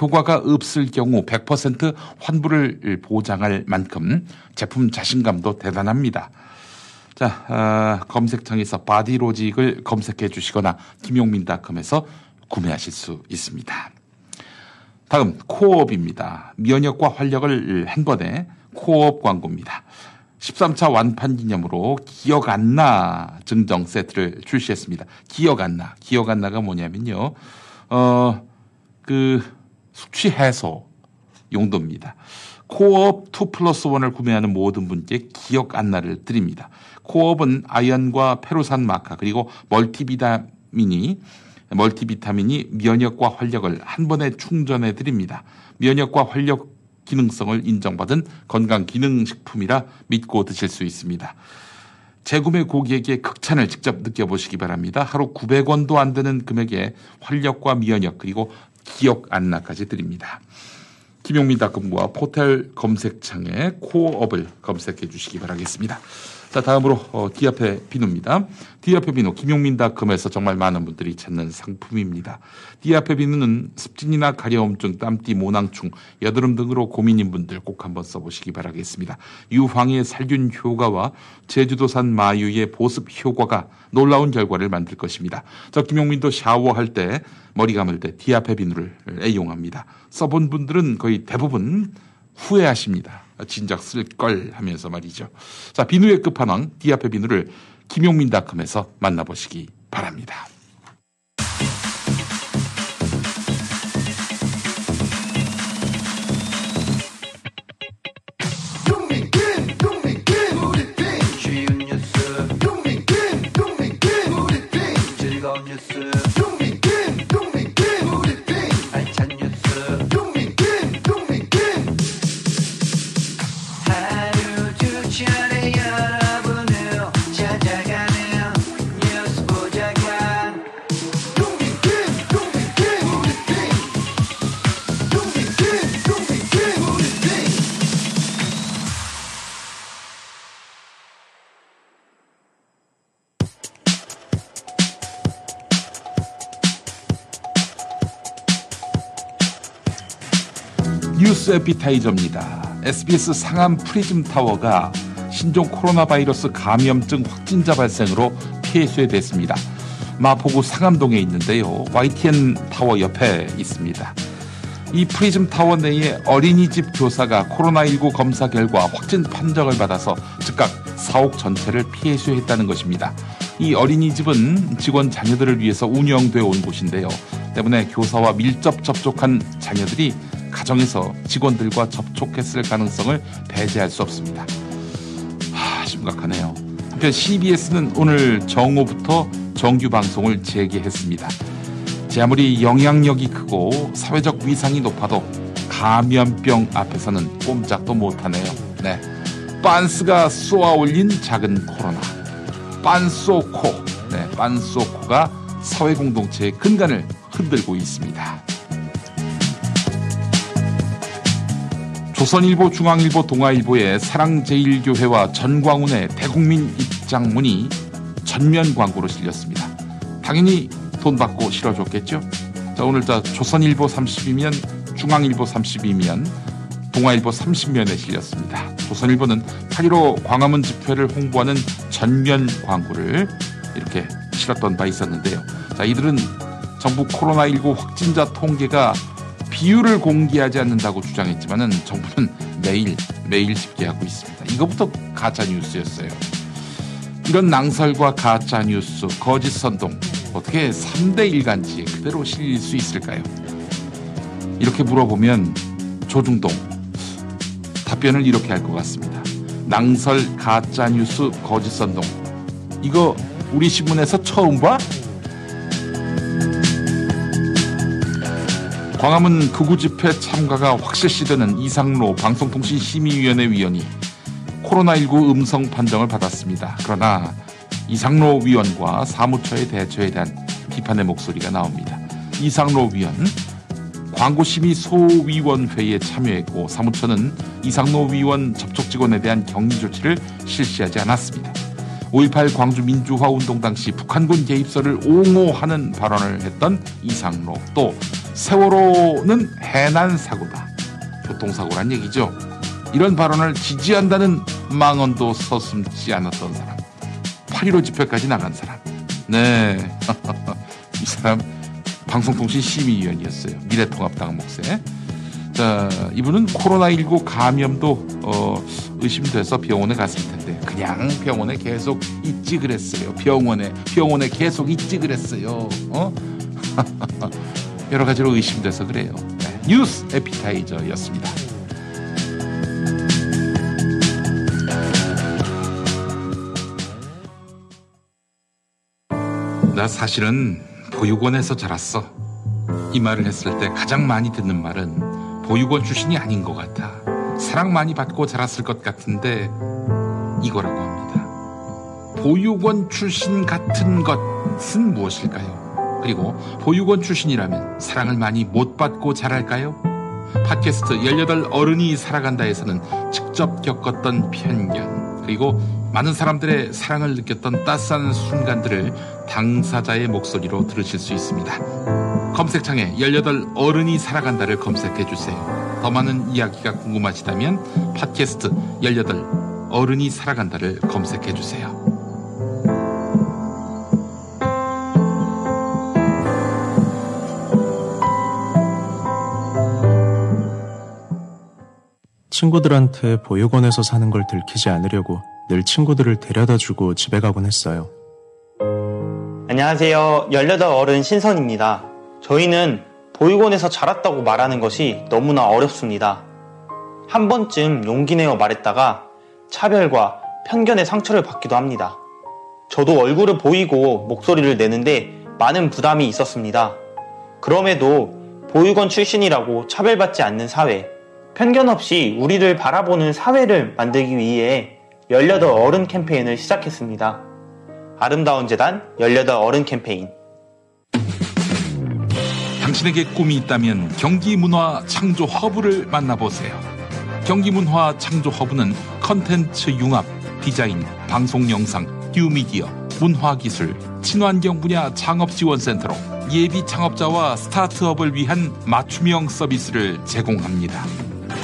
효과가 없을 경우 100% 환불을 보장할 만큼 제품 자신감도 대단합니다. 자, 아, 검색창에서 바디로직을 검색해 주시거나 김용민닷컴에서 구매하실 수 있습니다. 다음 코업입니다. 면역과 활력을 한 번에 코업 광고입니다. 13차 완판 기념으로 기억 안나 증정 세트를 출시했습니다. 기억 안 나. 기억 안 나가 뭐냐면요. 어, 그 숙취 해소 용도입니다. 코업 2 플러스 1을 구매하는 모든 분께 기억 안나를 드립니다. 코업은 아연과 페루산 마카 그리고 멀티비타민이 멀티비타민이 면역과 활력을 한 번에 충전해 드립니다. 면역과 활력 기능성을 인정받은 건강 기능식품이라 믿고 드실 수 있습니다. 재구매 고객의 극찬을 직접 느껴보시기 바랍니다. 하루 900원도 안 되는 금액에 활력과 면역 그리고 기억 안나까지 드립니다. 김용민 닷컴과 포털 검색창에 코업을 검색해 주시기 바라겠습니다. 자, 다음으로 어, 디아페 비누입니다. 디아페 비누 김용민닷컴에서 정말 많은 분들이 찾는 상품입니다. 디아페 비누는 습진이나 가려움증, 땀띠, 모낭충, 여드름 등으로 고민인 분들 꼭 한번 써보시기 바라겠습니다. 유황의 살균 효과와 제주도산 마유의 보습 효과가 놀라운 결과를 만들 것입니다. 저 김용민도 샤워할 때 머리 감을 때 디아페 비누를 애용합니다. 써본 분들은 거의 대부분 후회하십니다. 진작 쓸 걸 하면서 말이죠. 자, 비누의 끝판왕 디아페 비누를 김용민닷컴에서 만나보시기 바랍니다. 뉴스 애피타이저입니다. SBS 상암 프리즘 타워가 신종 코로나 바이러스 감염증 확진자 발생으로 폐쇄됐습니다. 마포구 상암동에 있는데요. YTN 타워 옆에 있습니다. 이 프리즘 타워 내에 어린이집 교사가 코로나19 검사 결과 확진 판정을 받아서 즉각 사옥 전체를 폐쇄했다는 것입니다. 이 어린이집은 직원 자녀들을 위해서 운영되어 온 곳인데요. 때문에 교사와 밀접 접촉한 자녀들이 가정에서 직원들과 접촉했을 가능성을 배제할 수 없습니다. 하, 심각하네요. 한편 CBS는 오늘 정오부터 정규 방송을 재개했습니다. 제 아무리 영향력이 크고 사회적 위상이 높아도 감염병 앞에서는 꼼짝도 못하네요. 네. 빤스가 쏘아 올린 작은 코로나. 빤소코. 네, 빤소코가 사회 공동체의 근간을 흔들고 있습니다. 조선일보, 중앙일보, 동아일보의 사랑제일교회와 전광훈의 대국민 입장문이 전면 광고로 실렸습니다. 당연히 돈 받고 실어줬겠죠? 자, 오늘 자 조선일보 30이면 중앙일보 30이면 동아일보 30면에 실렸습니다. 조선일보는 8.15 광화문 집회를 홍보하는 전면 광고를 이렇게 실었던 바 있었는데요. 자, 이들은 정부 코로나19 확진자 통계가 비율을 공개하지 않는다고 주장했지만은 정부는 매일 매일 집계하고 있습니다. 이것부터 가짜 뉴스였어요. 이런 낭설과 가짜 뉴스, 거짓 선동 어떻게 3대 일간지에 그대로 실릴 수 있을까요? 이렇게 물어보면 조중동 답변을 이렇게 할 것 같습니다. 낭설, 가짜 뉴스, 거짓 선동 이거 우리 신문에서 처음 봐? 광화문 극우 집회 참가가 확실시되는 이상로 방송통신심의위원회 위원이 코로나19 음성 판정을 받았습니다. 그러나 이상로 위원과 사무처의 대처에 대한 비판의 목소리가 나옵니다. 이상로 위원 광고심의 소위원회에 참여했고 사무처는 이상로 위원 접촉 직원에 대한 격리 조치를 실시하지 않았습니다. 5.18 광주 민주화 운동 당시 북한군 개입설을 옹호하는 발언을 했던 이상로 또 세월호는 해난 사고다. 교통사고란 얘기죠. 이런 발언을 지지한다는 망언도 서슴지 않았던 사람. 8.15 집회까지 나간 사람. 네. 이 사람 방송통신 심의위원이었어요. 미래통합당 목세. 자, 이분은 코로나19 감염도 어, 의심돼서 병원에 갔을 텐데 그냥 병원에 계속 있지 그랬어요. 병원에 병원에 계속 있지 그랬어요. 어? 여러 가지로 의심돼서 그래요. 네. 뉴스 에피타이저였습니다. 나 사실은 보육원에서 자랐어. 이 말을 했을 때 가장 많이 듣는 말은 보육원 출신이 아닌 것 같아. 사랑 많이 받고 자랐을 것 같은데 이거라고 합니다. 보육원 출신 같은 것은 무엇일까요? 그리고 보육원 출신이라면 사랑을 많이 못 받고 자랄까요? 팟캐스트 18 어른이 살아간다에서는 직접 겪었던 편견 그리고 많은 사람들의 사랑을 느꼈던 따스한 순간들을 당사자의 목소리로 들으실 수 있습니다. 검색창에 18 어른이 살아간다를 검색해 주세요. 더 많은 이야기가 궁금하시다면 팟캐스트 18 어른이 살아간다를 검색해 주세요. 친구들한테 보육원에서 사는 걸 들키지 않으려고 늘 친구들을 데려다 주고 집에 가곤 했어요. 안녕하세요. 18 어른 신선입니다. 저희는 보육원에서 자랐다고 말하는 것이 너무나 어렵습니다. 한 번쯤 용기 내어 말했다가 차별과 편견의 상처를 받기도 합니다. 저도 얼굴을 보이고 목소리를 내는데 많은 부담이 있었습니다. 그럼에도 보육원 출신이라고 차별받지 않는 사회, 편견 없이 우리를 바라보는 사회를 만들기 위해 18 어른 캠페인을 시작했습니다. 아름다운 재단 18 어른 캠페인 당신에게 꿈이 있다면 경기문화 창조 허브를 만나보세요. 경기문화 창조 허브는 컨텐츠 융합, 디자인, 방송 영상, 뉴미디어, 문화기술, 친환경 분야 창업지원센터로 예비 창업자와 스타트업을 위한 맞춤형 서비스를 제공합니다.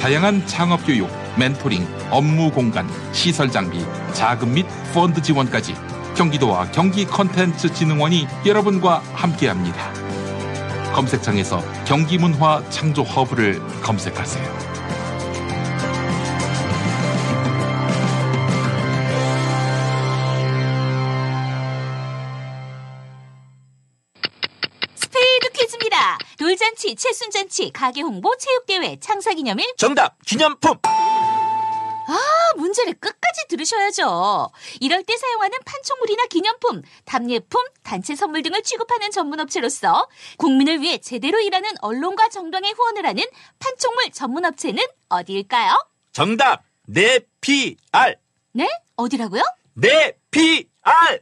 다양한 창업 교육, 멘토링, 업무 공간, 시설 장비, 자금 및 펀드 지원까지 경기도와 경기 컨텐츠 진흥원이 여러분과 함께합니다. 검색창에서 경기문화 창조 허브를 검색하세요. 잔치, 채순잔치, 가게 홍보, 체육대회, 창사기념일. 정답 기념품 아, 문제를 끝까지 들으셔야죠. 이럴 때 사용하는 판촉물이나 기념품, 답례품, 단체 선물 등을 취급하는 전문업체로서 국민을 위해 제대로 일하는 언론과 정당에 후원을 하는 판촉물 전문업체는 어디일까요? 정답 네피알 네? 어디라고요? 네피알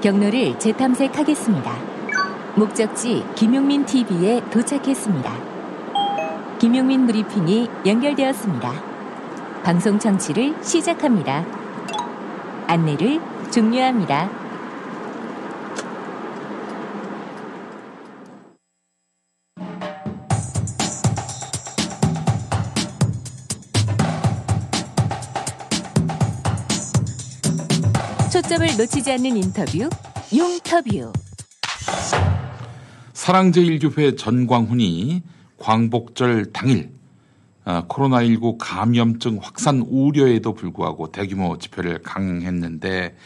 경로를 재탐색하겠습니다. 목적지 김용민 TV에 도착했습니다. 김용민 브리핑이 연결되었습니다. 방송 청취를 시작합니다. 안내를 종료합니다. 초점을 놓치지 않는 인터뷰, 용터뷰. 사랑제일교회 전광훈이 광복절 당일 아, 코로나19 감염증 확산 우려에도 불구하고 대규모 집회를 강행했는데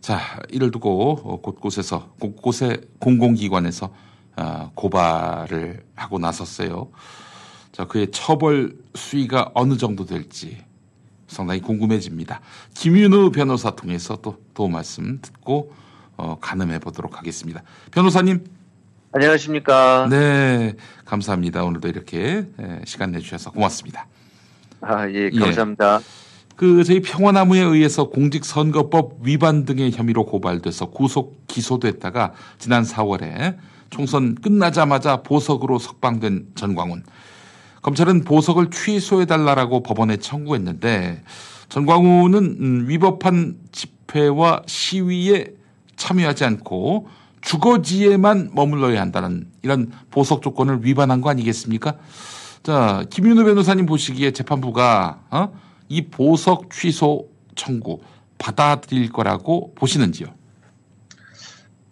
자 이를 두고 어, 곳곳에서 곳곳에 공공기관에서 아, 고발을 하고 나섰어요. 자 그의 처벌 수위가 어느 정도 될지 상당히 궁금해집니다. 김윤우 변호사 통해서 또 도움 말씀 듣고 어, 가늠해 보도록 하겠습니다. 변호사님. 안녕하십니까. 네, 감사합니다. 오늘도 이렇게 에, 시간 내주셔서 고맙습니다. 아, 예, 감사합니다. 그 저희 평화나무에 의해서 공직선거법 위반 등의 혐의로 고발돼서 구속 기소됐다가 지난 4월에 총선 끝나자마자 보석으로 석방된 전광훈. 검찰은 보석을 취소해달라고 법원에 청구했는데 전광훈은 음, 위법한 집회와 시위에 참여하지 않고 주거지에만 머물러야 한다는 이런 보석 조건을 위반한 거 아니겠습니까? 자, 김윤우 변호사님 보시기에 재판부가 어? 이 보석 취소 청구 받아들일 거라고 보시는지요?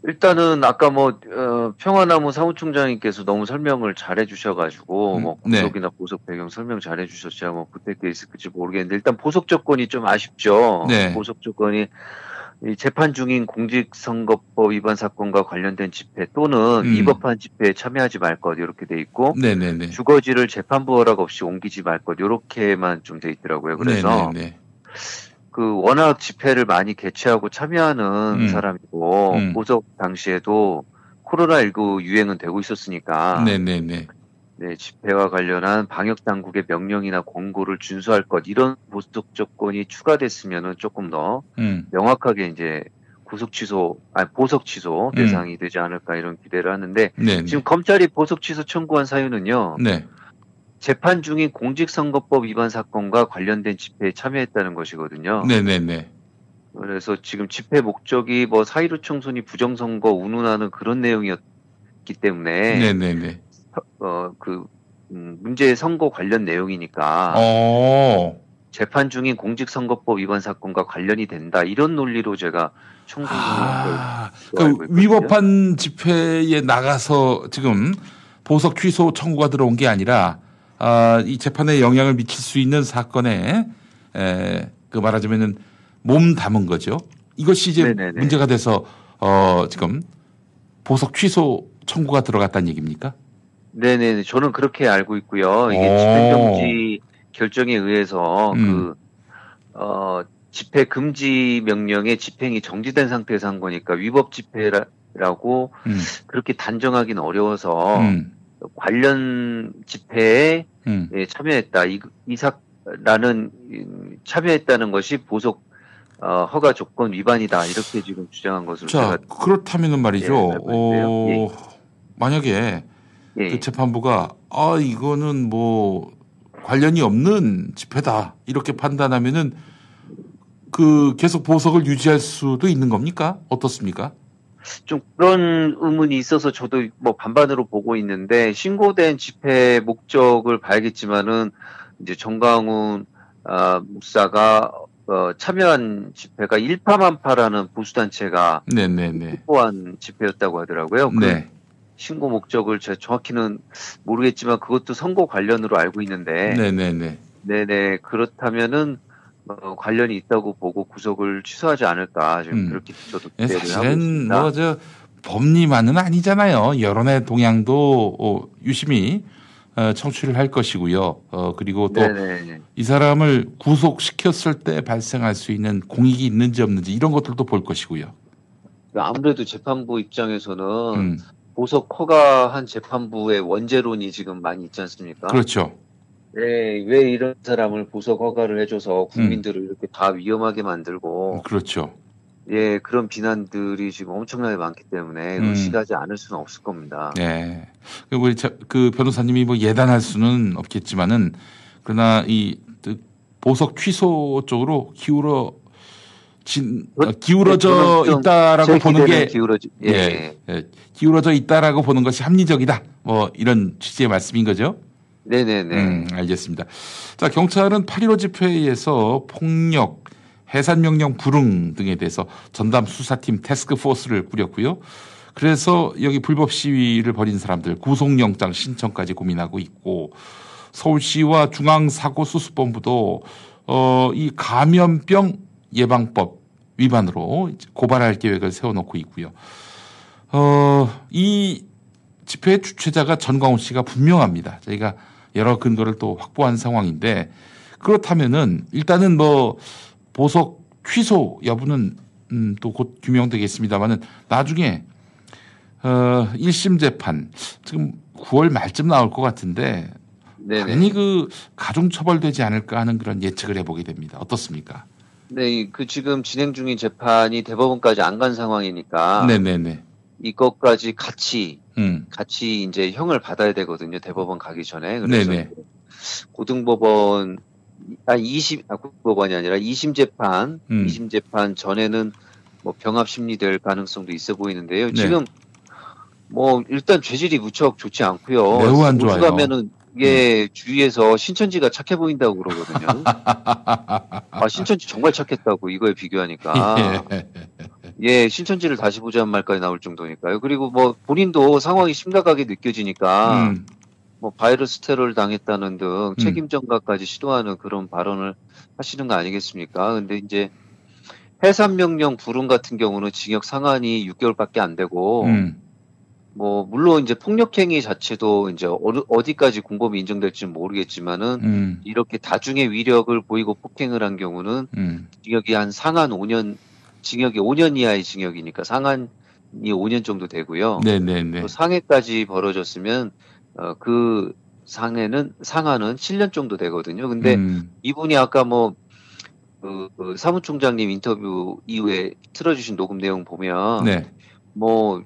일단은 아까 뭐 어, 평화나무 사무총장님께서 너무 설명을 잘 해 주셔가지고 뭐 네. 구속이나 보석 배경 설명 잘 해 주셔서 제가 뭐 그때 게 있을지 모르겠는데 일단 보석 조건이 좀 아쉽죠. 네. 보석 조건이 이 재판 중인 공직선거법 위반 사건과 관련된 집회 또는 음. 위법한 집회에 참여하지 말 것 이렇게 돼 있고 네네네. 주거지를 재판부 허락 없이 옮기지 말 것 이렇게만 좀 돼 있더라고요. 그래서 네네네. 그 워낙 집회를 많이 개최하고 참여하는 음. 사람이고 음. 보석 당시에도 코로나19 유행은 되고 있었으니까 네네네. 네, 집회와 관련한 방역 당국의 명령이나 권고를 준수할 것 이런 보석 조건이 추가됐으면은 조금 더 음. 명확하게 이제 구속 취소 아니 보석 취소 음. 대상이 되지 않을까 이런 기대를 하는데 네네. 지금 검찰이 보석 취소 청구한 사유는요. 네. 재판 중인 공직선거법 위반 사건과 관련된 집회에 참여했다는 것이거든요. 네네네. 그래서 지금 집회 목적이 뭐 사이로 총선이 부정선거 운운하는 그런 내용이었기 때문에 네네네. 어그 문제 선거 관련 내용이니까 어. 재판 중인 공직선거법 위반 사건과 관련이 된다 이런 논리로 제가 청구 아, 그 위법한 집회에 나가서 지금 보석 취소 청구가 들어온 게 아니라 아, 이 재판에 영향을 미칠 수 있는 사건에 에, 그 말하자면은 몸 담은 거죠. 이것이 이제 네네네. 문제가 돼서 어, 지금 보석 취소 청구가 들어갔다는 얘기입니까? 네네 저는 그렇게 알고 있고요. 이게 오. 집행정지 결정에 의해서 음. 그 어, 집회 금지 명령의 집행이 정지된 상태에서 한 거니까 위법 집회라 집회라고 음. 그렇게 단정하기는 어려워서 음. 관련 집회에 음. 예, 참여했다. 이, 이삭라는 음, 참여했다는 것이 보석 어, 허가 조건 위반이다. 이렇게 지금 주장한 것으로 자, 그렇다면은 말이죠. 예. 어, 만약에 예, 그 재판부가 아 이거는 뭐 관련이 없는 집회다 이렇게 판단하면은 그 계속 보석을 유지할 수도 있는 겁니까? 어떻습니까? 좀 그런 의문이 있어서 저도 뭐 반반으로 보고 있는데 신고된 집회 목적을 봐야겠지만은 이제 정강훈 아, 목사가 어, 참여한 집회가 일파만파라는 보수단체가 네네네. 확보한 집회였다고 하더라고요. 그 네. 신고 목적을 제가 정확히는 모르겠지만 그것도 선거 관련으로 알고 있는데 네네네. 네네 그렇다면은 어, 관련이 있다고 보고 구속을 취소하지 않을까 지금 음. 그렇게 저도 예, 기대를 하고 사실은 있습니다. 뭐저 법리만은 아니잖아요. 여론의 동향도 어, 유심히 어, 청취를 할 것이고요. 어, 그리고 또. 이 사람을 구속시켰을 때 발생할 수 있는 공익이 있는지 없는지 이런 것들도 볼 것이고요. 아무래도 재판부 입장에서는 음. 보석 허가한 재판부의 원죄론이 지금 많이 있지 않습니까? 그렇죠. 네, 왜 이런 사람을 보석 허가를 음. 해줘서 국민들을 이렇게 다 위험하게 만들고 그렇죠. 예 그런 비난들이 지금 엄청나게 많기 때문에 음. 의식하지 않을 수는 없을 겁니다. 네. 그 우리 자- 그 변호사님이 뭐 예단할 수는 없겠지만은 그러나 이그 보석 취소 쪽으로 기울어 진 어, 기울어져 네, 있다라고 제 보는 게 기울어지- 예. 예, 예, 기울어져 있다라고 보는 것이 합리적이다. 뭐 이런 취지의 말씀인 거죠. 네네네. 음, 알겠습니다. 자, 경찰은 8.15 집회에서 폭력, 해산명령 불응 등에 대해서 전담 수사팀 태스크포스를 꾸렸고요. 그래서 여기 불법 시위를 벌인 사람들 구속영장 신청까지 고민하고 있고 서울시와 중앙사고수습본부도 어, 이 감염병 예방법 위반으로 고발할 계획을 세워놓고 있고요. 어, 이 집회의 주최자가 전광훈 씨가 분명합니다. 저희가 여러 근거를 또 확보한 상황인데 그렇다면은 일단은 뭐 보석 취소 여부는 음, 또 곧 규명되겠습니다만은 나중에 어 1심 재판 지금 9월 말쯤 나올 것 같은데 네네. 당연히 그 가중 처벌되지 않을까 하는 그런 예측을 해보게 됩니다. 어떻습니까? 네, 그 지금 진행 중인 재판이 대법원까지 안 간 상황이니까 네네네. 이것까지 같이 음. 같이 이제 형을 받아야 되거든요. 대법원 가기 전에. 그래서 네네. 고등법원 아 20, 아, 고등법원이 아니라 2심 재판, 음. 2심 재판 전에는 뭐 병합 심리될 가능성도 있어 보이는데요. 네. 지금 뭐 일단 죄질이 무척 좋지 않고요. 매우 안 좋아요. 음. 가면은 이게 주위에서 신천지가 착해 보인다고 그러거든요. 아 신천지 정말 착했다고 이거에 비교하니까. 예. 예, 신천지를 다시 보자는 말까지 나올 정도니까요. 그리고 뭐 본인도 상황이 심각하게 느껴지니까 음. 뭐 바이러스 테러를 당했다는 등 책임 전가까지 시도하는 그런 발언을 하시는 거 아니겠습니까? 근데 이제 해산 명령 불응 같은 경우는 징역 상한이 6개월밖에 안 되고 음. 뭐 물론 이제 폭력 행위 자체도 이제 어디까지 공범이 인정될지는 모르겠지만은 음. 이렇게 다중의 위력을 보이고 폭행을 한 경우는 음. 징역이 한 상한 5년 징역이 5년 이하의 징역이니까 상한이 5년 정도 되고요. 네네네. 또 상해까지 벌어졌으면 어, 그 상해는 상한은 7년 정도 되거든요. 근데 음. 이분이 아까 뭐 그, 그 사무총장님 인터뷰 이후에 틀어주신 녹음 내용 보면 네. 뭐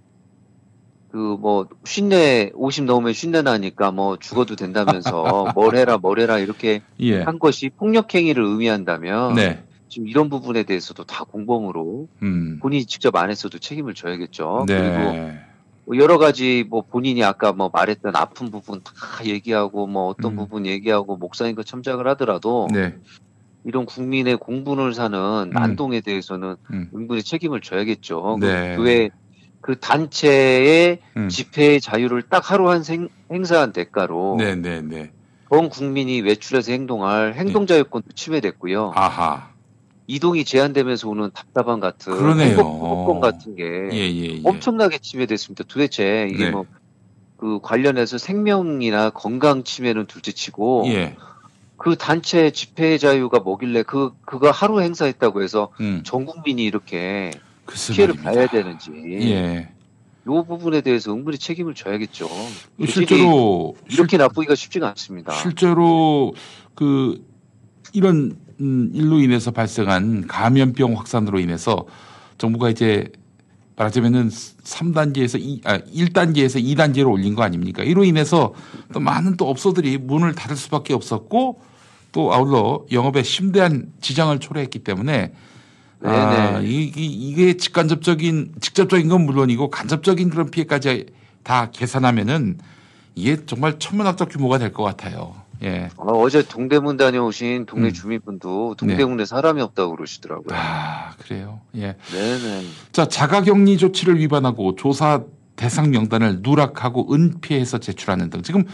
그뭐 쉰내 50 넘으면 쉰내 나니까 뭐 죽어도 된다면서 뭘 해라 뭘 해라 이렇게 예. 한 것이 폭력 행위를 의미한다면 네. 지금 이런 부분에 대해서도 다 공범으로 음. 본인이 직접 안 했어도 책임을 져야겠죠. 그리고 네. 뭐 여러 가지 뭐 본인이 아까 뭐 말했던 아픈 부분 다 얘기하고 뭐 어떤 음. 부분 얘기하고 목사인 거 참작을 하더라도 네. 이런 국민의 공분을 사는 난동에 대해서는 음. 은근히 책임을 져야겠죠. 네. 그 교회 그 단체의 음. 집회의 자유를 딱 하루 한 생- 행사한 대가로 네 네 네. 전 국민이 외출해서 행동할 행동자유권도 침해됐고요. 아하. 이동이 제한되면서 오는 답답함 같은 그러네요. 행복권 같은 게 예, 예, 예. 엄청나게 침해됐습니다. 도대체 이게 네. 뭐그 관련해서 생명이나 건강 침해는 둘째치고 예. 그 단체 집회 자유가 뭐길래 그 그거 하루 행사했다고 해서 음. 전 국민이 이렇게 글쎄 피해를. 봐야 되는지 예. 요 부분에 대해서 은근히 책임을 져야겠죠. 실제로 이렇게 나쁘기가 쉽지가 않습니다. 실제로 그 이런 음, 일로 인해서 발생한 감염병 확산으로 인해서 정부가 이제 말하자면은 3단계에서 2, 아, 1단계에서 2단계로 올린 거 아닙니까? 이로 인해서 또 많은 또 업소들이 문을 닫을 수밖에 없었고 또 아울러 영업에 심대한 지장을 초래했기 때문에 아, 이, 이, 이게 직간접적인 직접적인 건 물론이고 간접적인 그런 피해까지 다 계산하면은 이게 정말 천문학적 규모가 될 것 같아요. 예. 어, 제 동대문 다녀오신 음. 동네 주민분도 네. 동대문에 사람이 없다고 그러시더라고요. 아, 그래요. 예. 네네. 자, 자가격리 조치를 위반하고 조사 대상 명단을 누락하고 은폐해서 제출하는 등 지금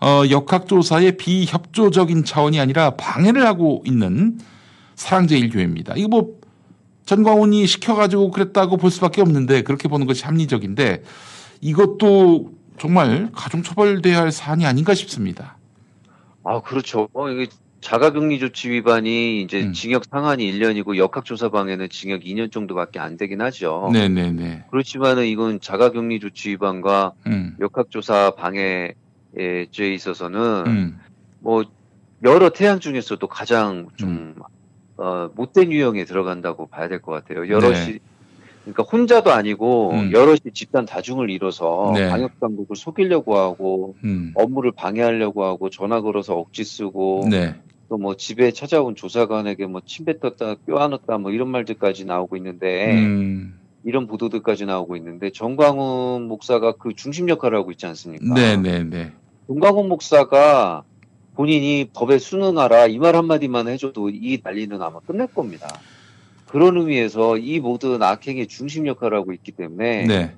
어, 역학조사의 비협조적인 차원이 아니라 방해를 하고 있는 사랑제 일교회입니다. 이거 뭐 전광훈이 시켜가지고 그랬다고 볼 수밖에 없는데 그렇게 보는 것이 합리적인데 이것도 정말 가중처벌돼야 할 사안이 아닌가 싶습니다. 아, 그렇죠. 어, 이게 자가격리 조치 위반이 이제 음. 징역 상한이 1년이고 역학조사 방해는 징역 2년 정도밖에 안 되긴 하죠. 네네네. 그렇지만은 이건 자가격리 조치 위반과 음. 역학조사 방해에 죄에 있어서는 음. 뭐 여러 태양 중에서도 가장 좀 음. 어, 못된 유형에 들어간다고 봐야 될 것 같아요. 여럿이 네. 그러니까 혼자도 아니고 음. 여럿이 집단 다중을 이뤄서 네. 방역 당국을 속이려고 하고 음. 업무를 방해하려고 하고 전화 걸어서 억지 쓰고 네. 또뭐 집에 찾아온 조사관에게 뭐 침 뱉었다 껴안았다 뭐 이런 말들까지 나오고 있는데 음. 이런 보도들까지 나오고 있는데 정광훈 목사가 그 중심 역할을 하고 있지 않습니까? 네네네. 정광훈 목사가 본인이 법에 순응하라 이 말 한마디만 해줘도 이 난리는 아마 끝날 겁니다. 그런 의미에서 이 모든 악행의 중심 역할을 하고 있기 때문에 네.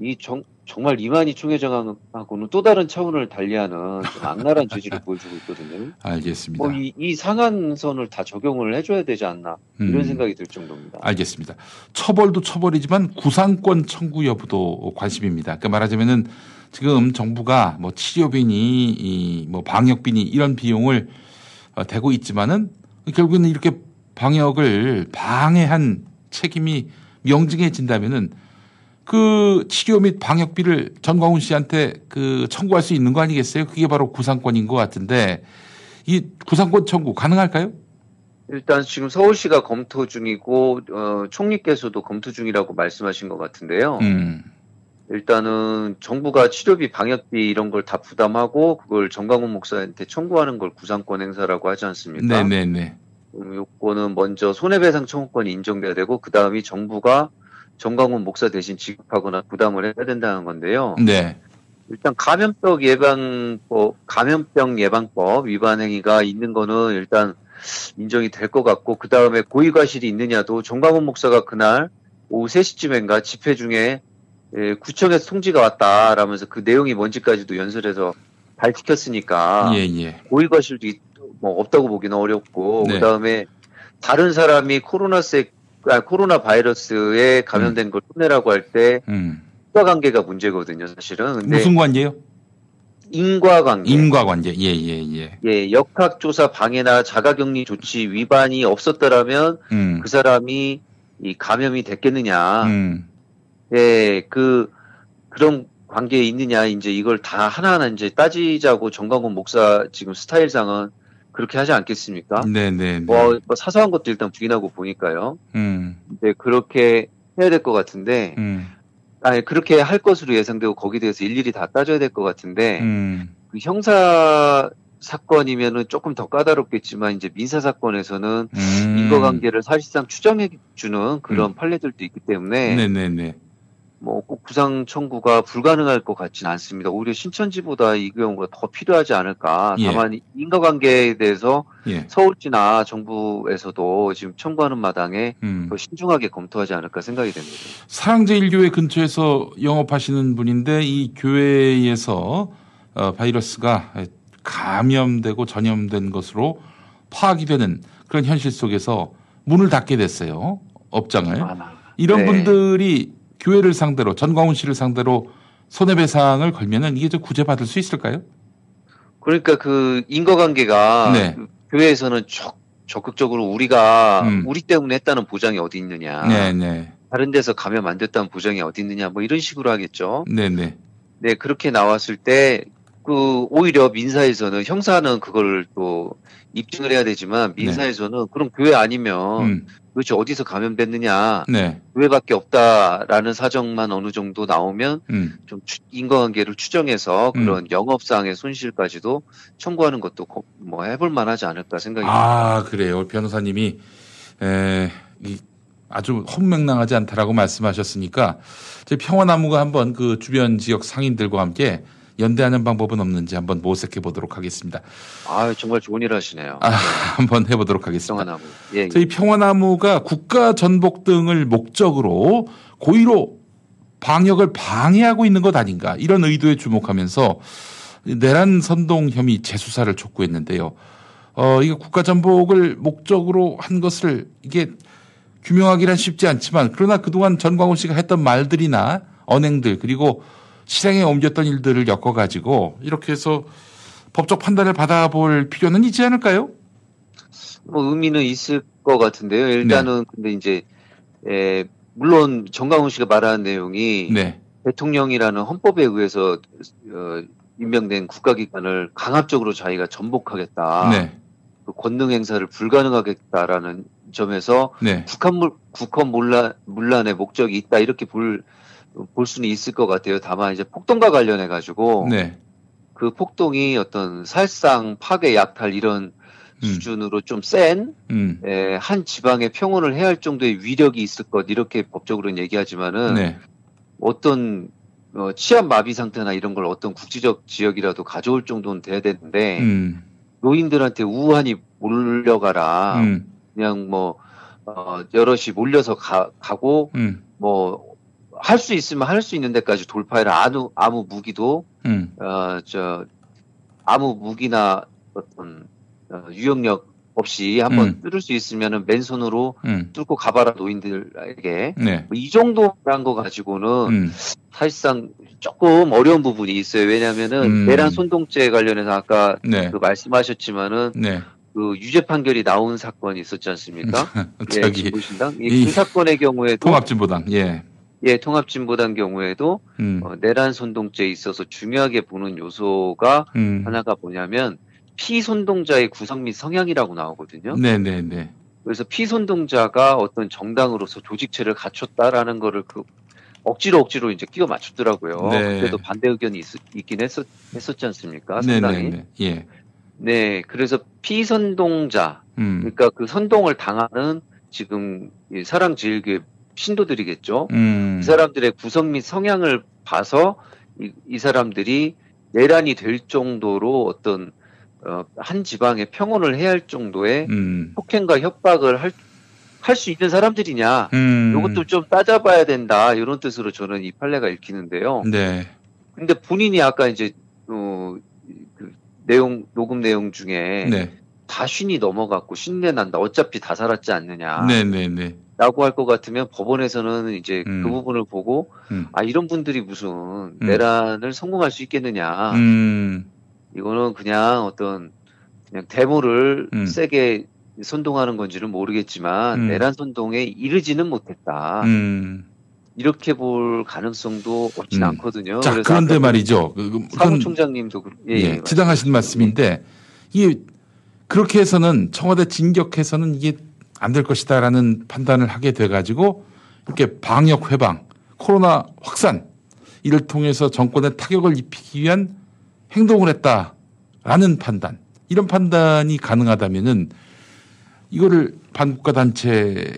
이 정, 정말 이만희 총회장하고는 또 다른 차원을 달리하는 좀 악랄한 죄질을 보여주고 있거든요. 알겠습니다. 뭐 이, 이 상한선을 다 적용을 해줘야 되지 않나 이런 음. 생각이 들 정도입니다. 알겠습니다. 처벌도 처벌이지만 구상권 청구 여부도 관심입니다. 그러니까 말하자면은 지금 정부가 뭐 치료비니 이뭐 방역비니 이런 비용을 어, 대고 있지만은 결국에는 이렇게 방역을 방해한 책임이 명징해진다면은 그 치료 및 방역비를 전광훈 씨한테 그 청구할 수 있는 거 아니겠어요? 그게 바로 구상권인 것 같은데 이 구상권 청구 가능할까요? 일단 지금 서울시가 검토 중이고 어, 총리께서도 검토 중이라고 말씀하신 것 같은데요. 음. 일단은 정부가 치료비, 방역비 이런 걸 다 부담하고 그걸 정광훈 목사한테 청구하는 걸 구상권 행사라고 하지 않습니까? 네네네. 음, 요거는 먼저 손해배상 청구권이 인정돼야 되고 그 다음이 정부가 정광훈 목사 대신 지급하거나 부담을 해야 된다는 건데요. 네. 일단 감염병 예방법, 감염병 예방법 위반 행위가 있는 거는 일단 인정이 될 것 같고 그 다음에 고의과실이 있느냐도 정광훈 목사가 그날 오후 3시쯤인가 집회 중에 예, 구청에서 통지가 왔다라면서 그 내용이 뭔지까지도 연설해서 밝히켰으니까 예, 예. 고의과실도 있- 뭐 없다고 보기는 어렵고 네. 그다음에 다른 사람이 코로나세 아, 코로나 바이러스에 감염된 걸 흉내라고 할때 음. 인과관계가 문제거든요, 사실은. 근데 무슨 관계요? 인과관계. 인과관계. 예, 예, 예. 예, 역학조사 방해나 자가격리 조치 위반이 없었더라면 음. 그 사람이 이 감염이 됐겠느냐. 음. 예, 그 그런 관계에 있느냐 이제 이걸 다 하나하나 이제 따지자고 정광훈 목사 지금 스타일상은 그렇게 하지 않겠습니까? 네, 네, 네. 뭐, 뭐 사소한 것도 일단 부인하고 보니까요. 음. 이제 그렇게 해야 될 것 같은데, 음. 아니 그렇게 할 것으로 예상되고 거기에 대해서 일일이 다 따져야 될 것 같은데, 음. 그 형사 사건이면은 조금 더 까다롭겠지만 이제 민사 사건에서는 음. 인과관계를 사실상 추정해 주는 그런 판례들도 있기 때문에 네, 네, 네. 뭐 꼭 구상 청구가 불가능할 것 같지는 않습니다. 오히려 신천지보다 이 경우가 더 필요하지 않을까. 예. 다만 인과관계에 대해서 예. 서울시나 정부에서도 지금 청구하는 마당에 음. 더 신중하게 검토하지 않을까 생각이 됩니다. 사랑제일교회 근처에서 영업하시는 분인데 이 교회에서 어, 바이러스가 감염되고 전염된 것으로 파악이 되는 그런 현실 속에서 문을 닫게 됐어요. 업장을. 이런 네. 분들이 교회를 상대로 전광훈 씨를 상대로 손해배상을 걸면은 이게 좀 구제받을 수 있을까요? 그러니까 그 인과관계가 네. 그 교회에서는 적, 적극적으로 우리가 음. 우리 때문에 했다는 보장이 어디 있느냐. 네, 네. 다른 데서 감염 안 됐다는 보장이 어디 있느냐 뭐 이런 식으로 하겠죠. 네네. 네, 그렇게 나왔을 때, 그, 오히려 민사에서는, 형사는 그걸 또 입증을 해야 되지만, 민사에서는 그럼 교회 아니면, 음. 도대체 어디서 감염됐느냐, 네. 교회밖에 없다라는 사정만 어느 정도 나오면, 음. 좀 추- 인과관계를 추정해서 음. 그런 영업상의 손실까지도 청구하는 것도 고- 뭐 해볼 만하지 않을까 생각이 아, 그래요. 변호사님이, 에, 이, 아주 혼명랑하지 않다라고 말씀하셨으니까, 저희 평화나무가 한번 그 주변 지역 상인들과 함께 연대하는 방법은 없는지 한번 모색해 보도록 하겠습니다. 아 정말 좋은 일 하시네요. 아, 한번 해보도록 하겠습니다. 평화나무. 예, 예. 저희 평화나무가 국가 전복 등을 목적으로 고의로 방역을 방해하고 있는 것 아닌가 이런 의도에 주목하면서 내란 선동 혐의 재수사를 촉구했는데요. 어, 이거 국가 전복을 목적으로 한 것을 이게 규명하기란 쉽지 않지만 그러나 그동안 전광훈 씨가 했던 말들이나 언행들 그리고 실행에 옮겼던 일들을 엮어가지고 이렇게 해서 법적 판단을 받아볼 필요는 있지 않을까요? 뭐 의미는 있을 것 같은데요. 일단은 네. 근데 이제 에, 물론 정강훈 씨가 말하는 내용이 네. 대통령이라는 헌법에 의해서 어, 임명된 국가기관을 강압적으로 자기가 전복하겠다. 네. 그 권능 행사를 불가능하겠다라는 점에서 네. 국한 물 국헌 문란 문란의 목적이 있다 이렇게 볼 볼 수는 있을 것 같아요. 다만 이제 폭동과 관련해 가지고 네. 그 폭동이 어떤 살상 파괴 약탈 이런 수준으로 좀센 음. 에, 한 지방의 평온을 해야 할 정도의 위력이 있을 것 이렇게 법적으로는 얘기하지만은 네. 어떤 어, 치안 마비 상태나 이런 걸 어떤 국지적 지역이라도 가져올 정도는 돼야 되는데 음. 노인들한테 우한이 몰려가라 음. 그냥 뭐 어, 여럿이 몰려서 가, 가고 음. 뭐 할 수 있으면 할 수 있는 데까지 돌파해라 아무 아무 무기도 음. 어, 저 아무 무기나 어떤 어, 유형력 없이 한번 음. 뚫을 수 있으면은 맨손으로 음. 뚫고 가봐라 노인들에게 네. 뭐 이 정도란 거 가지고는 음. 사실상 조금 어려운 부분이 있어요. 왜냐하면은 음. 내란 손동죄 관련해서 아까 네. 그 말씀하셨지만은 네. 그 유죄 판결이 나온 사건이 있었지 않습니까? 예, 저기 진보신당 이이그 사건의 경우에도 통합진보당 예. 예, 통합진보당 경우에도 음. 어, 내란 손동죄에 있어서 중요하게 보는 요소가 음. 하나가 뭐냐면 피손동자의 구성 및 성향이라고 나오거든요. 네네네. 그래서 피손동자가 어떤 정당으로서 조직체를 갖췄다라는 거를 그 억지로 억지로 이제 끼워 맞추더라고요. 네. 그때도 반대 의견이 있, 있긴 했었, 했었지 않습니까? 상당히. 네네네. 예. 네, 그래서 피선동자, 음. 그러니까 그 선동을 당하는 지금 이 사랑제일교회 신도들이겠죠. 음. 이 사람들의 구성 및 성향을 봐서 이, 이 사람들이 내란이 될 정도로 어떤 어, 한 지방의 평온을 해야 할 정도의 음. 폭행과 협박을 할 할수 있는 사람들이냐, 음. 이것도 좀 따져봐야 된다 이런 뜻으로 저는 이 판례가 읽히는데요. 네. 근데 본인이 아까 이제 어, 그 내용 녹음 내용 중에 네. 다 쉰이 넘어갔고 쉰내 난다. 어차피 다 살았지 않느냐. 네네네. 라고 할 것 같으면 법원에서는 이제 음. 그 부분을 보고 음. 아 이런 분들이 무슨 내란을 성공할 수 있겠느냐. 음. 이거는 그냥 어떤 그냥 데모를 음. 세게 선동하는 건지는 모르겠지만 음. 내란 선동에 이르지는 못했다. 음. 이렇게 볼 가능성도 없진 음. 않거든요. 자, 그런데 말이죠. 그- 그- 사무총장님도 그- 예, 예, 예, 지당하신 말씀인데 이게 그렇게 해서는 청와대 진격해서는 이게 안 될 것이다라는 판단을 하게 돼가지고 이렇게 방역 회방, 코로나 확산 이를 통해서 정권에 타격을 입히기 위한 행동을 했다라는 판단 이런 판단이 가능하다면은 이거를 반국가 단체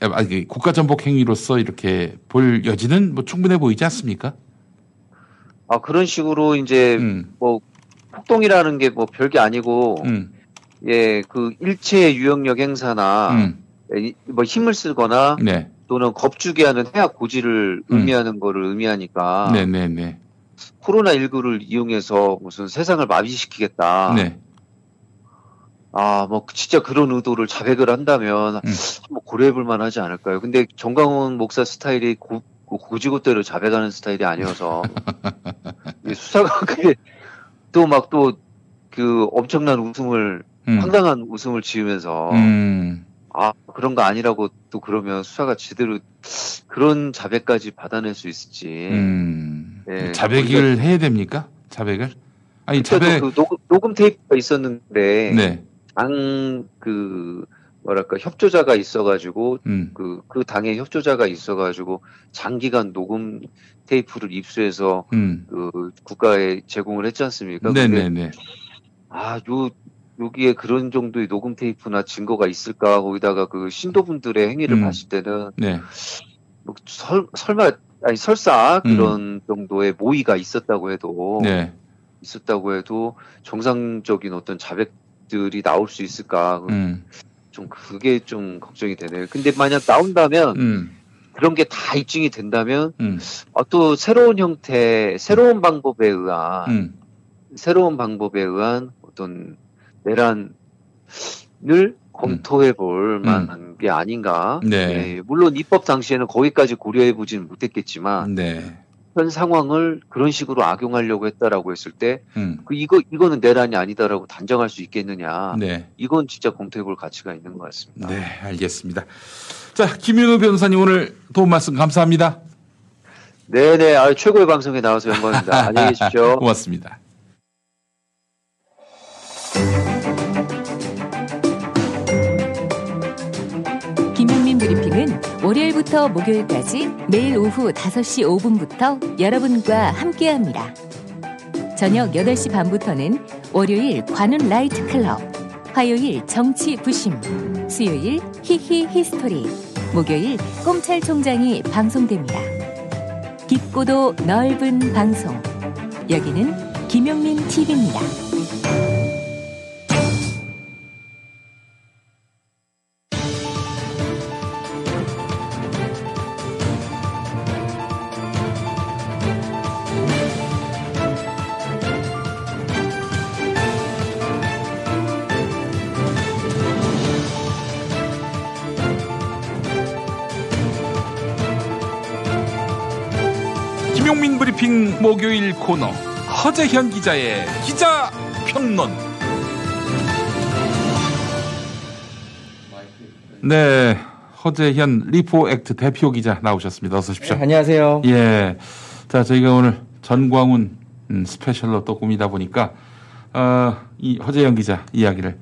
아니 국가 전복 행위로서 이렇게 볼 여지는 뭐 충분해 보이지 않습니까? 아 그런 식으로 이제 음. 뭐 폭동이라는 게 뭐 별게 아니고 예 그 일체의 유형력 행사나 음. 예, 이- 뭐 힘을 쓰거나 네. 또는 겁주게 하는 해악 고지를 의미하는 거를 의미하니까 네네네. 코로나 19를 이용해서 무슨 세상을 마비시키겠다. 네. 아, 뭐 진짜 그런 의도를 자백을 한다면 음. 한번 고려해볼 만하지 않을까요? 근데 정강훈 목사 스타일이 고, 고지고대로 자백하는 스타일이 아니어서 이 수사가 그게 또 막 또 그 엄청난 웃음을 음. 황당한 웃음을 지으면서 음. 아 그런 거 아니라고 또 그러면 수사가 제대로 그런 자백까지 받아낼 수 있을지. 음. 예, 자백을 해야 됩니까? 자백을? 아니 자백 그 녹음, 녹음 테이프가 있었는데 네. 당그 뭐랄까 협조자가 있어가지고 음. 그그 당에 협조자가 있어가지고 장기간 녹음 테이프를 입수해서 음. 그 국가에 제공을 했지 않습니까? 네네네. 아, 요, 여기에 그런 정도의 녹음 테이프나 증거가 있을까? 거기다가 그 신도분들의 행위를 음. 봤을 때는, 네. 뭐 설, 설마, 아니, 설사 그런 정도의 모의가 있었다고 해도, 음. 네. 있었다고 해도 정상적인 어떤 자백들이 나올 수 있을까? 음. 좀 그게 좀 걱정이 되네요. 근데 만약 나온다면, 음. 그런 게 다 입증이 된다면, 음. 어, 또 새로운 형태, 새로운 방법에 의한, 음. 새로운 방법에 의한 어떤 내란을 검토해 볼 만한 게 아닌가. 네. 예, 물론 입법 당시에는 거기까지 고려해 보지는 못했겠지만 네. 현 상황을 그런 식으로 악용하려고 했다라고 했을 때 음. 그 이거 이거는 내란이 아니다라고 단정할 수 있겠느냐. 네. 이건 진짜 검토해 볼 가치가 있는 것 같습니다. 네, 알겠습니다. 자, 김윤호 변호사님 오늘 도움 말씀 감사합니다. 네 네, 아, 최고의 방송에 나와서 영광입니다. 안녕히 계십시오. 고맙습니다. 월요일부터 목요일까지 매일 오후 5시 5분부터 여러분과 함께합니다. 저녁 8시 반부터는 월요일 관훈 라이트 클럽, 화요일 정치 부심, 수요일 히히 히스토리, 목요일 꼼찰 총장이 방송됩니다. 깊고도 넓은 방송. 여기는 김용민 TV입니다. 목요일 코너 허재현 기자의 기자 평론. 네, 허재현 리포액트 대표 기자 나오셨습니다. 어서 오십시오. 네, 안녕하세요. 예, 자 저희가 오늘 전광훈 음, 스페셜로 또 꾸미다 보니까 어, 이 허재현 기자 이야기를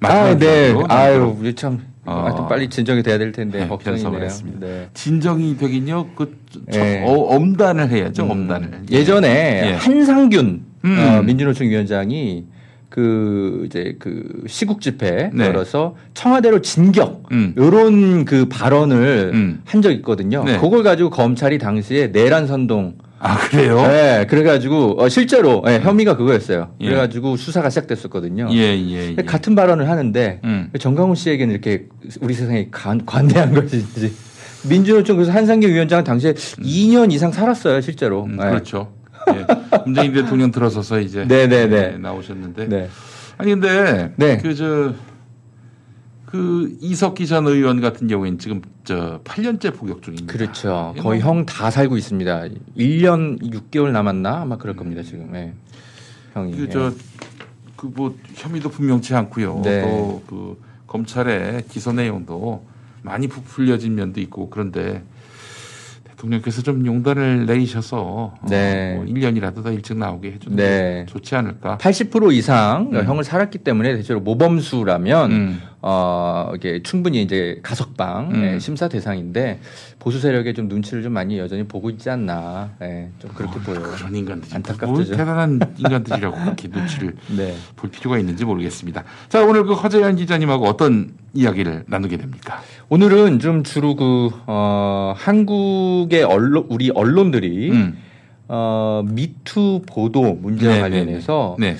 아, 네. 아유, 참 어. 하여튼 빨리 진정이 돼야 될 텐데 네, 걱정이네요. 네. 진정이 되긴요. 그 참, 네. 어, 엄단을 해야죠. 엄단을. 예. 예전에 예. 한상균 음. 어, 민주노총 위원장이 그 이제 그 시국 집회 네. 열어서 청와대로 진격 음. 요런 그 발언을 한 적 있거든요. 네. 그걸 가지고 검찰이 당시에 내란 선동 아 그래요? 네, 그래가지고 어, 실제로 예, 혐의가 그거였어요. 예. 그래가지고 수사가 시작됐었거든요. 예, 예, 예. 같은 발언을 하는데 음. 정강훈 씨에게는 이렇게 우리 세상에 관, 관대한 것인지 민주노총 그래서 한상규 위원장은 당시에 2년 이상 살았어요, 실제로. 네. 그렇죠. 예. 문재인 대통령 들어서서 이제 네네네. 예, 나오셨는데 네. 아니 근데 네. 그저 그 이석기 전 의원 같은 경우에는 지금 저 8년째服역 중입니다. 그렇죠. 예, 거의 뭐형다 살고 있습니다. 1년 6개월 남았나? 아마 그럴 겁니다, 지금. 예. 형이. 예. 그저 그 뭐 혐의도 분명치 않고요. 네. 또그 검찰의 기소 내용도 많이 부풀려진 면도 있고 그런데 대통령께서 좀 용단을 내리셔서 네. 어, 뭐 1년이라도 더 일찍 나오게 해주는 네. 게 좋지 않을까. 80% 이상 음. 형을 살았기 때문에 대체로 모범수라면 음. 어 이게 충분히 이제 가석방 음. 예, 심사 대상인데 보수 세력의 좀 눈치를 좀 많이 여전히 보고 있지 않나 예, 좀 그렇게 보여요. 그런 인간들이 안타깝죠. 뭘 대단한 인간들이라고 그렇게 눈치를 네. 볼 필요가 있는지 모르겠습니다. 자 오늘 그 허재현 기자님하고 어떤 이야기를 나누게 됩니까? 오늘은 좀 주로 그, 어, 한국의 언론, 우리 언론들이, 음. 어, 미투 보도 문제와 네, 관련해서, 네.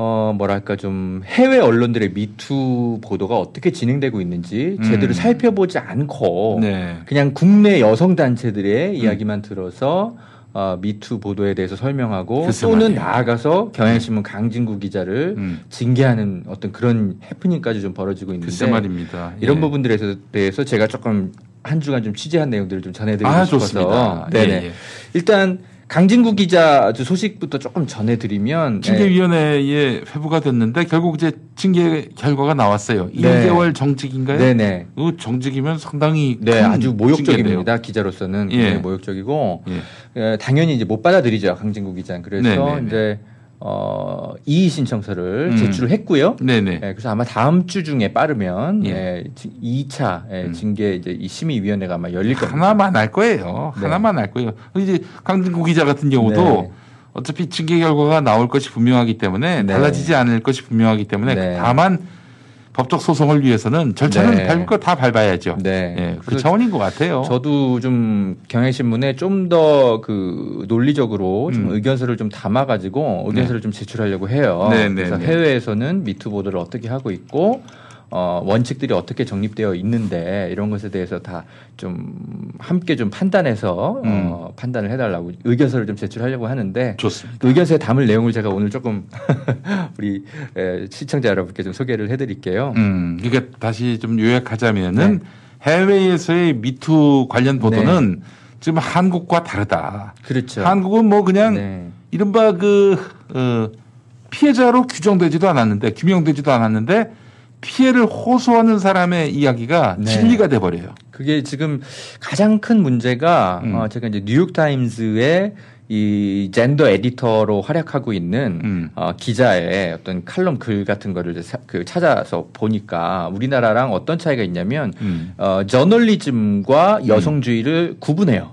어, 뭐랄까 좀 해외 언론들의 미투 보도가 어떻게 진행되고 있는지 음. 제대로 살펴보지 않고, 네. 그냥 국내 여성 단체들의 이야기만 들어서, 어, 미투 보도에 대해서 설명하고 글쎄 또는 말이에요. 나아가서 경향신문 강진구 기자를 음. 징계하는 어떤 그런 해프닝까지 좀 벌어지고 있는데 말입니다. 이런 예. 부분들에 대해서 제가 조금 한 주간 좀 취재한 내용들을 좀 전해드리고 아, 싶어서 좋습니다. 네네 예, 예. 일단 강진구 기자 소식부터 조금 전해드리면 네. 징계위원회에 회부가 됐는데 결국 이제 징계 결과가 나왔어요. 네. 1개월 정직인가요? 네네. 그 정직이면 상당히 네, 큰 아주 모욕적입니다. 징계인데요. 기자로서는 예. 네, 모욕적이고 에, 당연히 이제 못 받아들이죠 강진구 기자는 그래서 네네네. 이제 어, 이의 신청서를 음. 제출을 했고요. 네네. 예, 그래서 아마 다음 주 중에 빠르면 예. 예. 2차 예, 징계 이제 이 심의위원회가 아마 열릴 겁니다. 하나만 할 거예요. 네. 하나만 할 거예요. 이제 강진구 기자 같은 경우도 네. 어차피 징계 결과가 나올 것이 분명하기 때문에 네. 달라지지 않을 것이 분명하기 때문에 네. 다만 법적 소송을 위해서는 절차는 네. 밟을 거 다 밟아야죠. 네. 예, 그 차원인 것 같아요. 저도 좀 경향신문에 좀 더 그 논리적으로 좀 음. 의견서를 좀 담아가지고 의견서를 좀 제출하려고 해요. 네, 네, 그래서 네. 해외에서는 미투 보도를 어떻게 하고 있고 어, 원칙들이 어떻게 정립되어 있는데 이런 것에 대해서 다 좀 함께 좀 판단해서 음. 어, 판단을 해달라고 의견서를 좀 제출하려고 하는데 좋습니다. 그 의견서에 담을 내용을 제가 오늘 조금 우리 에, 시청자 여러분께 좀 소개를 해드릴게요. 음, 그러니까 다시 좀 요약하자면은 해외에서의 미투 관련 보도는 지금 한국과 다르다. 그렇죠. 한국은 뭐 그냥 네. 이른바 그 어, 피해자로 규정되지도 않았는데 규명되지도 않았는데 피해를 호소하는 사람의 이야기가 네. 진리가 돼 버려요. 그게 지금 가장 큰 문제가 음. 어, 제가 이제 뉴욕 타임즈의 이 젠더 에디터로 활약하고 있는 음. 어, 기자의 어떤 칼럼 글 같은 거를 사- 그 찾아서 보니까 우리나라랑 어떤 차이가 있냐면 음. 어, 저널리즘과 여성주의를 구분해요.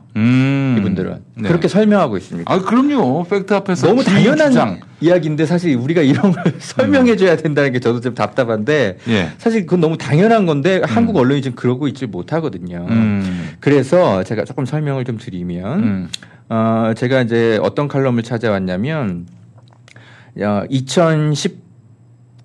음. 이분들은 네. 그렇게 설명하고 있습니다. 아 그럼요. 팩트 앞에서 너무 당연한 주장. 이야기인데 사실 우리가 이런 걸 설명해 줘야 된다는 게 저도 좀 답답한데 예. 사실 그건 너무 당연한 건데 한국 언론이 지금 그러고 있지 못하거든요. 음. 그래서 제가 조금 설명을 좀 드리면 음. 어, 제가 이제 어떤 칼럼을 찾아왔냐면 어,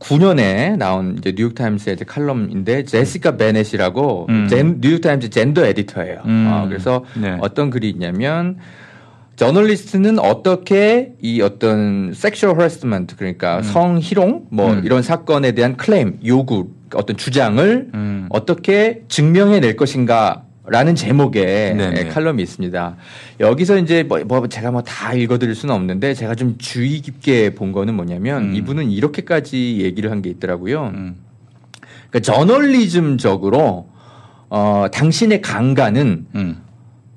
2019년에 나온 이제 뉴욕타임스의 이제 칼럼인데 제시카 베넷이라고 음. 젠- 뉴욕타임스 젠더 에디터예요. 음. 어, 그래서 네. 어떤 글이 있냐면 저널리스트는 어떻게 이 어떤 sexual harassment 그러니까 성희롱 뭐 음. 이런 사건에 대한 클레임 요구 어떤 주장을 음. 어떻게 증명해 낼 것인가 라는 제목의 네네. 예, 칼럼이 있습니다. 여기서 이제 뭐, 뭐 제가 뭐 다 읽어드릴 수는 없는데 제가 좀 주의 깊게 본 거는 뭐냐면 음. 이분은 이렇게까지 얘기를 한 게 있더라고요. 음. 그러니까 저널리즘적으로 어, 당신의 강간은 음.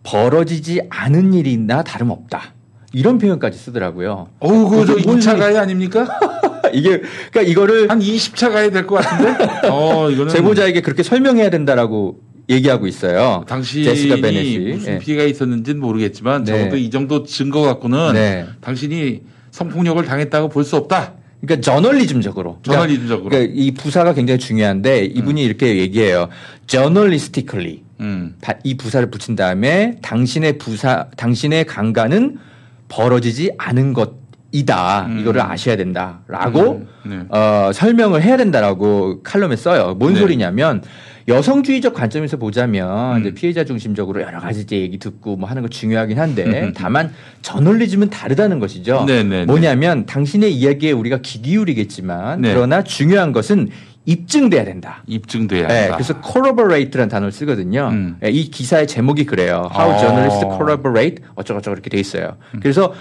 벌어지지 않은 일이나 다름없다. 이런 표현까지 쓰더라고요. 어우, 그저 뭔 2차 소리- 가해 아닙니까? 이게 그러니까 이거를 한 20차 가야 될 것 같은데. 어, 이거는 제보자에게 그렇게 설명해야 된다라고 얘기하고 있어요. 당신이 제시카 베넷이. 무슨 예. 피해가 있었는지는 모르겠지만 네. 적어도 이 정도 증거 갖고는 네. 당신이 성폭력을 당했다고 볼 수 없다. 그러니까 저널리즘적으로. 그러니까- 저널리즘적으로. 그러니까 이 부사가 굉장히 중요한데 이분이 이렇게 얘기해요. journalistically. 음. 바- 이 부사를 붙인 다음에 당신의 부사, 당신의 강간은 벌어지지 않은 것이다. 음. 이거를 아셔야 된다 라고 음. 네. 어, 설명을 해야 된다라고 칼럼에 써요. 뭔 네. 소리냐면 여성주의적 관점에서 보자면 음. 이제 피해자 중심적으로 여러 가지 이제 얘기 듣고 뭐 하는 거 중요하긴 한데 음. 다만 저널리즘은 다르다는 것이죠. 네, 네, 네. 뭐냐면 당신의 이야기에 우리가 귀 기울이겠지만 네. 그러나 중요한 것은 입증돼야 된다. 입증돼야 네, 한다. 그래서 corroborate라는 단어를 쓰거든요. 음. 네, 이 기사의 제목이 그래요. How 어. 음. journalists corroborate 어쩌고저쩌고 이렇게 돼 있어요. 그래서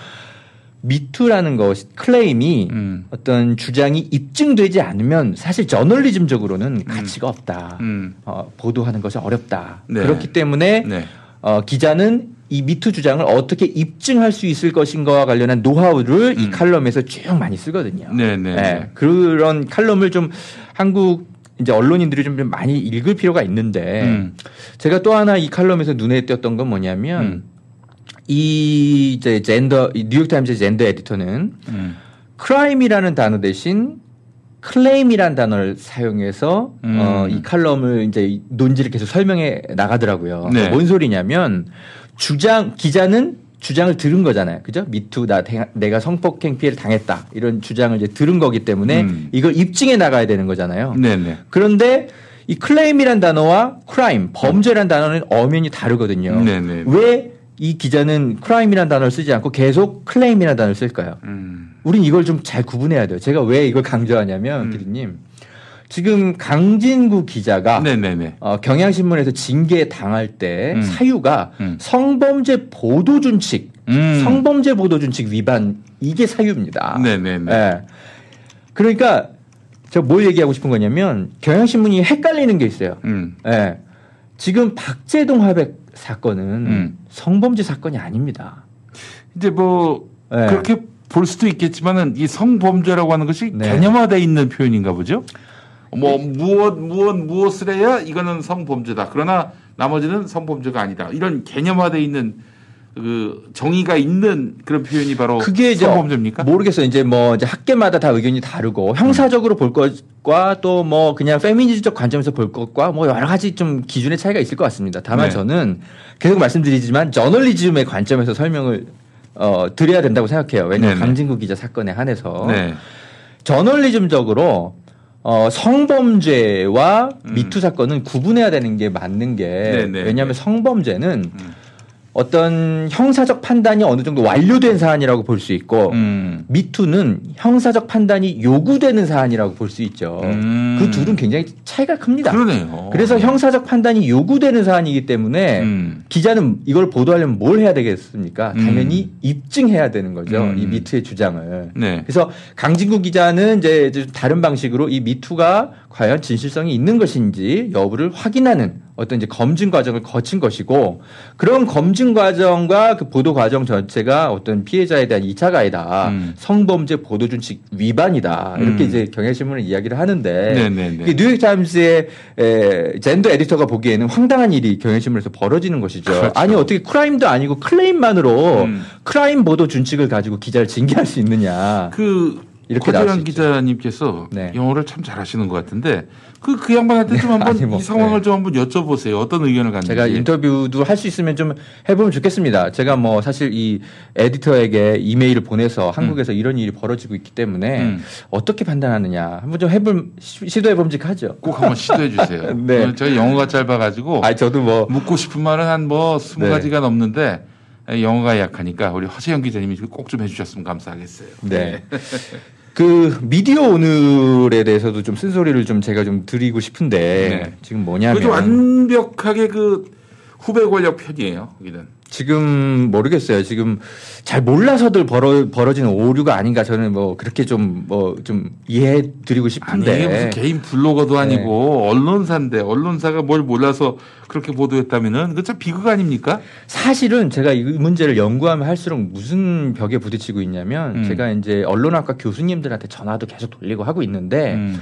미투라는 것 클레임이 음. 어떤 주장이 입증되지 않으면 사실 저널리즘적으로는 가치가 없다. 음. 어, 보도하는 것이 어렵다. 네. 그렇기 때문에 네. 어, 기자는 이 미투 주장을 어떻게 입증할 수 있을 것인가와 관련한 노하우를 이 칼럼에서 쭉 많이 쓰거든요. 음. 네, 네. 네, 그런 칼럼을 좀 한국 이제 언론인들이 좀 많이 읽을 필요가 있는데 음. 제가 또 하나 이 칼럼에서 눈에 띄었던 건 뭐냐면 음. 이 이제 젠더 이 뉴욕 타임즈 젠더 에디터는 음. crime이라는 단어 대신 클레임이라는 단어를 사용해서 음. 어, 이 칼럼을 이제 이 논지를 계속 설명해 나가더라고요. 네. 뭔 소리냐면 주장 기자는 주장을 들은 거잖아요. 그죠? 미투 나 대- 내가 성폭행 피해를 당했다. 이런 주장을 이제 들은 거기 때문에 음. 이걸 입증해 나가야 되는 거잖아요. 네네. 그런데 이 클레임이란 단어와 crime, 범죄란 단어는 엄연히 다르거든요. 네네. 왜 이 기자는 crime이란 단어를 쓰지 않고 계속 클레임이란 단어를 쓸까요? 음. 우린 이걸 좀 잘 구분해야 돼요. 제가 왜 이걸 강조하냐면, 음. 기리님. 지금 강진구 기자가 네네네. 어, 경향신문에서 징계 당할 때 음. 사유가 음. 성범죄 보도 준칙, 음. 성범죄 보도 준칙 위반 이게 사유입니다. 네네네. 예. 그러니까 제가 뭘 얘기하고 싶은 거냐면 경향신문이 헷갈리는 게 있어요. 음. 예. 지금 박재동 화백 사건은 음. 성범죄 사건이 아닙니다. 이제 뭐 네. 그렇게 볼 수도 있겠지만은 이 성범죄라고 하는 것이 네. 개념화돼 있는 표현인가 보죠. 뭐 무엇 무엇 무엇을 해야 이거는 성범죄다. 그러나 나머지는 성범죄가 아니다. 이런 개념화돼 있는 그 정의가 있는 그런 표현이 바로 그게 이제 성범죄입니까? 모르겠어요. 이제 뭐 이제 학계마다 다 의견이 다르고 형사적으로 볼 것과 또 뭐 그냥 페미니즘적 관점에서 볼 것과 뭐 여러 가지 좀 기준의 차이가 있을 것 같습니다. 다만 네. 저는 계속 말씀드리지만 저널리즘의 관점에서 설명을 어, 드려야 된다고 생각해요. 왜냐하면 네네. 강진구 기자 사건에 한해서 네. 저널리즘적으로 어, 성범죄와 음. 미투 사건은 구분해야 되는 게 맞는 게 네네. 왜냐하면 성범죄는 어떤 형사적 판단이 어느 정도 완료된 사안이라고 볼 수 있고 음. 미투는 형사적 판단이 요구되는 사안이라고 볼 수 있죠. 그 둘은 굉장히 차이가 큽니다. 음. 그러네요. 그래서 형사적 판단이 요구되는 사안이기 때문에 음. 기자는 이걸 보도하려면 뭘 해야 되겠습니까? 당연히 입증해야 되는 거죠. 음. 이 미투의 주장을. 네. 그래서 강진구 기자는 이제 좀 다른 방식으로 이 미투가 과연 진실성이 있는 것인지 여부를 확인하는 어떤 이제 검증 과정을 거친 것이고 그런 검증 과정과 그 보도 과정 전체가 어떤 피해자에 대한 2차 가해다. 음. 성범죄 보도 준칙 위반이다. 이렇게 음. 이제 경향신문은 이야기를 하는데 뉴욕 타임스의 에, 젠더 에디터가 보기에는 황당한 일이 경향신문에서 벌어지는 것이죠. 그렇죠. 아니 어떻게 crime도 아니고 클레임만으로 음. crime 보도 준칙을 가지고 기자를 징계할 수 있느냐. 그 이렇게 나올. 기자님께서 네. 영어를 참 잘하시는 것 같은데 그 그 양반한테 좀 한번 아니, 뭐, 이 상황을 네. 좀 한번 여쭤보세요. 어떤 의견을 갖는지. 제가 인터뷰도 할 수 있으면 좀 해보면 좋겠습니다. 제가 뭐 사실 이 에디터에게 이메일을 보내서 한국에서 이런 일이 벌어지고 있기 때문에 음. 어떻게 판단하느냐 한번 좀 해볼 시- 시도해봄직하죠. 꼭 한번 시도해 주세요. 네. 어, 저희 영어가 짧아가지고 아 저도 뭐 묻고 싶은 말은 한 뭐 스무 네. 가지가 넘는데 영어가 약하니까 우리 허재영 기자님이 꼭 좀 해주셨으면 감사하겠어요. 네. 그 미디어 오늘에 대해서도 좀 쓴소리를 좀 제가 좀 드리고 싶은데 네. 지금 뭐냐면 완벽하게 그 후배 권력 편이에요. 거기는. 지금 모르겠어요. 지금 잘 몰라서들 벌어, 벌어지는 오류가 아닌가 저는 뭐 그렇게 좀 뭐 좀 이해해 드리고 아니 싶은데. 이게 무슨 개인 블로거도 아니고 언론사인데 언론사가 뭘 몰라서 그렇게 보도했다면은 그참 비극 아닙니까? 사실은 제가 이 문제를 연구하면 할수록 무슨 벽에 부딪히고 있냐면 음. 제가 이제 언론학과 교수님들한테 전화도 계속 돌리고 하고 있는데 음.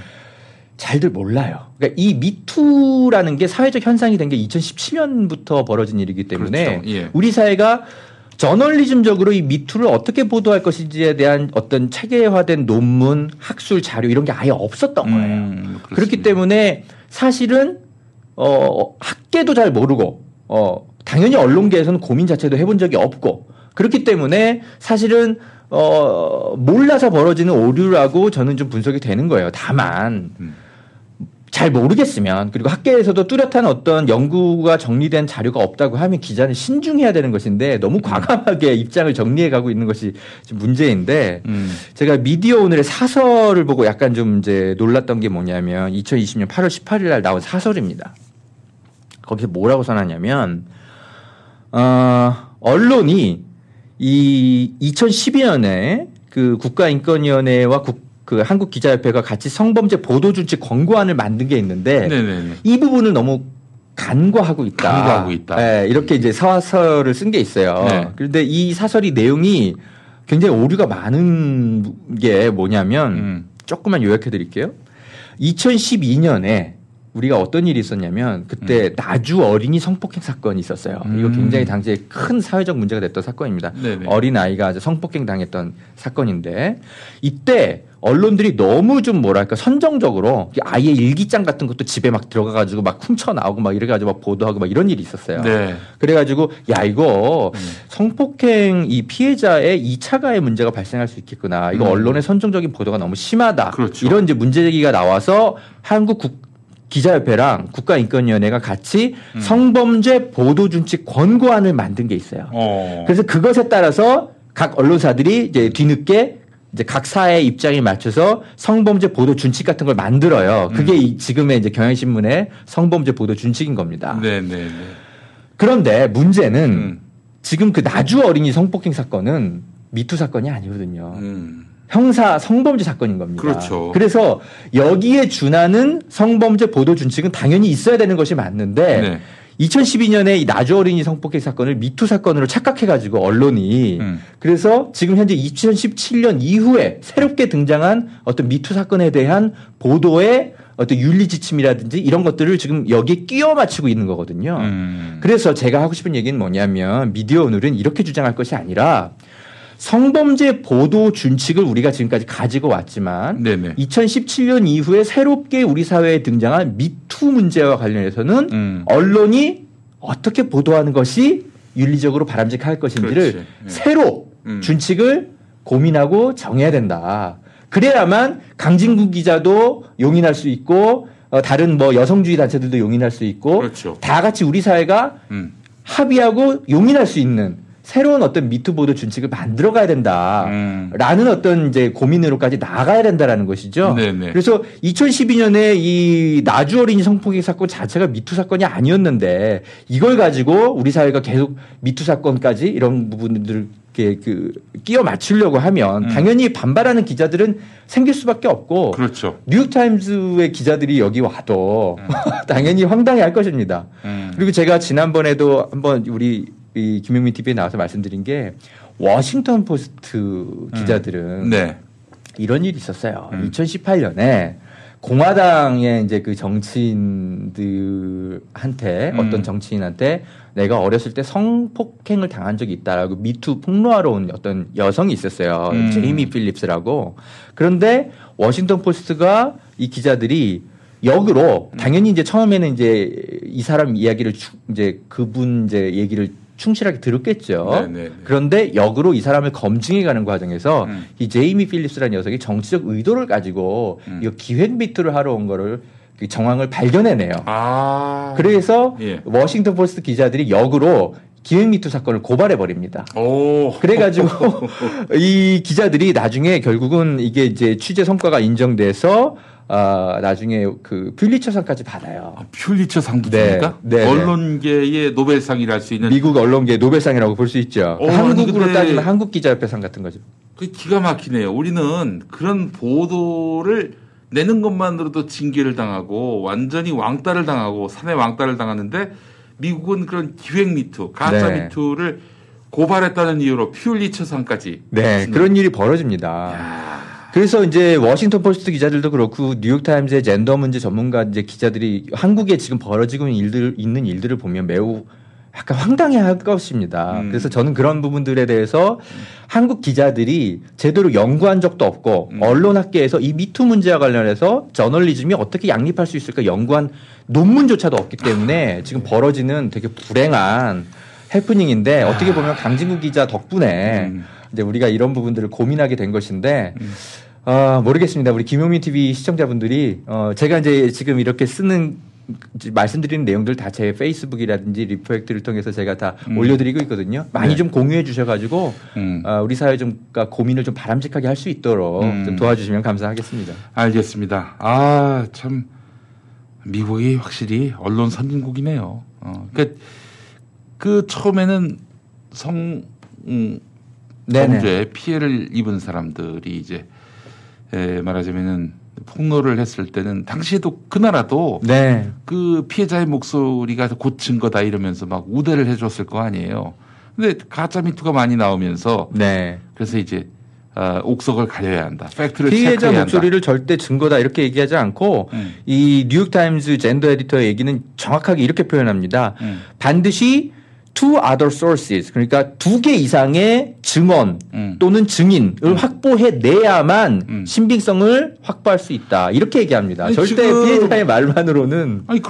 잘들 몰라요. 그러니까 이 미투라는 게 사회적 현상이 된 게 2017년부터 벌어진 일이기 때문에 그렇죠. 예. 우리 사회가 저널리즘적으로 이 미투를 어떻게 보도할 것인지에 대한 어떤 체계화된 논문, 학술 자료 이런 게 아예 없었던 거예요. 음, 그렇기 때문에 사실은 어 학계도 잘 모르고 어 당연히 언론계에서는 고민 자체도 해본 적이 없고 그렇기 때문에 사실은 어 몰라서 벌어지는 오류라고 저는 좀 분석이 되는 거예요. 다만 잘 모르겠으면 그리고 학계에서도 뚜렷한 어떤 연구가 정리된 자료가 없다고 하면 기자는 신중해야 되는 것인데 너무 과감하게 입장을 정리해 가고 있는 것이 문제인데 음. 제가 미디어 오늘의 사설을 보고 약간 좀 이제 놀랐던 게 뭐냐면 2020년 8월 18일 날 나온 사설입니다. 거기서 뭐라고 써놨냐면 어, 언론이 이 2012년에 그 국가인권위원회와 국, 그 한국 기자협회가 같이 성범죄 보도 준칙 권고안을 만든 게 있는데 네네네. 이 부분을 너무 간과하고 있다. 간과하고 있다. 네, 이렇게 이제 사설을 쓴 게 있어요. 네. 그런데 이 사설이 내용이 굉장히 오류가 많은 게 뭐냐면 음. 조금만 요약해 드릴게요. 2012년에 우리가 어떤 일이 있었냐면 그때 나주 어린이 성폭행 사건이 있었어요. 이거 음. 굉장히 당시에 큰 사회적 문제가 됐던 사건입니다. 네네. 어린 아이가 성폭행 당했던 사건인데 이때 언론들이 너무 좀 뭐랄까 선정적으로 아예 일기장 같은 것도 집에 막 들어가 가지고 막 훔쳐 나오고 막 이래 가지고 막 보도하고 막 이런 일이 있었어요. 네. 그래 가지고 야 이거 성폭행 이 피해자의 2차 가해 문제가 발생할 수 있겠구나. 이거 음. 언론의 선정적인 보도가 너무 심하다. 그렇죠. 이런 이제 문제 제기가 나와서 한국 국 기자협회랑 국가인권위원회가 같이 음. 성범죄 보도준칙 권고안을 만든 게 있어요. 어. 그래서 그것에 따라서 각 언론사들이 이제 뒤늦게 이제 각 사의 입장에 맞춰서 성범죄 보도 준칙 같은 걸 만들어요. 그게 이 지금의 이제 경향신문의 성범죄 보도 준칙인 겁니다. 네, 네, 네. 그런데 문제는 지금 그 나주 어린이 성폭행 사건은 미투 사건이 아니거든요. 형사 성범죄 사건인 겁니다. 음. 그렇죠. 그래서 여기에 준하는 성범죄 보도 준칙은 당연히 있어야 되는 것이 맞는데 네. 2012년에 이 나주 어린이 성폭행 사건을 미투 사건으로 착각해가지고 언론이 음. 그래서 지금 현재 2017년 이후에 새롭게 등장한 어떤 미투 사건에 대한 보도의 어떤 윤리 지침이라든지 이런 것들을 지금 여기에 끼워 맞추고 있는 거거든요. 음. 그래서 제가 하고 싶은 얘기는 뭐냐면 미디어 오늘은 이렇게 주장할 것이 아니라 성범죄 보도 준칙을 우리가 지금까지 가지고 왔지만 네네. 2017년 이후에 새롭게 우리 사회에 등장한 미투 문제와 관련해서는 음. 언론이 어떻게 보도하는 것이 윤리적으로 바람직할 것인지를. 예. 새로 음. 준칙을 고민하고 정해야 된다. 그래야만 강진구 기자도 용인할 수 있고 어, 다른 뭐 여성주의 단체들도 용인할 수 있고 그렇죠. 다 같이 우리 사회가 음. 합의하고 용인할 수 있는 새로운 어떤 미투 보도 준칙을 만들어 가야 된다라는 어떤 이제 고민으로까지 나아가야 된다라는 것이죠. 네네. 그래서 2012년에 이 나주 어린이 성폭행 사건 자체가 미투 사건이 아니었는데 이걸 가지고 우리 사회가 계속 미투 사건까지 이런 이렇게 그 끼워 맞추려고 하면 당연히 반발하는 기자들은 생길 수밖에 없고 그렇죠. 뉴욕타임즈의 기자들이 여기 와도 음. 당연히 황당해 할 것입니다. 그리고 제가 지난번에도 한번 우리 이 김용민 TV에 나와서 말씀드린 게 워싱턴 포스트 기자들은 네. 이런 일이 있었어요. 2018년에 공화당의 이제 그 정치인들한테 음. 어떤 정치인한테 내가 어렸을 때 성폭행을 당한 적이 있다라고 미투 폭로하러 온 어떤 여성이 있었어요. 음. 제이미 필립스라고. 그런데 워싱턴 포스트가 이 기자들이 역으로 당연히 이제 처음에는 이제 이 사람 이야기를 추- 이제 그분 이제 얘기를 충실하게 들었겠죠. 네, 네, 네. 그런데 역으로 이 사람을 검증해 가는 과정에서 음. 이 제이미 필립스라는 여성이 정치적 의도를 가지고 음. 이거 기획 미투를 하러 온 거를 그 정황을 발견해내요. 아. 그래서 예. 워싱턴 포스트 기자들이 역으로 기획 미투 사건을 고발해 버립니다. 오. 그래가지고 이 기자들이 나중에 결국은 이게 이제 취재 성과가 인정돼서 아 나중에 그 퓰리처상까지 받아요. 퓰리처상도 네. 줍니까? 네, 네. 언론계의 노벨상이라 할 수 있는 미국 언론계 노벨상이라고 볼 수 있죠. 어, 아니, 한국으로 따지면 한국 기자협회상 같은 거죠. 그 기가 막히네요. 우리는 그런 보도를 내는 것만으로도 징계를 당하고 완전히 왕따를 당하고 사내 왕따를 당하는데 미국은 그런 기획 미투, 가짜 네. 미투를 고발했다는 이유로 퓰리처상까지 네, 그런 일이 벌어집니다. 그래서 이제 워싱턴 포스트 기자들도 그렇고 뉴욕 타임즈의 젠더 문제 전문가 이제 기자들이 한국에 지금 벌어지고 있는 일들 있는 일들을 보면 매우 약간 황당해 할 것입니다. 그래서 저는 그런 부분들에 대해서 한국 기자들이 제대로 연구한 적도 없고 언론학계에서 이 미투 문제와 관련해서 저널리즘이 어떻게 양립할 수 있을까 연구한 논문조차도 없기 때문에 지금 벌어지는 되게 불행한 해프닝인데 어떻게 보면 강진구 기자 덕분에 이제 우리가 이런 부분들을 고민하게 된 것인데 아 모르겠습니다. 우리 김용민 TV 시청자분들이 어 제가 이제 지금 이렇게 쓰는 말씀드리는 내용들 다 제 페이스북이라든지 리포액트를 통해서 제가 다 음. 올려드리고 있거든요. 많이 네. 좀 공유해 주셔가지고 음. 아, 우리 사회 좀가 고민을 좀 바람직하게 할 수 있도록 음. 좀 도와주시면 감사하겠습니다. 알겠습니다. 아, 참, 미국이 확실히 언론 선진국이네요. 어, 그, 그 처음에는 성, 음. 범죄 피해를 입은 사람들이 이제, 에, 말하자면은 폭로를 했을 때는 당시에도 그 나라도 네. 그 피해자의 목소리가 고친 거다 이러면서 막 우대를 해줬을 거 아니에요. 근데 가짜 미투가 많이 나오면서 네. 그래서 이제 아, 옥석을 가려야 한다. 팩트를 피해자 체크해야 한다. 목소리를 절대 증거다 이렇게 얘기하지 않고 음. 이 뉴욕타임즈 젠더 에디터의 얘기는 정확하게 이렇게 표현합니다. 음. 반드시 two other sources 그러니까 두 개 이상의 증언 음. 또는 증인을 확보해 내야만 신빙성을 확보할 수 있다 이렇게 얘기합니다. 아니, 절대 지금- 피해자의 말만으로는 아니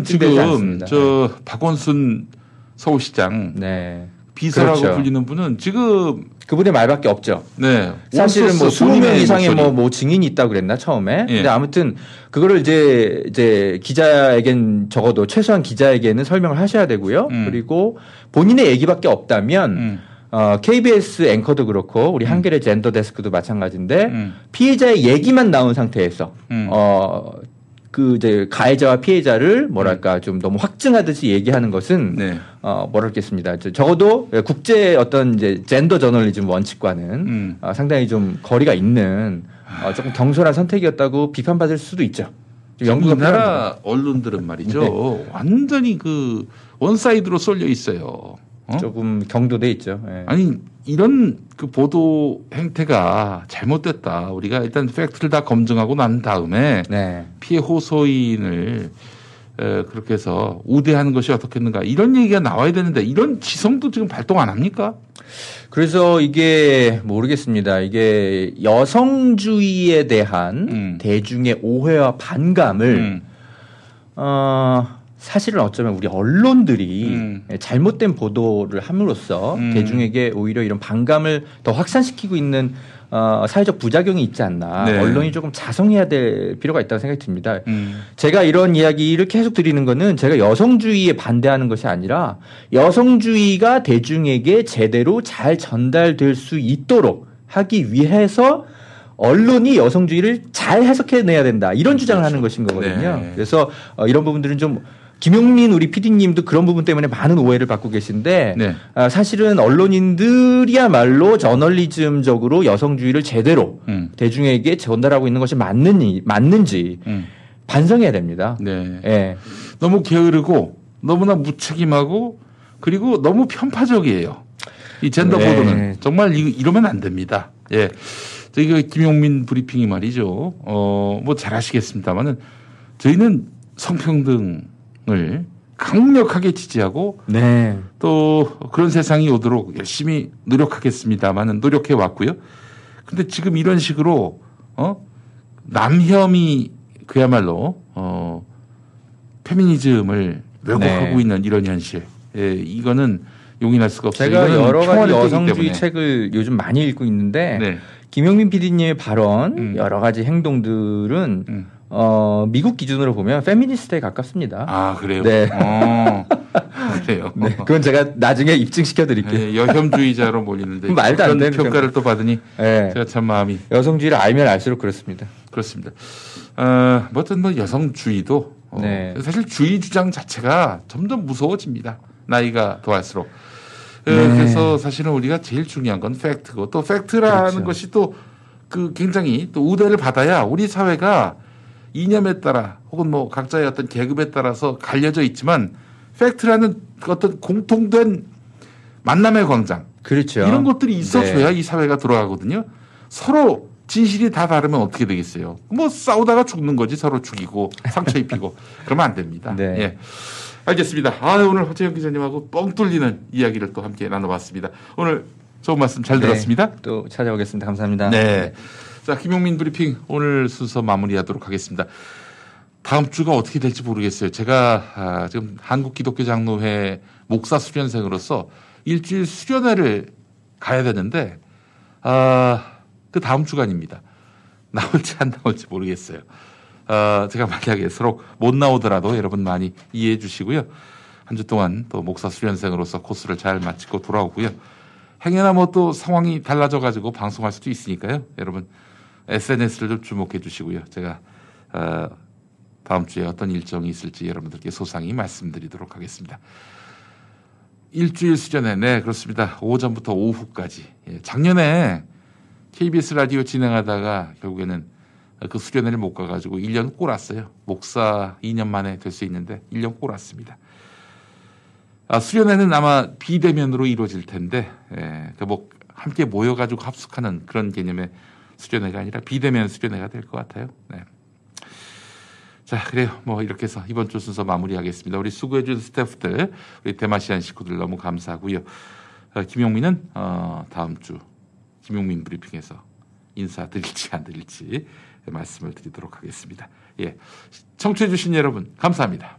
입증되지 지금. 저 박원순 서울시장 비서라고 그렇죠. 불리는 분은 지금 그분의 말밖에 없죠. 네 사실은 뭐 온소스 20명 본인의 이상의. 뭐, 뭐 증인이 있다고 그랬나 처음에. 예. 근데 아무튼 그거를 이제 이제 기자에겐 적어도 최소한 기자에게는 설명을 하셔야 되고요. 음. 그리고 본인의 얘기밖에 없다면 어, 어, KBS 앵커도 그렇고 음. 우리 한겨레 젠더 데스크도 마찬가지인데 피해자의 얘기만 나온 상태에서 음. 어, 그 이제 가해자와 피해자를 뭐랄까 좀 너무 확증하듯이 얘기하는 것은 네. 어, 뭐랄겠습니다. 저- 적어도 국제 어떤 이제 젠더 저널리즘 원칙과는 음. 어, 상당히 좀 거리가 있는 어, 조금 경솔한 선택이었다고 비판받을 수도 있죠. 필요합니다. 우리나라 언론들은 말이죠. 완전히 그 one side로 쏠려 있어요. 어? 조금 경도돼 있죠. 예. 아니 이런 그 보도 행태가 잘못됐다. 우리가 일단 팩트를 다 검증하고 난 다음에 네. 피해 호소인을 에, 그렇게 해서 우대하는 것이 어떻겠는가 이런 얘기가 나와야 되는데 이런 지성도 지금 발동 안 합니까? 그래서 이게 모르겠습니다. 이게 여성주의에 대한 음. 대중의 오해와 반감을 어, 사실은 어쩌면 우리 언론들이 음. 잘못된 보도를 함으로써 대중에게 오히려 이런 반감을 더 확산시키고 있는 어, 사회적 부작용이 있지 않나. 네. 언론이 조금 자성해야 될 필요가 있다고 생각이 듭니다. 음. 제가 이런 이야기를 계속 드리는 거는 제가 여성주의에 반대하는 것이 아니라 여성주의가 대중에게 제대로 잘 전달될 수 있도록 하기 위해서 언론이 여성주의를 잘 해석해내야 된다. 이런 주장을 하는 것인 거거든요. 네. 그래서 어, 이런 부분들은 좀 김용민 우리 PD님도 그런 부분 때문에 많은 오해를 받고 계신데 네. 아, 사실은 언론인들이야말로 저널리즘적으로 여성주의를 제대로 음. 대중에게 전달하고 있는 것이 맞는지, 맞는지 반성해야 됩니다. 네. 예. 너무 게으르고 너무나 무책임하고 그리고 너무 편파적이에요. 이 젠더 네. 보도는 정말 이, 이러면 안 됩니다. 예. 저희 그 김용민 브리핑이 말이죠. 어, 뭐잘 아시겠습니다만은 저희는 성평등 을 강력하게 지지하고 네. 또 그런 세상이 오도록 열심히 노력하겠습니다만은 노력해 왔고요. 근데 지금 이런 식으로 어 남혐이 그야말로 어 페미니즘을 왜곡하고 네. 있는 이런 현실. 예, 이거는 용인할 수가 없어요. 제가 여러 가지 여성주의. 책을 요즘 많이 읽고 있는데 네. 김용민 PD님의 발언 음. 여러 가지 행동들은 어, 미국 기준으로 보면 페미니스트에 가깝습니다. 아 그래요? 네. 어, 그래요. 네, 그건 제가 나중에 입증시켜 드릴게요. 예, 여혐주의자로 몰리는데 말도 안 되는 평가를 또 받으니 네. 제가 참 마음이 여성주의를 알면 알수록 그렇습니다. 그렇습니다. 어, 뭐 어떤 뭐 여성주의도 어, 네. 사실 주의 주장 자체가 점점 무서워집니다. 나이가 더할수록. 어, 네. 그래서 사실은 우리가 제일 중요한 건 팩트고 또 팩트라는 그렇죠. 것이 또 그 굉장히 또 우대를 받아야 우리 사회가 이념에 따라 혹은 뭐 각자의 어떤 계급에 따라서 갈려져 있지만 팩트라는 그 어떤 공통된 만남의 광장 그렇죠. 이런 것들이 있어줘야 네. 이 사회가 돌아가거든요. 서로 진실이 다 다르면 어떻게 되겠어요? 뭐 싸우다가 죽는 거지 서로 죽이고 상처 입히고 그러면 안 됩니다. 네. 예. 알겠습니다. 아, 오늘 허재영 기자님하고 뻥 뚫리는 이야기를 또 함께 나눠봤습니다. 오늘 좋은 말씀 잘 네, 들었습니다. 또 찾아오겠습니다. 감사합니다. 네. 자, 김용민 브리핑 오늘 순서 마무리하도록 하겠습니다. 다음 주가 어떻게 될지 모르겠어요. 제가 아, 지금 한국 기독교 장로회 목사 수련생으로서 일주일 수련회를 가야 되는데 아, 그 다음 주간입니다. 나올지 안 나올지 모르겠어요. 아, 제가 만약에 서로 못 나오더라도 여러분 많이 이해해 주시고요. 한 주 동안 또 목사 수련생으로서 코스를 잘 마치고 돌아오고요. 행여나 뭐 또 상황이 달라져 가지고 방송할 수도 있으니까요. 여러분 SNS를 좀 주목해 주시고요. 제가 어, 다음 주에 어떤 일정이 있을지 여러분들께 소상히 말씀드리도록 하겠습니다. 일주일 수련회 네 그렇습니다. 오전부터 오후까지 예, 작년에 KBS 라디오 진행하다가 결국에는 그 수련회를 못 가가지고 1년 꼬랐어요. 목사 2년 만에 될 수 있는데 1년 꼬랐습니다. 아, 수련회는 아마 비대면으로 이루어질 텐데, 예, 그 뭐 함께 모여가지고 합숙하는 그런 개념의 수련회가 아니라 비대면 수련회가 될 것 같아요. 네. 자, 그래요. 뭐 이렇게 해서 이번 주 순서 마무리하겠습니다. 우리 수고해준 스태프들, 우리 대마시안 식구들 너무 감사하고요. 어, 김용민은 어, 다음 주 김용민 브리핑에서 인사드릴지 안 드릴지 말씀을 드리도록 하겠습니다. 예, 청취해주신 여러분 감사합니다.